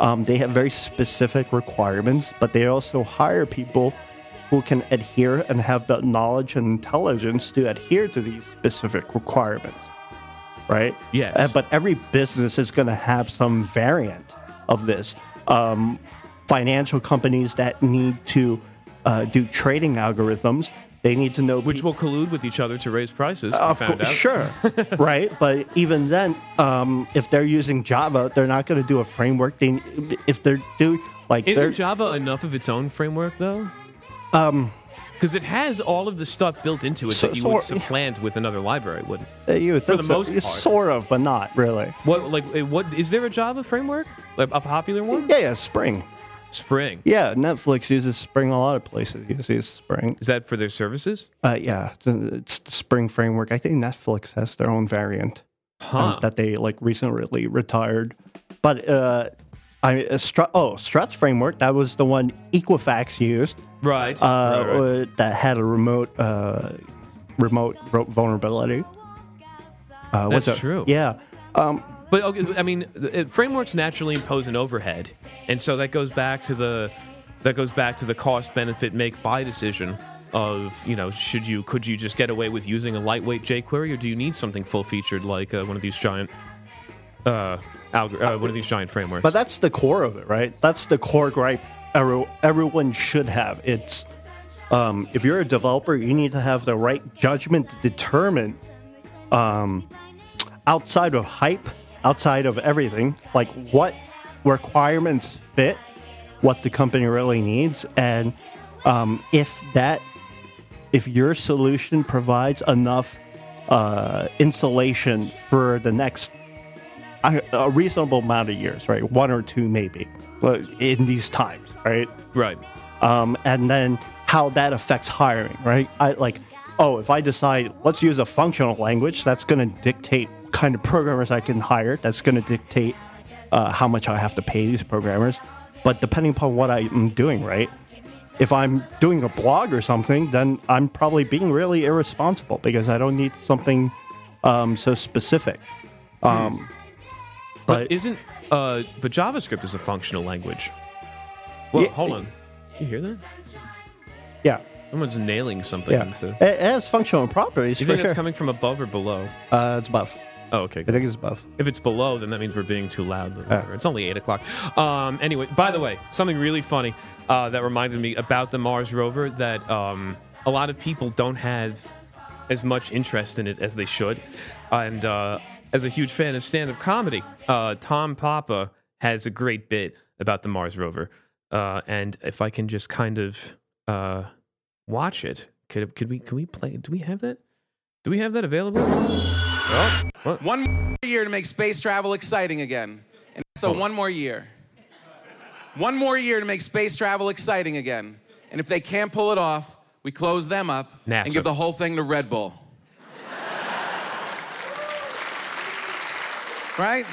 Um, they have very specific requirements, but they also hire people who can adhere and have the knowledge and intelligence to adhere to these specific requirements. Right? Yes. Uh, but every business is going to have some variant of this. Um, financial companies that need to uh, do trading algorithms, they need to know which will collude with each other to raise prices. of found course, out. sure, right? But even then, um, if they're using Java, they're not going to do a framework. They, if they're do like Isn't Java enough of its own framework though? Um, because it has all of the stuff built into it So- that you would supplant with another library, wouldn't? uh, you would for the so. most part. sort of, but not really. What like eh, what is there a Java framework? Like a popular one? Yeah, yeah, Spring. Spring. Yeah, Netflix uses Spring. A lot of places use Spring. Is that for their services? Uh, yeah, it's, it's the Spring framework. I think Netflix has their own variant Huh. um, that they like recently retired. But uh, I uh, Strut, oh Struts framework that was the one Equifax used. right. uh, right, right. uh, that had a remote uh, remote vulnerability. Uh, what's That's true. Yeah. Um, But okay, I mean, uh, frameworks naturally impose an overhead, and so that goes back to the that goes back to the cost benefit make buy decision of you know should you could you just get away with using a lightweight jQuery or do you need something full featured like uh, one of these giant uh, algor- uh one of these giant frameworks? but that's the core of it, right? That's the core gripe every, everyone should have. It's um, if you're a developer, you need to have the right judgment to determine um, outside of hype, outside of everything, like what requirements fit what the company really needs, and um, if that if your solution provides enough uh, insulation for the next a, a reasonable amount of years, right? One or two, maybe, in these times, right? right. Um, and then how that affects hiring, right? I like, oh, if I decide let's use a functional language, that's going to dictate kind of programmers I can hire. That's going to dictate uh, how much I have to pay these programmers. But depending upon what I'm doing, right? If I'm doing a blog or something, then I'm probably being really irresponsible because I don't need something um, so specific. Um, But, but isn't uh, but JavaScript is a functional language? Well, Yeah. hold on. You hear that? yeah, Someone's nailing something. yeah, So. it, has functional properties Do you think sure. coming from above or below? uh, it's above. Oh, okay. I think it's above. If it's below, then that means we're being too loud. But whatever. It's only eight o'clock. Um, anyway, by the way, something really funny uh, that reminded me about the Mars rover that um, a lot of people don't have as much interest in it as they should. And uh, as a huge fan of stand-up comedy, uh, Tom Papa has a great bit about the Mars rover. Uh, and if I can just kind of uh, watch it, could could we can we play? Do we have that? Do we have that available? Oh, what? One more year to make space travel exciting again. And so oh. one more year. One more year to make space travel exciting again. And if they can't pull it off, we close them up NASA. and give the whole thing to Red Bull. right?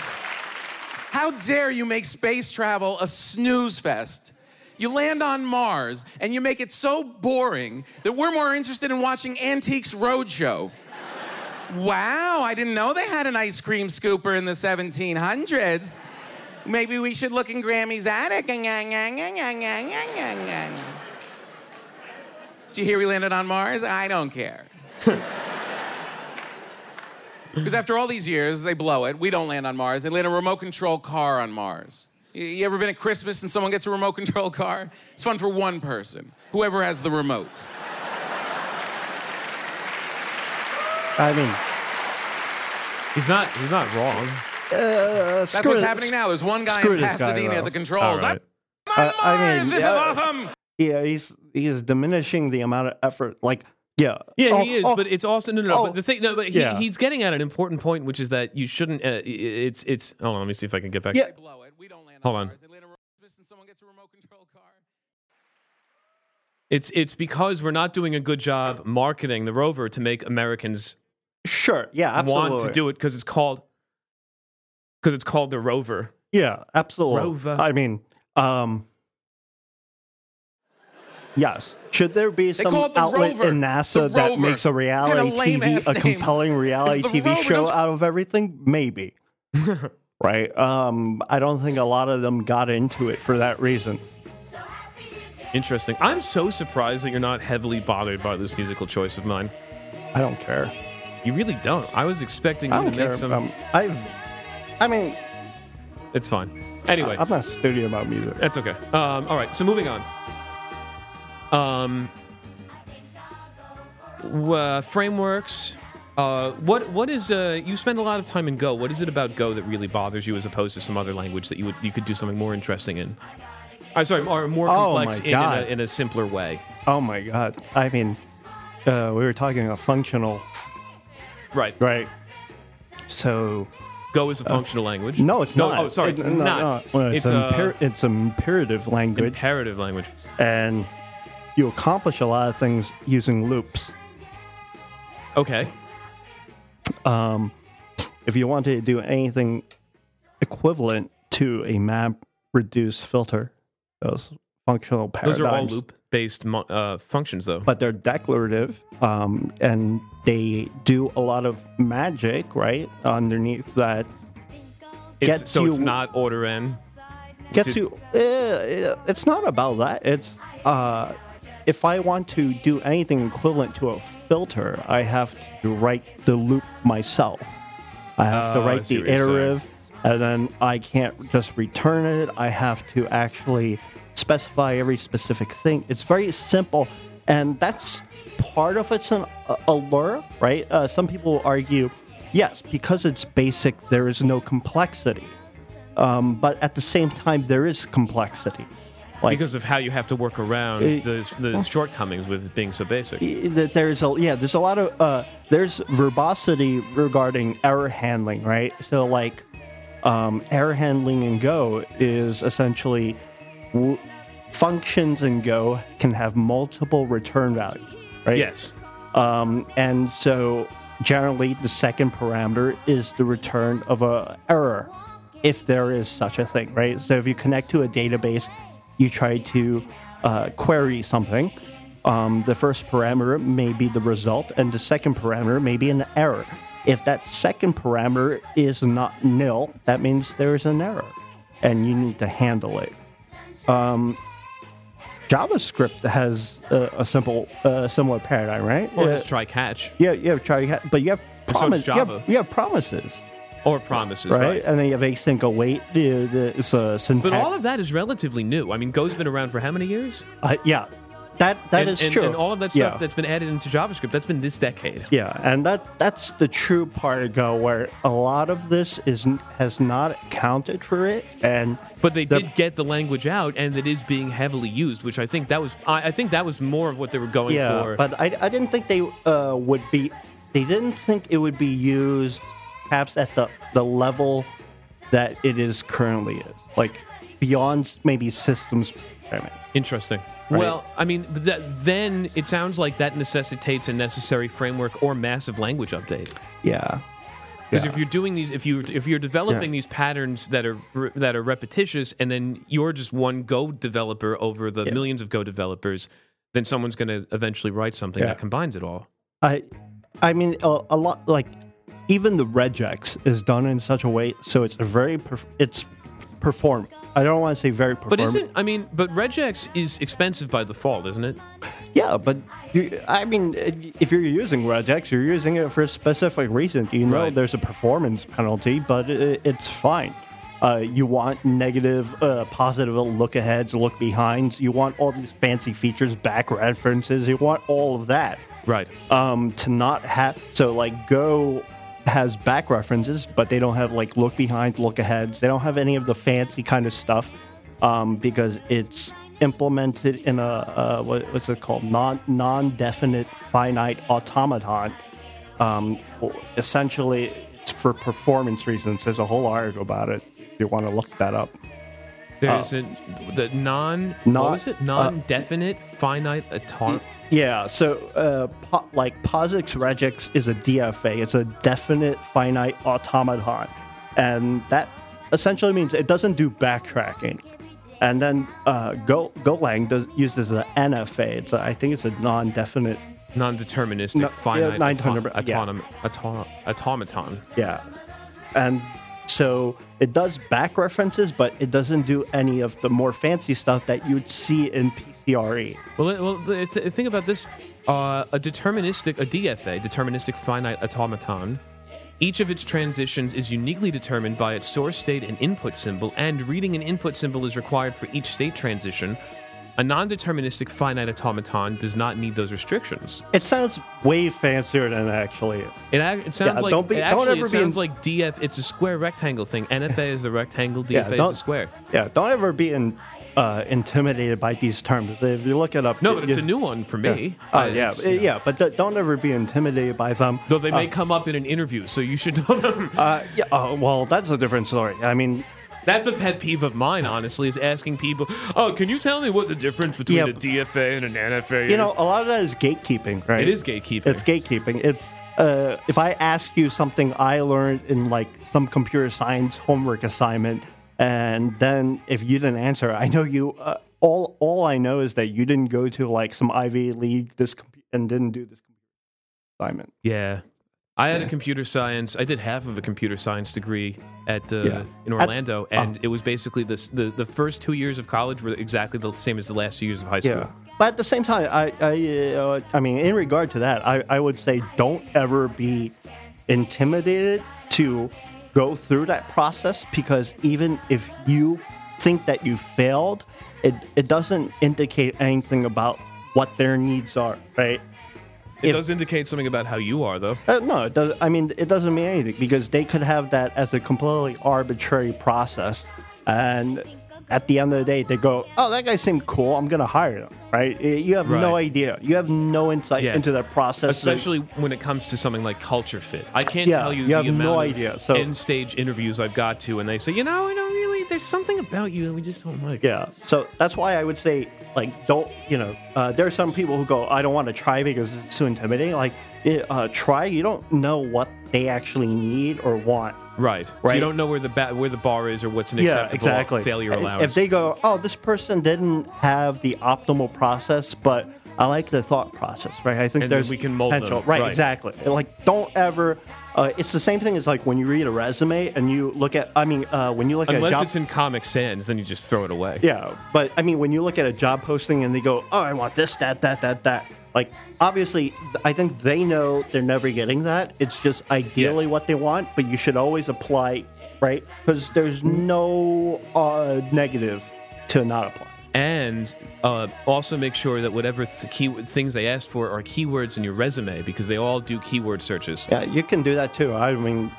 How dare you make space travel a snooze fest? You land on Mars and you make it so boring that we're more interested in watching Antiques Roadshow. Wow, I didn't know they had an ice cream scooper in the 1700s. Maybe we should look in Grammy's attic. Did you hear we landed on Mars? I don't care. Because after all these years, they blow it. We don't land on Mars. They land a remote control car on Mars. You- You ever been at Christmas and someone gets a remote control car? It's fun for one person, whoever has the remote. I mean, He's not. He's not wrong. uh, That's what's happening now. There's one guy screw in this guy, Pasadena though. at the controls. All right. I'm on Uh, I mean, this yeah. is awesome. Yeah, he's he's diminishing the amount of effort. Like, yeah, Yeah, Oh, he is, oh, but it's also no, no, no. oh, but the thing, no, but he, yeah. he's getting at an important point, which is that you shouldn't. Uh, it's it's. Hold on, let me see if I can get back. Yeah. Blow it. We don't land Hold on on. Mars. They land a remote and someone gets a remote control car. It's it's because we're not doing a good job marketing the rover to make Americans sure, yeah, absolutely. want to do it because it's called because it's called the rover. Yeah, absolutely. Rover. I mean, um, yes. Should there be They some the outlet Rover. in NASA The that Rover. makes a reality Kinda TV, a compelling reality TV Rover, show don't you- out of everything? Maybe. right. Um, I don't think a lot of them got into it for that reason. Interesting. I'm so surprised that you're not heavily bothered by this musical choice of mine. I don't care. You really don't. I was expecting I you don't to care. make some. I've. I mean, it's fine. Anyway, I'm not studying about music. That's okay. Um, all right, so moving on. Um, w- uh, frameworks. Uh, what what is uh? You spend a lot of time in Go. What is it about Go that really bothers you, as opposed to some other language that you would you could do something more interesting in? I'm sorry, or more Oh, complex in, in, God. a, in a simpler way. Oh my god. I mean, uh, we were talking a functional, Right. right? So Go is a functional language. Uh, no, it's not. Oh, sorry, It- it's no, not. no. Well, it's, it's an a imper- it's an imperative language, imperative language. and you accomplish a lot of things using loops. Okay. Um, if you wanted to do anything equivalent to a map reduce filter, those functional paradigms. Those are all loop-based uh, functions, though. but they're declarative um, and they do a lot of magic right underneath that It's, gets so it's not order n. gets you uh, it's not about that it's uh, if i want to do anything equivalent to a filter i have to write the loop myself i have Oh, to write the what you're saying. iterative and then i can't just return it i have to actually specify every specific thing. It's very simple and that's part of it's an allure right? Uh, some people argue yes because it's basic there is no complexity. Um, but at the same time there is complexity. Like because of how you have to work around Eh, the, the shortcomings with being so basic. that there's a yeah there's a lot of uh there's verbosity regarding error handling right? So like um error handling in go is essentially w- functions in go can have multiple return values right? Yes. um and so generally the second parameter is the return of a error if there is such a thing right? So if you connect to a database you try to uh, query something um, the first parameter may be the result and the second parameter may be an error. If that second parameter is not nil that means there is an error and you need to handle it. Um, javascript has a, a simple uh, similar paradigm right Or Uh, just try catch yeah, yeah, try, catch, but you have so does promise, you, have, Java. you have promises, or promises, right? right? And then you have async await. It's a syntax. But all of that is relatively new. I mean, Go's been around for how many years? uh, yeah, that that and, is and, true. And all of that stuff yeah. that's been added into JavaScript, that's been this decade. yeah, and that that's the true part of Go, where a lot of this is has not accounted for it, and But they The- did get the language out, and it is being heavily used, which I think that was I, I think that was more of what they were going yeah, for. but I, I didn't think they uh, would be. They didn't think it would be used, perhaps at the the level that it is currently is, like beyond maybe systems programming. Interesting. Right. Well, I mean, that, then it sounds like that necessitates a necessary framework or massive language update. Yeah, Because Yeah. if you're doing these, if you if you're developing Yeah. these patterns that are re- that are repetitious, and then you're just one Go developer over the Yeah. millions of Go developers, then someone's going to eventually write something that combines it all. I I mean, a, a lot like even the regex is done in such a way so it's a very perf- it's perform. I don't want to say very perform. But isn't I mean, but regex is expensive by default, isn't it? Yeah, but you, I mean, if you're using regex, you're using it for a specific reason. You know, Right. there's a performance penalty, but it, it's fine. Uh, you want negative, uh, positive look aheads, look behinds. You want all these fancy features, back references. You want all of that. Right. Um, to not have so like Go has back references, but they don't have like look behind, look aheads. They don't have any of the fancy kind of stuff um, because it's implemented in a uh, what, what's it called non non definite finite automaton. Um, essentially, it's for performance reasons. There's a whole article about it. If you want to look that up. There's a the non Non- what was it? Non-definite finite atom. Yeah, so uh, po- like POSIX regex is a DFA. It's a definite finite automaton, and that essentially means it doesn't do backtracking. And then uh, Go Golang does uses an NFA. It's a, I think it's a non-definite. non-deterministic No, finite yeah. autonom- autom- automaton. Yeah, and so it does back references, but it doesn't do any of the more fancy stuff that you would see in Well, it- well, the th- think about this: uh, a deterministic, a DFA, deterministic finite automaton. Each of its transitions is uniquely determined by its source state and input symbol, and reading an input symbol is required for each state transition. A non-deterministic finite automaton does not need those restrictions. It sounds way fancier than it actually. It, ac- it sounds Yeah, like don't be- it don't ever it in- sounds like DF. It's a square rectangle thing. NFA is the rectangle. DFA Yeah, is the square. Yeah, don't ever be in, uh, intimidated by these terms. If you look it up, No, you- but it's you- a new one for me. Oh Uh, yeah, it's, uh, you know. yeah, but th- don't ever be intimidated by them. Though they may come up in an interview, so you should know them. Uh, yeah, oh, well, that's a different story. I mean, That's a pet peeve of mine, honestly, is asking people, "Oh, can you tell me what the difference between Yeah, a DFA and an NFA is? you know, a lot of that is gatekeeping, right? It is gatekeeping. It's gatekeeping. It's uh, if I ask you something I learned in like some computer science homework assignment, and then if you didn't answer, I know you. Uh, all all I know is that you didn't go to like some Ivy League this and didn't do this computer assignment. yeah. I had a computer science. I did half of a computer science degree at uh, Yeah. in At- Orlando, and it was basically this, the the first two years of college were exactly the same as the last two years of high school. Yeah. But at the same time, I, I, uh, I mean, in regard to that, I, I would say don't ever be intimidated to go through that process because even if you think that you failed, it, it doesn't indicate anything about what their needs are, right? It If- does indicate something about how you are, though. Uh, no, it does, I mean, it doesn't mean anything because they could have that as a completely arbitrary process. And at the end of the day, they go, oh, that guy seemed cool. I'm going to hire him, right? You have no idea. You have no insight Yeah. into that process. Especially when it comes to something like culture fit. I can't Yeah, tell you, you the have amount no of idea, so- end stage interviews I've got to, and they say, you know, I don't really. There's something about you that we just don't like. Yeah. So that's why I would say, like, don't, you know, uh, there are some people who go, I don't want to try because it's too intimidating. Like, it, uh, try. You don't know what they actually need or want. Right. So Right. you don't know where the ba- where the bar is or what's an Yeah, acceptable exactly. failure allowance. If they go, oh, this person didn't have the optimal process, but I like the thought process, right? I think And there's we can mold potential. Right, right. exactly. Like, don't ever. Uh, it's the same thing as like when you read a resume and you look at. I mean, uh, when you look at Unless it's in Comic Sans, then you just throw it away. Yeah, but I mean, when you look at a job posting and they go, "Oh, I want this, that, that, that, that," like obviously, I think they know they're never getting that. It's just ideally Yes. what they want, but you should always apply, right? Because there's no uh, negative to not apply. And uh, also make sure that whatever th- key things they asked for are keywords in your resume because they all do keyword searches. Yeah, you can do that too. I mean,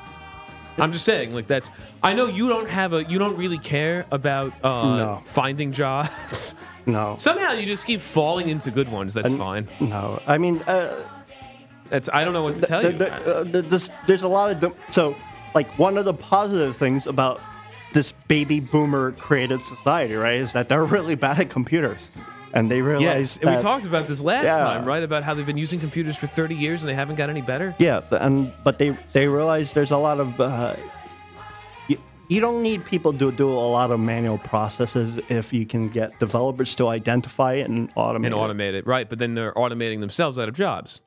I'm just saying, like that's. I know you don't have a. You don't really care about uh, No. finding jobs. no, Somehow you just keep falling into good ones. That's fine. no. I mean, uh, That's. I don't know what to tell you. the- uh, the- this- there's a lot of the, so like one of the positive things about this baby boomer created society, right, is that they're really bad at computers, and they realize Yes, and we that- talked about this last Yeah. time, right? About how they've been using computers for 30 years and they haven't got any better. Yeah, but- and but they they realize there's a lot of uh, you, don't need people to do a lot of manual processes if you can get developers to identify it and automate. And it. automate it, right? But then they're automating themselves out of jobs.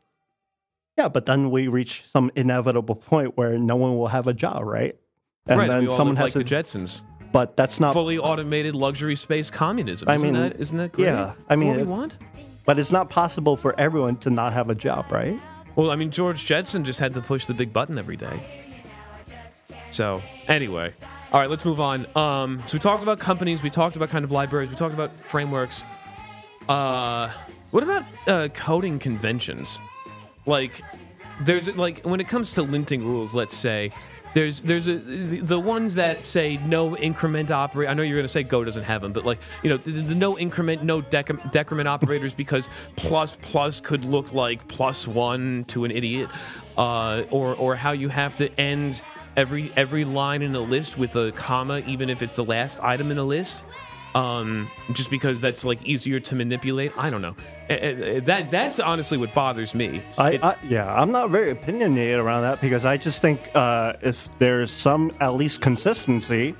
Yeah, but then we reach some inevitable point where no one will have a job, right? And right, then we all someone has like to. the Jetsons. but that's not. Fully automated luxury space communism. I isn't mean, that, isn't that great? yeah, I mean, what we want. But it's not possible for everyone to not have a job, right? Well, I mean, George Jetson just had to push the big button every day. So, anyway. All right, let's move on. Um, so we talked about companies, we talked about kind of libraries, we talked about frameworks. Uh, what about uh, coding conventions? Like, there's like when it comes to linting rules, let's say there's there's a, the, ones that say no increment operator. I know you're going to say Go doesn't have them, but like you know the, the no increment, no decre- decrement operators because plus plus could look like plus one to an idiot, uh, or or how you have to end every every line in a list with a comma, even if it's the last item in a list um, just because that's like easier to manipulate. I don't know. Eh, eh, That that's honestly what bothers me. I, I, yeah, I'm not very opinionated around that because I just think uh, if there's some at least consistency,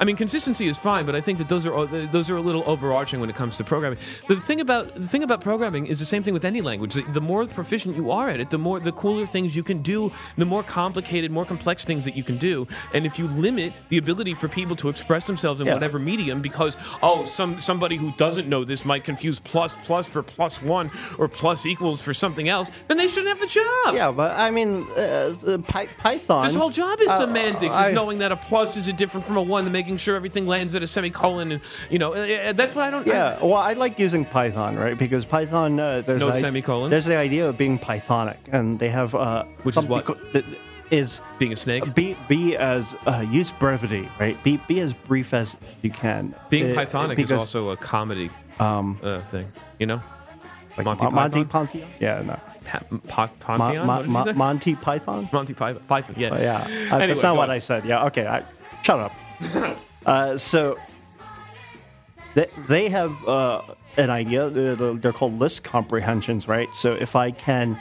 I mean, consistency is fine, but I think that those are those are a little overarching when it comes to programming. The thing about the thing about programming is the same thing with any language. The, more proficient you are at it, the more the cooler things you can do, the more complicated, more complex things that you can do. And if you limit the ability for people to express themselves in Yeah. whatever medium, because oh, some somebody who doesn't know this might confuse plus plus for plus one or plus equals for something else, then they shouldn't have the job. yeah. But I mean, uh, Py- Python. This whole job is uh, semantics, I- is knowing that a plus is a different from a one, and making sure everything lands at a semicolon, and you know uh, that's what I don't. Yeah, well, I like using Python, right? Because Python, uh, there's No the i- semicolons? There's the idea of being Pythonic, and they have uh, Which is what? co- that is being a snake. be be as uh, use brevity, right? Be be as brief as you can. Being Uh, Pythonic is also a comedy um, uh, thing. You know, like Monty Mo- Monty Python? Python. Yeah, no. pa- pa- Pantheon. Mon- What did you Mon- say? Monty Python. Monty Python. Python. Yeah. Oh, yeah, Uh, Anyway, that's not what on. I said. Yeah, okay. I, shut up. uh, so they, they have uh, an idea. They're, called list comprehensions, right? So if I can,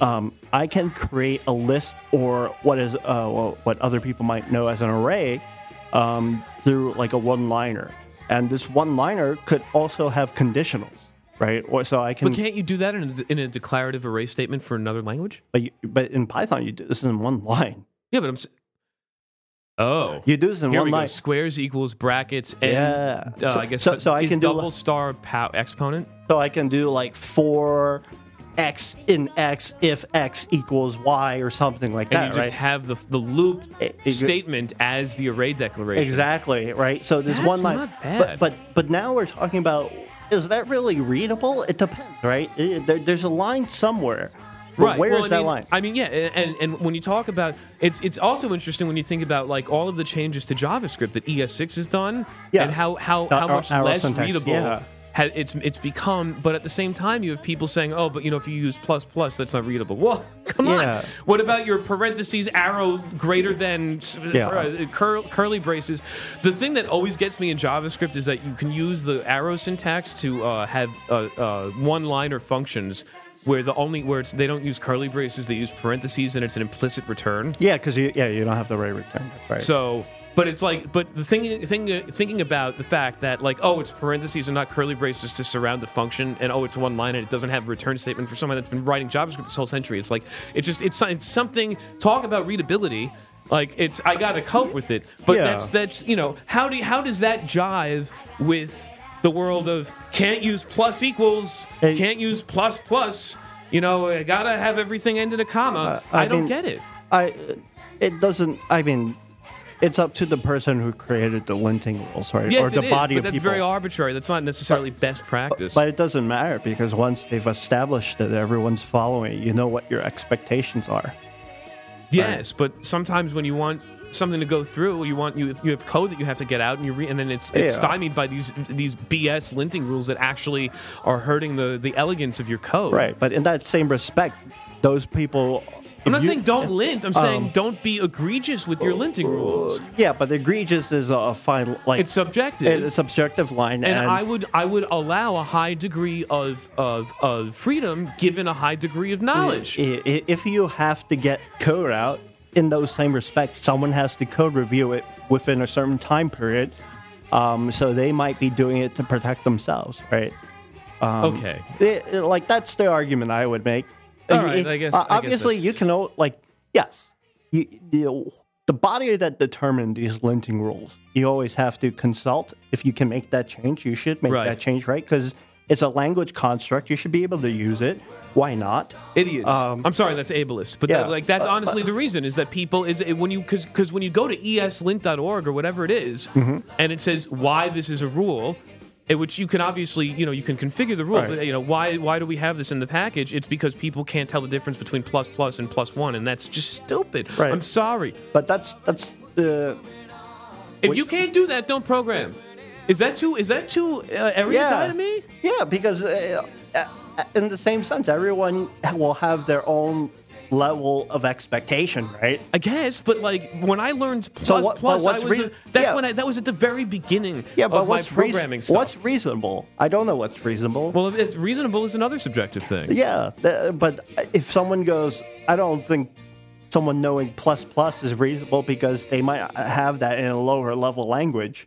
um, I can create a list or what is uh, well, what other people might know as an array um, through like a one-liner, and this one-liner could also have conditionals, right? Or so I can. But can't you do that in a, in a declarative array statement for another language? but, you, but in Python, you do this in one line. Yeah, but I'm. Oh. You do this in Here one we go. line. Squares equals brackets and Yeah. uh, So- I guess so- so I can do double li- star pow- exponent. So I can do like four x in x if x equals y or something like And that, you just right? have the the loop It- it- statement as the array declaration. exactly, right? So this That's one line, not bad. but but but now we're talking about is that really readable? It depends, right? It- there, there's a line somewhere. But Right. where is well, I that line? I mean, yeah, and and when you talk about it's it's also interesting when you think about like all of the changes to JavaScript that ES6 has done, Yes. and how how, Uh, how much less syntax, readable yeah. it's it's become. But at the same time, you have people saying, "Oh, but you know, if you use plus plus, that's not readable." Well, come Yeah. on. What about your parentheses arrow greater than Yeah. uh, cur- curly braces? The thing that always gets me in JavaScript is that you can use the arrow syntax to uh, have uh, uh, one-liner functions. Where the only where it's they don't use curly braces, they use parentheses, and it's an implicit return. yeah, because you, yeah, you don't have the rate return, right? So, but it's like, but the thing, thing, thinking about the fact that like, oh, it's parentheses and not curly braces to surround the function, and oh, it's one line and it doesn't have a return statement for someone that's been writing JavaScript this whole century. It's like, it's just, it's, it's something. Talk about readability. Like it's, I got to cope with it. But Yeah. that's that's you know, how do you, how does that jive with the world of can't use plus equals, Hey. can't use plus plus. You know, I gotta have everything end in a comma. Uh, I, I don't mean- get it. I, it doesn't. I mean, it's up to the person who created the linting rules, right? Yes, or the it is, body but of that's people. very arbitrary. That's not necessarily best practice. But it doesn't matter because once they've established that everyone's following, you know what your expectations are. yes, but sometimes when you want something to go through, you want you you have code that you have to get out, and you re- and then it's it's Yeah. stymied by these these BS linting rules that actually are hurting the the elegance of your code. Right. But in that same respect, those people. I'm not you- saying don't lint. I'm saying Um, don't be egregious with your linting rules. Yeah, but egregious is a fine like It's subjective. it's a subjective line, and and, I would I would allow a high degree of, of of freedom given a high degree of knowledge. if you have to get code out in those same respects, someone has to code review it within a certain time period. Um, so they might be doing it to protect themselves, right? okay. It- it- like that's the argument I would make. All right, y- I guess- uh, I guess obviously, you can like yes, you, you the body that determined these linting rules. You always have to consult. If you can make that change, you should make Right. that change, right? Because it's a language construct. You should be able to use it. Why not? Idiots. Um, I'm sorry, that's ableist, but yeah, that, like that's uh, honestly the reason is that people is when you because because when you go to eslint.org or whatever it is, Mm-hmm. and it says why this is a rule, in which you can obviously you know you can configure the rule. Right. But, you know why why do we have this in the package? It's because people can't tell the difference between plus plus and plus one, and that's just stupid. Right. I'm sorry. But that's that's the If you can't do that, don't program. Is that too? Is that too uh, erudite to me? Yeah, because uh, uh, in the same sense, everyone will have their own level of expectation, right? I guess, but like when I learned plus So what- plus, I was rea- a- that's yeah. when I that was at the very beginning Yeah, but of my what's programming stuff. what's reasonable? I don't know what's reasonable. well, if it's reasonable is another subjective thing. yeah, th- but if someone goes, I don't think someone knowing plus plus is reasonable because they might have that in a lower level language.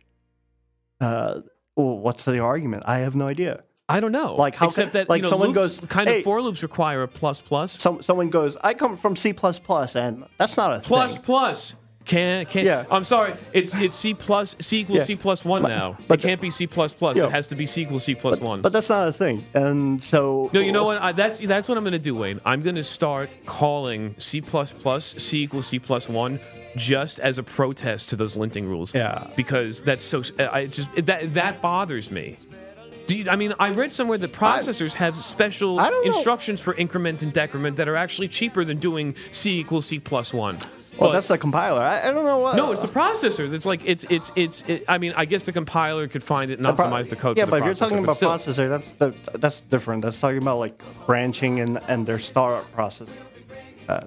Uh, well, what's the argument? I have no idea. I don't know. Like, how except that like you know, someone loops- goes, kind "Hey." of for loops require a plus plus Some someone goes, I come from C plus plus, and that's not a plus thing. plus. Can't can't. Yeah. I'm sorry. It's it's C plus C equals Yeah. C plus one But- now. but it can't be C plus plus. Yeah. It has to be C equals C plus one. But that's not a thing. And so No, you know what? I, that's that's what I'm going to do, Wayne. I'm going to start calling C plus C equals C plus one just as a protest to those linting rules. Yeah. Because that's so. I just that that bothers me. You, I mean, I read somewhere that processors have special I instructions for increment and decrement that are actually cheaper than doing C equals C plus one. Well, But- that's the compiler. I, I don't know what. no, it's the processor. That's like it's it's it's. It, I mean, I guess the compiler could find it and pro- optimize the code. Yeah, but if you're talking about still. processor, that's the, that's different. That's talking about like branching and and their startup process. Uh,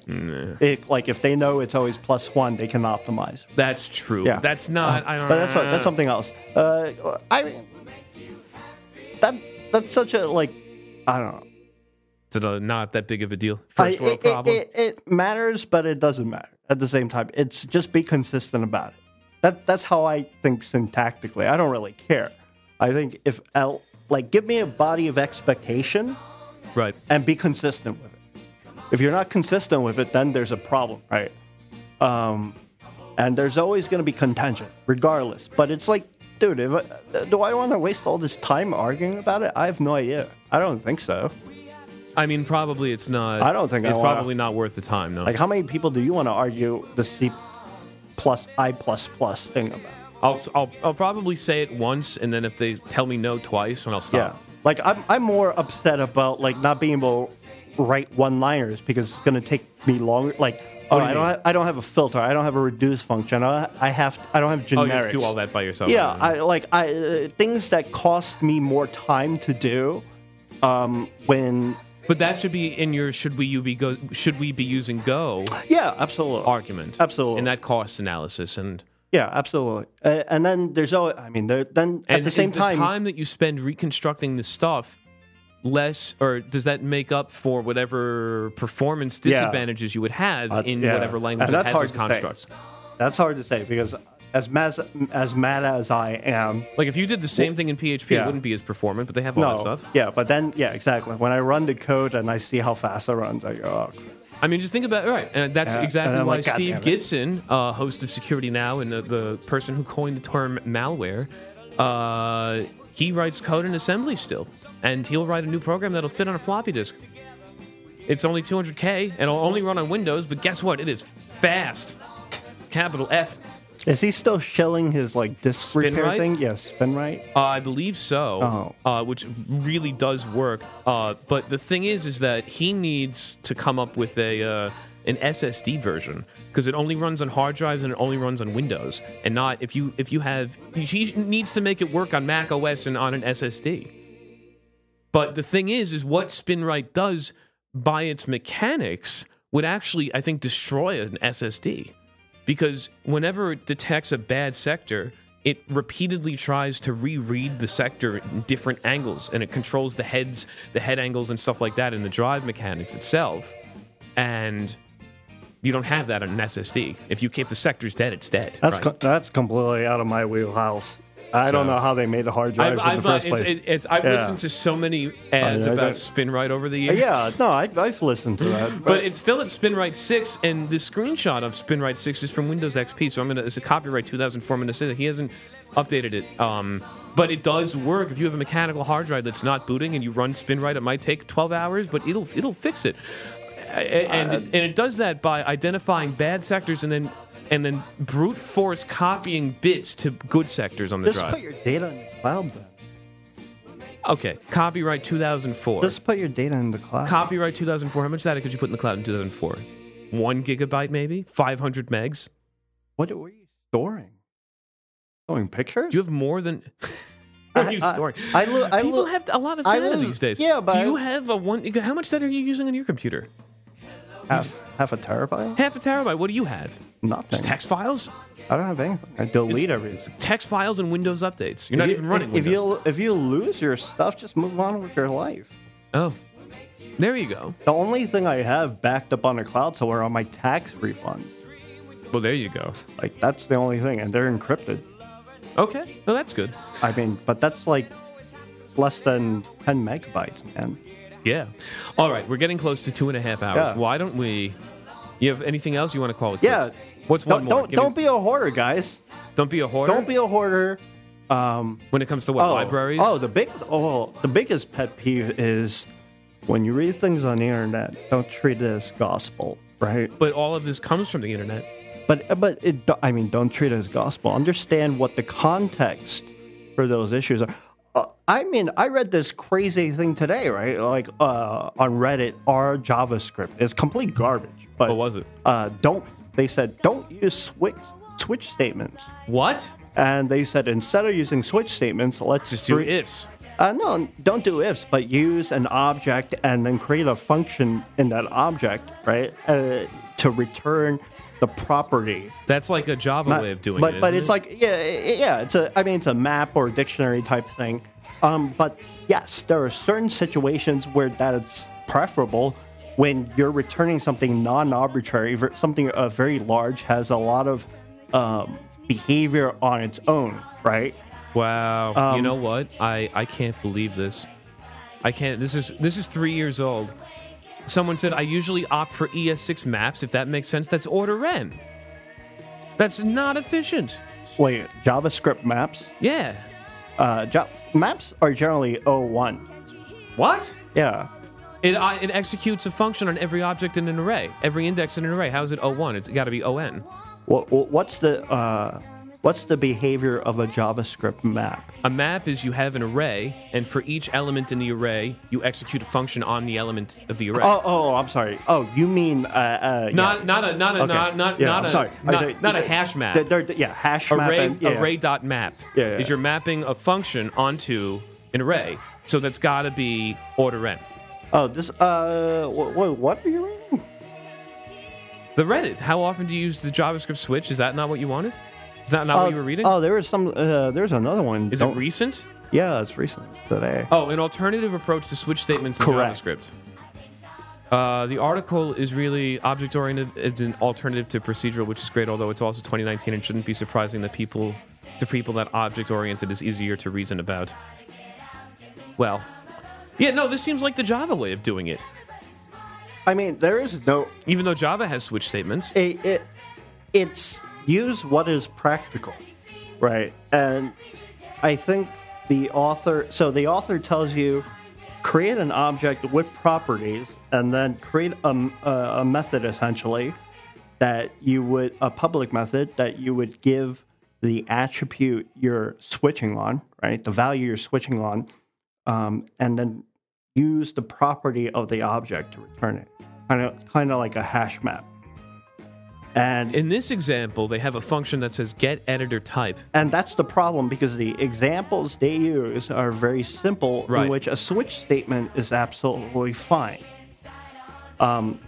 it, like if they know it's always plus one, they can optimize. That's true. Yeah, That's not. I don't. But that's that's something else. Uh, I mean, that that's such a like I don't know. It's a, not that big of a deal. I- First world it, problem. It, it, it matters, but it doesn't matter at the same time. It's just be consistent about it. That that's how I think syntactically. I don't really care. I think if L like give me a body of expectation right. and be consistent with it. If you're not consistent with it, then there's a problem, right? Um, and there's always going to be contention, regardless. But it's like, dude, if I, do I want to waste all this time arguing about it? I have no idea. I don't think so. I mean, probably it's not. I don't think I it's wanna- probably not worth the time. No. Like, how many people do you want to argue the C plus I plus plus thing about? I'll, I'll I'll probably say it once, and then if they tell me no twice, and I'll stop. Yeah, like I'm I'm more upset about like not being able to write one-liners because it's going to take me longer. Like, oh, do I don't mean? have, I don't have a filter. I don't have a reduce function. I, I have I don't have generics. Oh, you have to do all that by yourself. Yeah, I like I uh, things that cost me more time to do. Um, when but that should be in your should we you be go should we be using Go yeah, absolutely, argument. Absolutely. In that cost analysis and. yeah, absolutely. Uh, and then there's always, I mean, there then at the same is time, the time that you spend reconstructing the stuff less, or does that make up for whatever performance Yeah. disadvantages you would have Uh, in yeah. whatever language And that that's has those hard to say. constructs? that's hard to say because as mad as, mad as I am, Like if you did the same thing in PHP, yeah. it wouldn't be as performant, but they have all that no, stuff. yeah, but then yeah, exactly. When I run the code and I see how fast it runs, I go, oh. I mean, just think about right, and that's Yeah, exactly and I'm why like, God Steve it. Gibson, uh, host of Security Now, and the, the person who coined the term malware, uh, he writes code in assembly still, and he'll write a new program that'll fit on a floppy disk. It's only 200k, and it'll only run on Windows, but guess what? It is fast. Capital F. is he still shelling his like disk Spin repair right? thing? Yes, SpinRite. Uh, I believe so, Oh. uh, which really does work. Uh, but the thing is, is that he needs to come up with a uh, an SSD version because it only runs on hard drives and it only runs on Windows, and not if you if you have. He needs to make it work on Mac OS and on an SSD. But the thing is, is what SpinRite does by its mechanics would actually, I think, destroy an SSD. Because whenever it detects a bad sector, it repeatedly tries to reread the sector in different angles, and it controls the heads, the head angles, and stuff like that in the drive mechanics itself. And you don't have that on an SSD. If you keep the sectors dead, it's dead. That's right? co- that's completely out of my wheelhouse. I don't know how they made the hard drives I've, in the uh, first place. it- it's, I've Yeah. listened to so many ads about SpinRite over the Uh, years. yeah, no, I, I've listened to that. But it's still at SpinRite 6, and the screenshot of SpinRite 6 is from Windows XP. So I'm gonna it's a copyright 2004. I'm gonna say that he hasn't updated it. Um, but it does work if you have a mechanical hard drive that's not booting and you run SpinRite. It might take 12 hours, but it'll it'll fix it. And and it does that by identifying bad sectors and then and then brute force copying bits to good sectors on the drive. just drive. put your data in the cloud then. okay, copyright 2004. Just put your data in the cloud. Copyright 2004. How much data could you put in the cloud in 2004? One gigabyte, maybe? 500 megs? what, are you storing? Storing pictures? Do you have more than. what are you I- storing? I lo- I People lo- have a lot of data lo- these days. yeah, but Do you have a one. How much data are you using on your computer? Half, half a terabyte? Half a terabyte. What do you have? Nothing. Just text files? I don't have anything. I delete everything. Text files and Windows updates. You're not even running If Windows. you if you lose your stuff, just move on with your life. Oh. There you go. The only thing I have backed up on the cloud somewhere are my tax refunds. Well, there you go. Like that's the only thing, and they're encrypted. Okay. Well, that's good. I mean, but that's like less than ten megabytes, man. Yeah. All right. We're getting close to two and a half hours. Yeah. Why don't we. You have anything else you want to call it? Yeah. What's Don't one more? don't, don't be a hoarder, guys. don't be a hoarder. Don't be a hoarder. Um, when it comes to what oh, libraries. Oh, the biggest. Oh, the biggest pet peeve is when you read things on the internet. Don't treat it as gospel, right? But all of this comes from the internet. But but it, I mean, don't treat it as gospel. Understand what the context for those issues are. Uh, I mean, I read this crazy thing today, right? Like uh, on Reddit, r/JavaScript is complete garbage. But What was it? Uh, don't they said don't use switch switch statements, What? and they said instead of using switch statements, let's Just do ifs. uh, no, don't do ifs, but use an object and then create a function in that object, right? Uh, to return the property. That's like a Java Not- way of doing but, it. But it's it? like, yeah, yeah, it's a, I mean, it's a map or dictionary type thing. Um, but yes, there are certain situations where that is preferable when you're returning something non-arbitrary, something uh, very large has a lot of um, behavior on its own, right? wow. you um, know what? I I can't believe this. I can't. This is this is three years old. Someone said I usually opt for ES6 maps if that makes sense. That's order n. That's not efficient. Wait, JavaScript maps? Yeah. Uh, jo- maps are generally O1. What? Yeah. It uh, it executes a function on every object in an array, every index in an array. How is it O1? It's got to be ON. What, what's the uh, what's the behavior of a JavaScript map? A map is you have an array, and for each element in the array, you execute a function on the element of the array. Oh, oh, I'm sorry. Oh, you mean uh, uh, Not yeah. not a not a Okay. not not Yeah, not I'm a sorry. Not, a hash map. They're- they're- yeah, hash map. array and- yeah. array dot map Yeah, yeah. is you're mapping a function onto an array. So that's got to be order n. Oh, this. Uh, what, what are you reading? The Reddit. How often do you use the JavaScript switch? Is that not what you wanted? Is that not oh, what you were reading? Oh, there was some. Uh, there's another one. is it Don't- recent? Yeah, it's recent today. Oh, an alternative approach to switch statements in Correct. JavaScript. Uh, the article is really object oriented. It's an alternative to procedural, which is great. Although it's also 2019 and shouldn't be surprising that people, to people, that object oriented is easier to reason about. Well, yeah, no, this seems like the Java way of doing it. I mean, there is no. Even though Java has switch statements, It, it it's use what is practical, right? And I think the author. So the author tells you create an object with properties, and then create a, a, a method essentially that you would a public method that you would give the attribute you're switching on, right? The value you're switching on, um, and then use the property of the object to return it. Kind of, kind of like a hash map. And in this example, they have a function that says get editor type. and that's the problem because the examples they use are very simple, Right. in which a switch statement is absolutely fine. Um,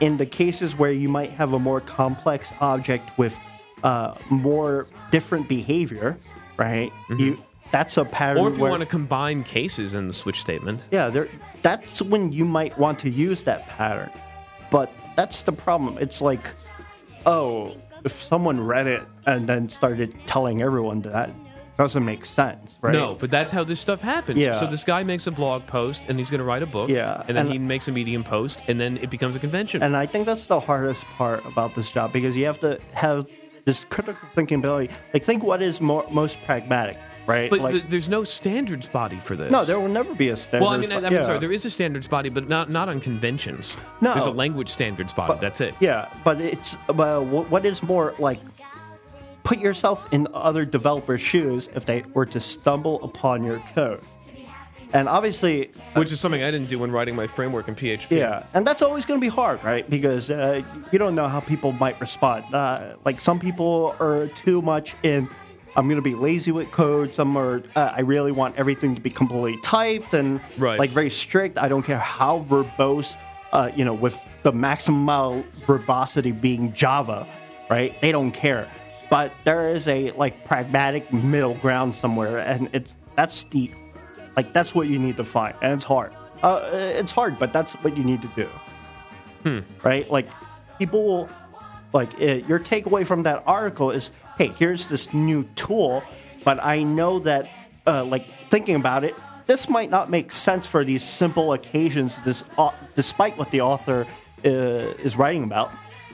in the cases where you might have a more complex object with uh, more different behavior, right? You that's a pattern. Mm-hmm. Or if you where, want to combine cases in the switch statement. yeah, there. That's when you might want to use that pattern, but that's the problem. It's like, oh, if someone read it and then started telling everyone that, doesn't make sense, right? No, but that's how this stuff happens. Yeah. So this guy makes a blog post and he's going to write a book. Yeah, And then and- he makes a Medium post and then it becomes a convention. And I think that's the hardest part about this job because you have to have this critical thinking ability. Like, think what is more, most pragmatic, right? but like, th- there's no standards body for this. no, there will never be a standard. Well, I mean, I, I'm yeah. sorry. There is a standards body, but not not on conventions. No. There's a language standards body. that's it. Yeah, but it's well, what is more like put yourself in other developers' shoes if they were to stumble upon your code. And obviously, Which is something I didn't do when writing my framework in PHP. yeah, and that's always going to be hard, right? Because uh, you don't know how people might respond. Uh, like some people are too much in. I'm going to be lazy with code. Some are. Uh, I really want everything to be completely typed and Right. like very strict. I don't care how verbose. Uh, you know, with the maximum amount of verbosity being Java, right? They don't care. But there is a like pragmatic middle ground somewhere, and it's that's the like that's what you need to find, and it's hard. Uh, it's hard, but that's what you need to do. Right? Like people will like uh, your takeaway from that article is, hey, here's this new tool, but I know that uh, like thinking about it, this might not make sense for these simple occasions. This, au- despite what the author uh, is writing about,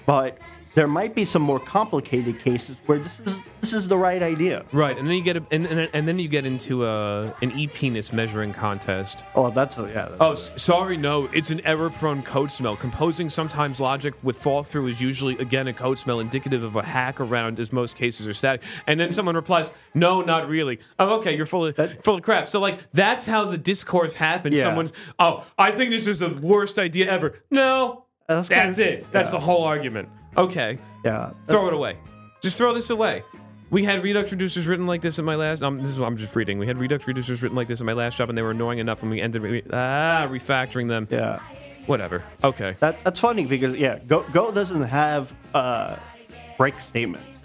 but there might be some more complicated cases where this is this is the right idea. Right, and then you get a, and, and, and then you get into a, an e penis measuring contest. Oh, that's a, yeah. That's Oh, s- sorry, no. It's an error-prone code smell. Composing sometimes logic with fall through is usually again a code smell indicative of a hack around, as most cases are static. And then someone replies, "No, not really." Oh, okay, you're full of full of crap. So like that's how the discourse happens. Yeah. Someone's, "Oh, I think this is the worst idea ever." No, That's that's, it. That's yeah. the whole argument. Okay, yeah. throw it away. Just throw this away. We had Redux reducers written like this in my last. Um, this is what I'm just reading. We had Redux reducers written like this in my last job, and they were annoying enough when we ended ah refactoring them. Yeah. Whatever. Okay. That that's funny because yeah, Go Go doesn't have uh, break statements.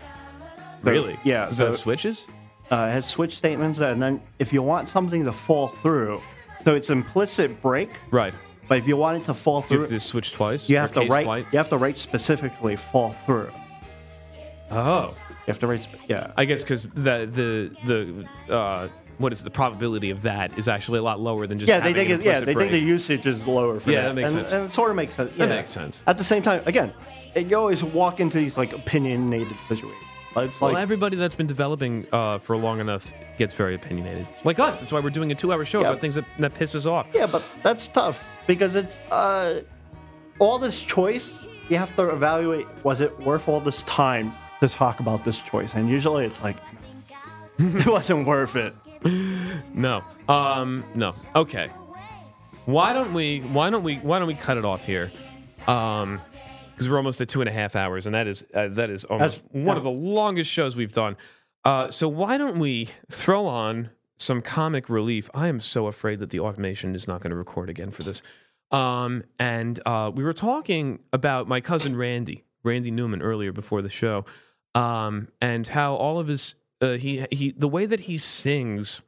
So, Really? Yeah. Does so, switches? uh, it has switch statements, and then if you want something to fall through, so it's implicit break. Right. But if you want it to fall through, You have to switch twice. you have to write. Twice? You have to write specifically fall through. Oh. You have to write. Yeah. I guess because the the the uh, what is the probability of that is actually a lot lower than just yeah, they think it, yeah they think the usage is lower for Yeah, that. that makes and, sense. And it sort of makes sense. That makes sense. At the same time, again, you always walk into these like opinionated situations. It's Well, like everybody that's been developing uh, for long enough gets very opinionated. Like us. That's why we're doing a two-hour show Yeah. about things that, that piss us off. Yeah, but that's tough because it's uh, all this choice. You have to evaluate: was it worth all this time to talk about this choice? And usually, it's like it wasn't worth it. No. Um. No. Okay. Why don't we? Why don't we? Why don't we cut it off here? Um. Because we're almost at two and a half hours, and that is uh, that is almost That's- one of the longest shows we've done. Uh. So why don't we throw on some comic relief? I am so afraid that the automation is not going to record again for this. Um. And uh, we were talking about my cousin Randy, Randy Newman, earlier before the show. Um. And how all of his uh, he he the way that he sings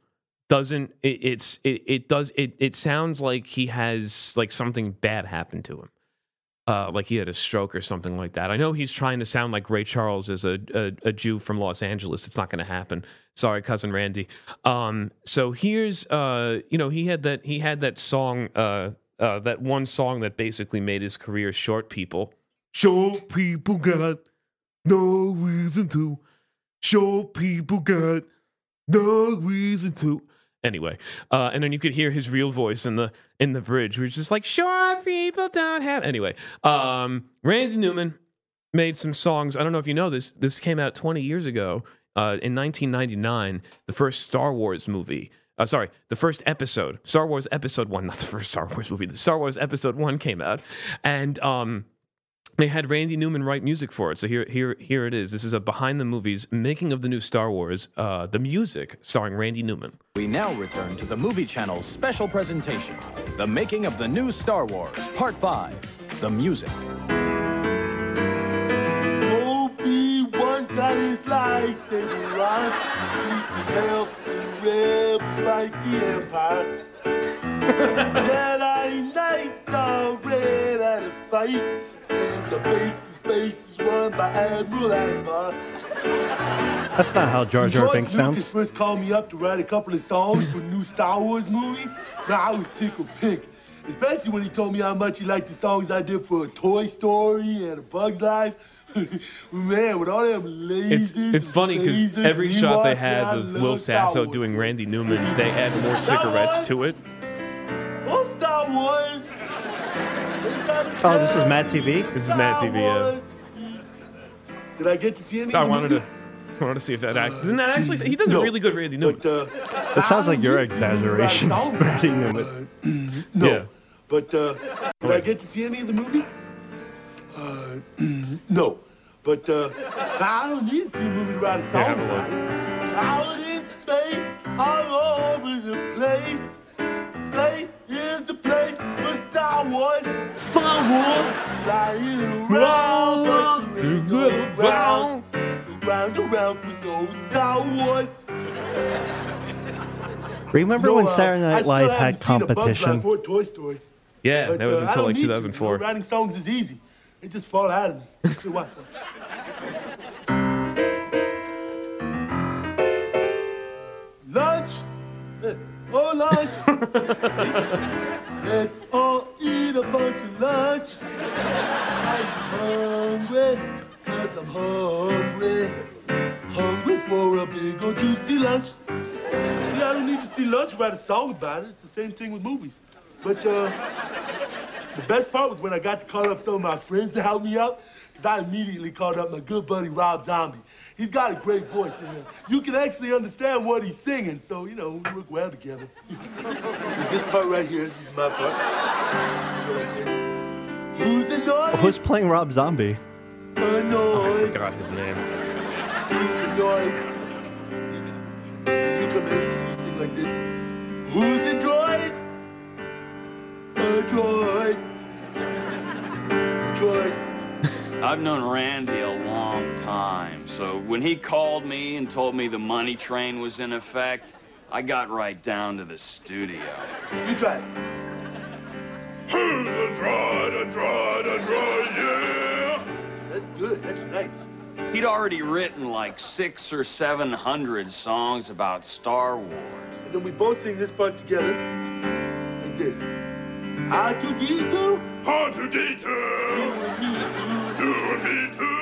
doesn't it, it's it, it does it it sounds like he has like something bad happened to him uh like he had a stroke or something like that. I know he's trying to sound like ray charles as a a, a jew from los angeles. It's not going to happen. Sorry cousin randy. Um so here's uh you know he had that he had that song uh uh that one song that basically made his career short people. Short people got no reason to. Short people got no reason to. Anyway, uh, and then you could hear his real voice in the in the bridge, which is like, "Sure, people don't have." Anyway, um, Randy Newman made some songs. I don't know if you know this. This came out 20 years ago uh, in 1999. The first Star Wars movie. Uh, sorry, the first episode, Star Wars Episode One, not the first Star Wars movie. The Star Wars Episode One came out, and um, they had Randy Newman write music for it. So here, here, here it is. This is a behind the movies making of the new Star Wars. Uh, the music starring Randy Newman. We now return to the Movie Channel's special presentation, The Making of the New Star Wars, Part 5, The Music. Obi-Wan's got his lightsaber on. He can help the rebels fight the Empire. Jedi Knights are ready to fight. And the base in space is run by Admiral Ackbar. That's not how Jar When Jar George Binks Lucas first called me up to write a couple of songs for the new Star Wars movie. Now I was tickled pink. Especially when he told me how much he liked the songs I did for Toy Story and A Bug's Life. Man, with all them lasers. It's it's and funny because every and shot they have of Will Star Sasso Wars. doing Randy Newman, they add more cigarettes to it. Oh, Star Wars. Oh, this is Mad TV? This is Mad TV, yeah. Did I get to see any? I wanted to. I wanted to see if that act. Didn't that actually? He does a No. really good Randy Newman. But, uh, That sounds like your exaggeration, Randy Newman. Uh, no. Yeah. But uh, did I get to see any of the movie? Uh, no. But uh, I don't need to see a movie to write a song have a about it. Out in space, all over the place. Space is the place for Star Wars. Star Wars. Flying around, but you around. Around, around for no Star Wars. Remember No, when uh, Saturday Night still Live had seen A competition? Toy Story. Yeah, But, that was uh, I until don't like need to, you know, 2004. writing songs is easy. They just fall out of me. Here, watch, watch. Lunch. Oh, lunch. Let's all eat a bunch of lunch. I'm hungry, cause I'm hungry. Hungry for a big old juicy lunch. See, I don't need to see lunch write a song about it. It's the same thing with movies. But uh, the best part was when I got to call up some of my friends to help me out. Because I immediately called up my good buddy Rob Zombie. He's got a great voice, and uh, you can actually understand what he's singing. So, you know, we work well together. this part right here, this is my part. Go like this. Who's annoyed? Who's playing Rob Zombie? I Forgot his name. Who's annoyed? You come in, you sing like this. Who's the droid? A droid. A droid. I've known Randy a long time, so when he called me and told me the money train was in effect, I got right down to the studio. You try it. That's good. That's nice. He'd already written like six or seven hundred songs about Star Wars. And then we both sing this part together. Like this. R2D2. R2D2. You me too.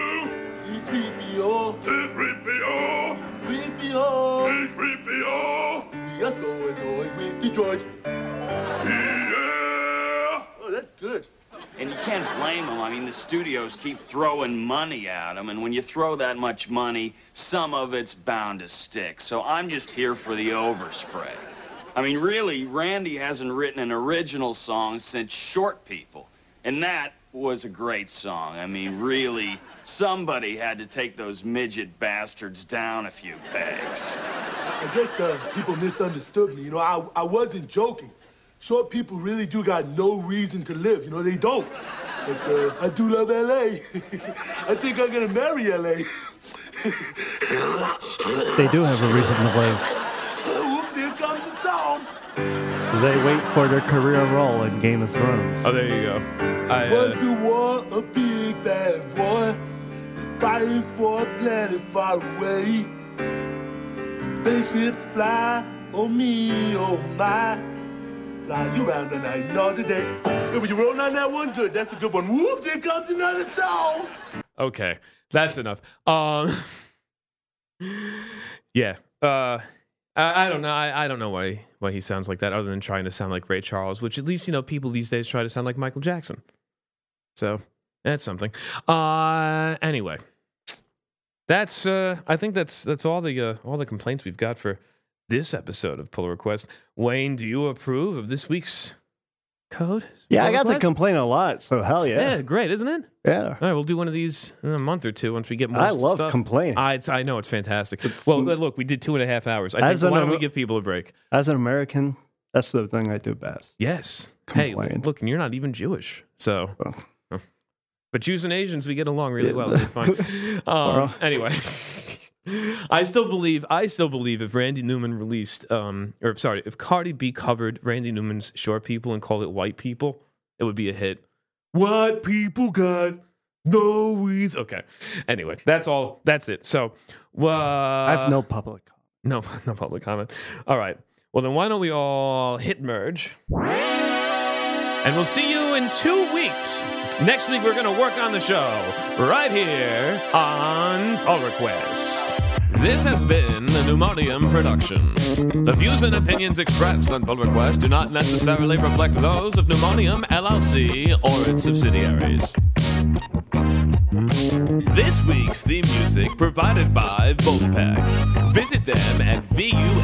You and me too. C3PO. C3PO. 3PO. 3PO. We are so annoyed with the droid. Yeah. Oh, that's good. And you can't blame him. I mean, the studios keep throwing money at him, and when you throw that much money, some of it's bound to stick. So I'm just here for the overspray. I mean, really, Randy hasn't written an original song since Short People, and that was a great song. I mean, really, somebody had to take those midget bastards down a few pegs. I guess uh, people misunderstood me. You know, I, I wasn't joking. Short people really do got no reason to live. You know, they don't. But uh, I do love L.A. I think I'm gonna marry L.A. They do have a reason to live. They wait for their career role in Game of Thrones. Oh, there you go. I, Was uh, you want a big bad boy fighting for a planet far away? Spaceships fly, oh me, oh my. Fly you around the night and all the day. Yeah, when you rolling on that one, good. That's a good one. Whoops, here comes another song. okay, that's enough. Um, yeah. Uh, I, I don't know. I, I don't know why why he sounds like that, other than trying to sound like Ray Charles, which at least you know people these days try to sound like Michael Jackson. So that's something. Uh, anyway, that's uh, I think that's that's all the uh, all the complaints we've got for this episode of Pull Request. Wayne, do you approve of this week's code? Yeah, I got to complain a lot, so hell Yeah, yeah. great, isn't it? Yeah. All right, we'll do one of these in a month or two once we get more. I love stuff. complaining. I, it's, I know it's fantastic. well, look, we did two and a half hours. I think, an why don't we give people a break? As an American, that's the thing I do best. Yes. Hey, look, and you're not even Jewish, so. Oh. But Jews and Asians, we get along really Yeah. well. It's fine. Um, Well. anyway, I still believe. I still believe if Randy Newman released, um, or sorry, if Cardi B covered Randy Newman's "Short People" and called it "White People," it would be a hit. What people got No weeds. Okay. Anyway, that's all. That's it. So, uh, I have no public. no, no public comment. All right. Well, then why don't we all hit merge? And we'll see you in two weeks. Next week, we're going to work on the show right here on Pull Request. This has been a Pneumonium production. The views and opinions expressed on Pull Request do not necessarily reflect those of Pneumonium LLC or its subsidiaries. This week's theme music provided by Vulfpeck. Visit them at vulfpeck.com.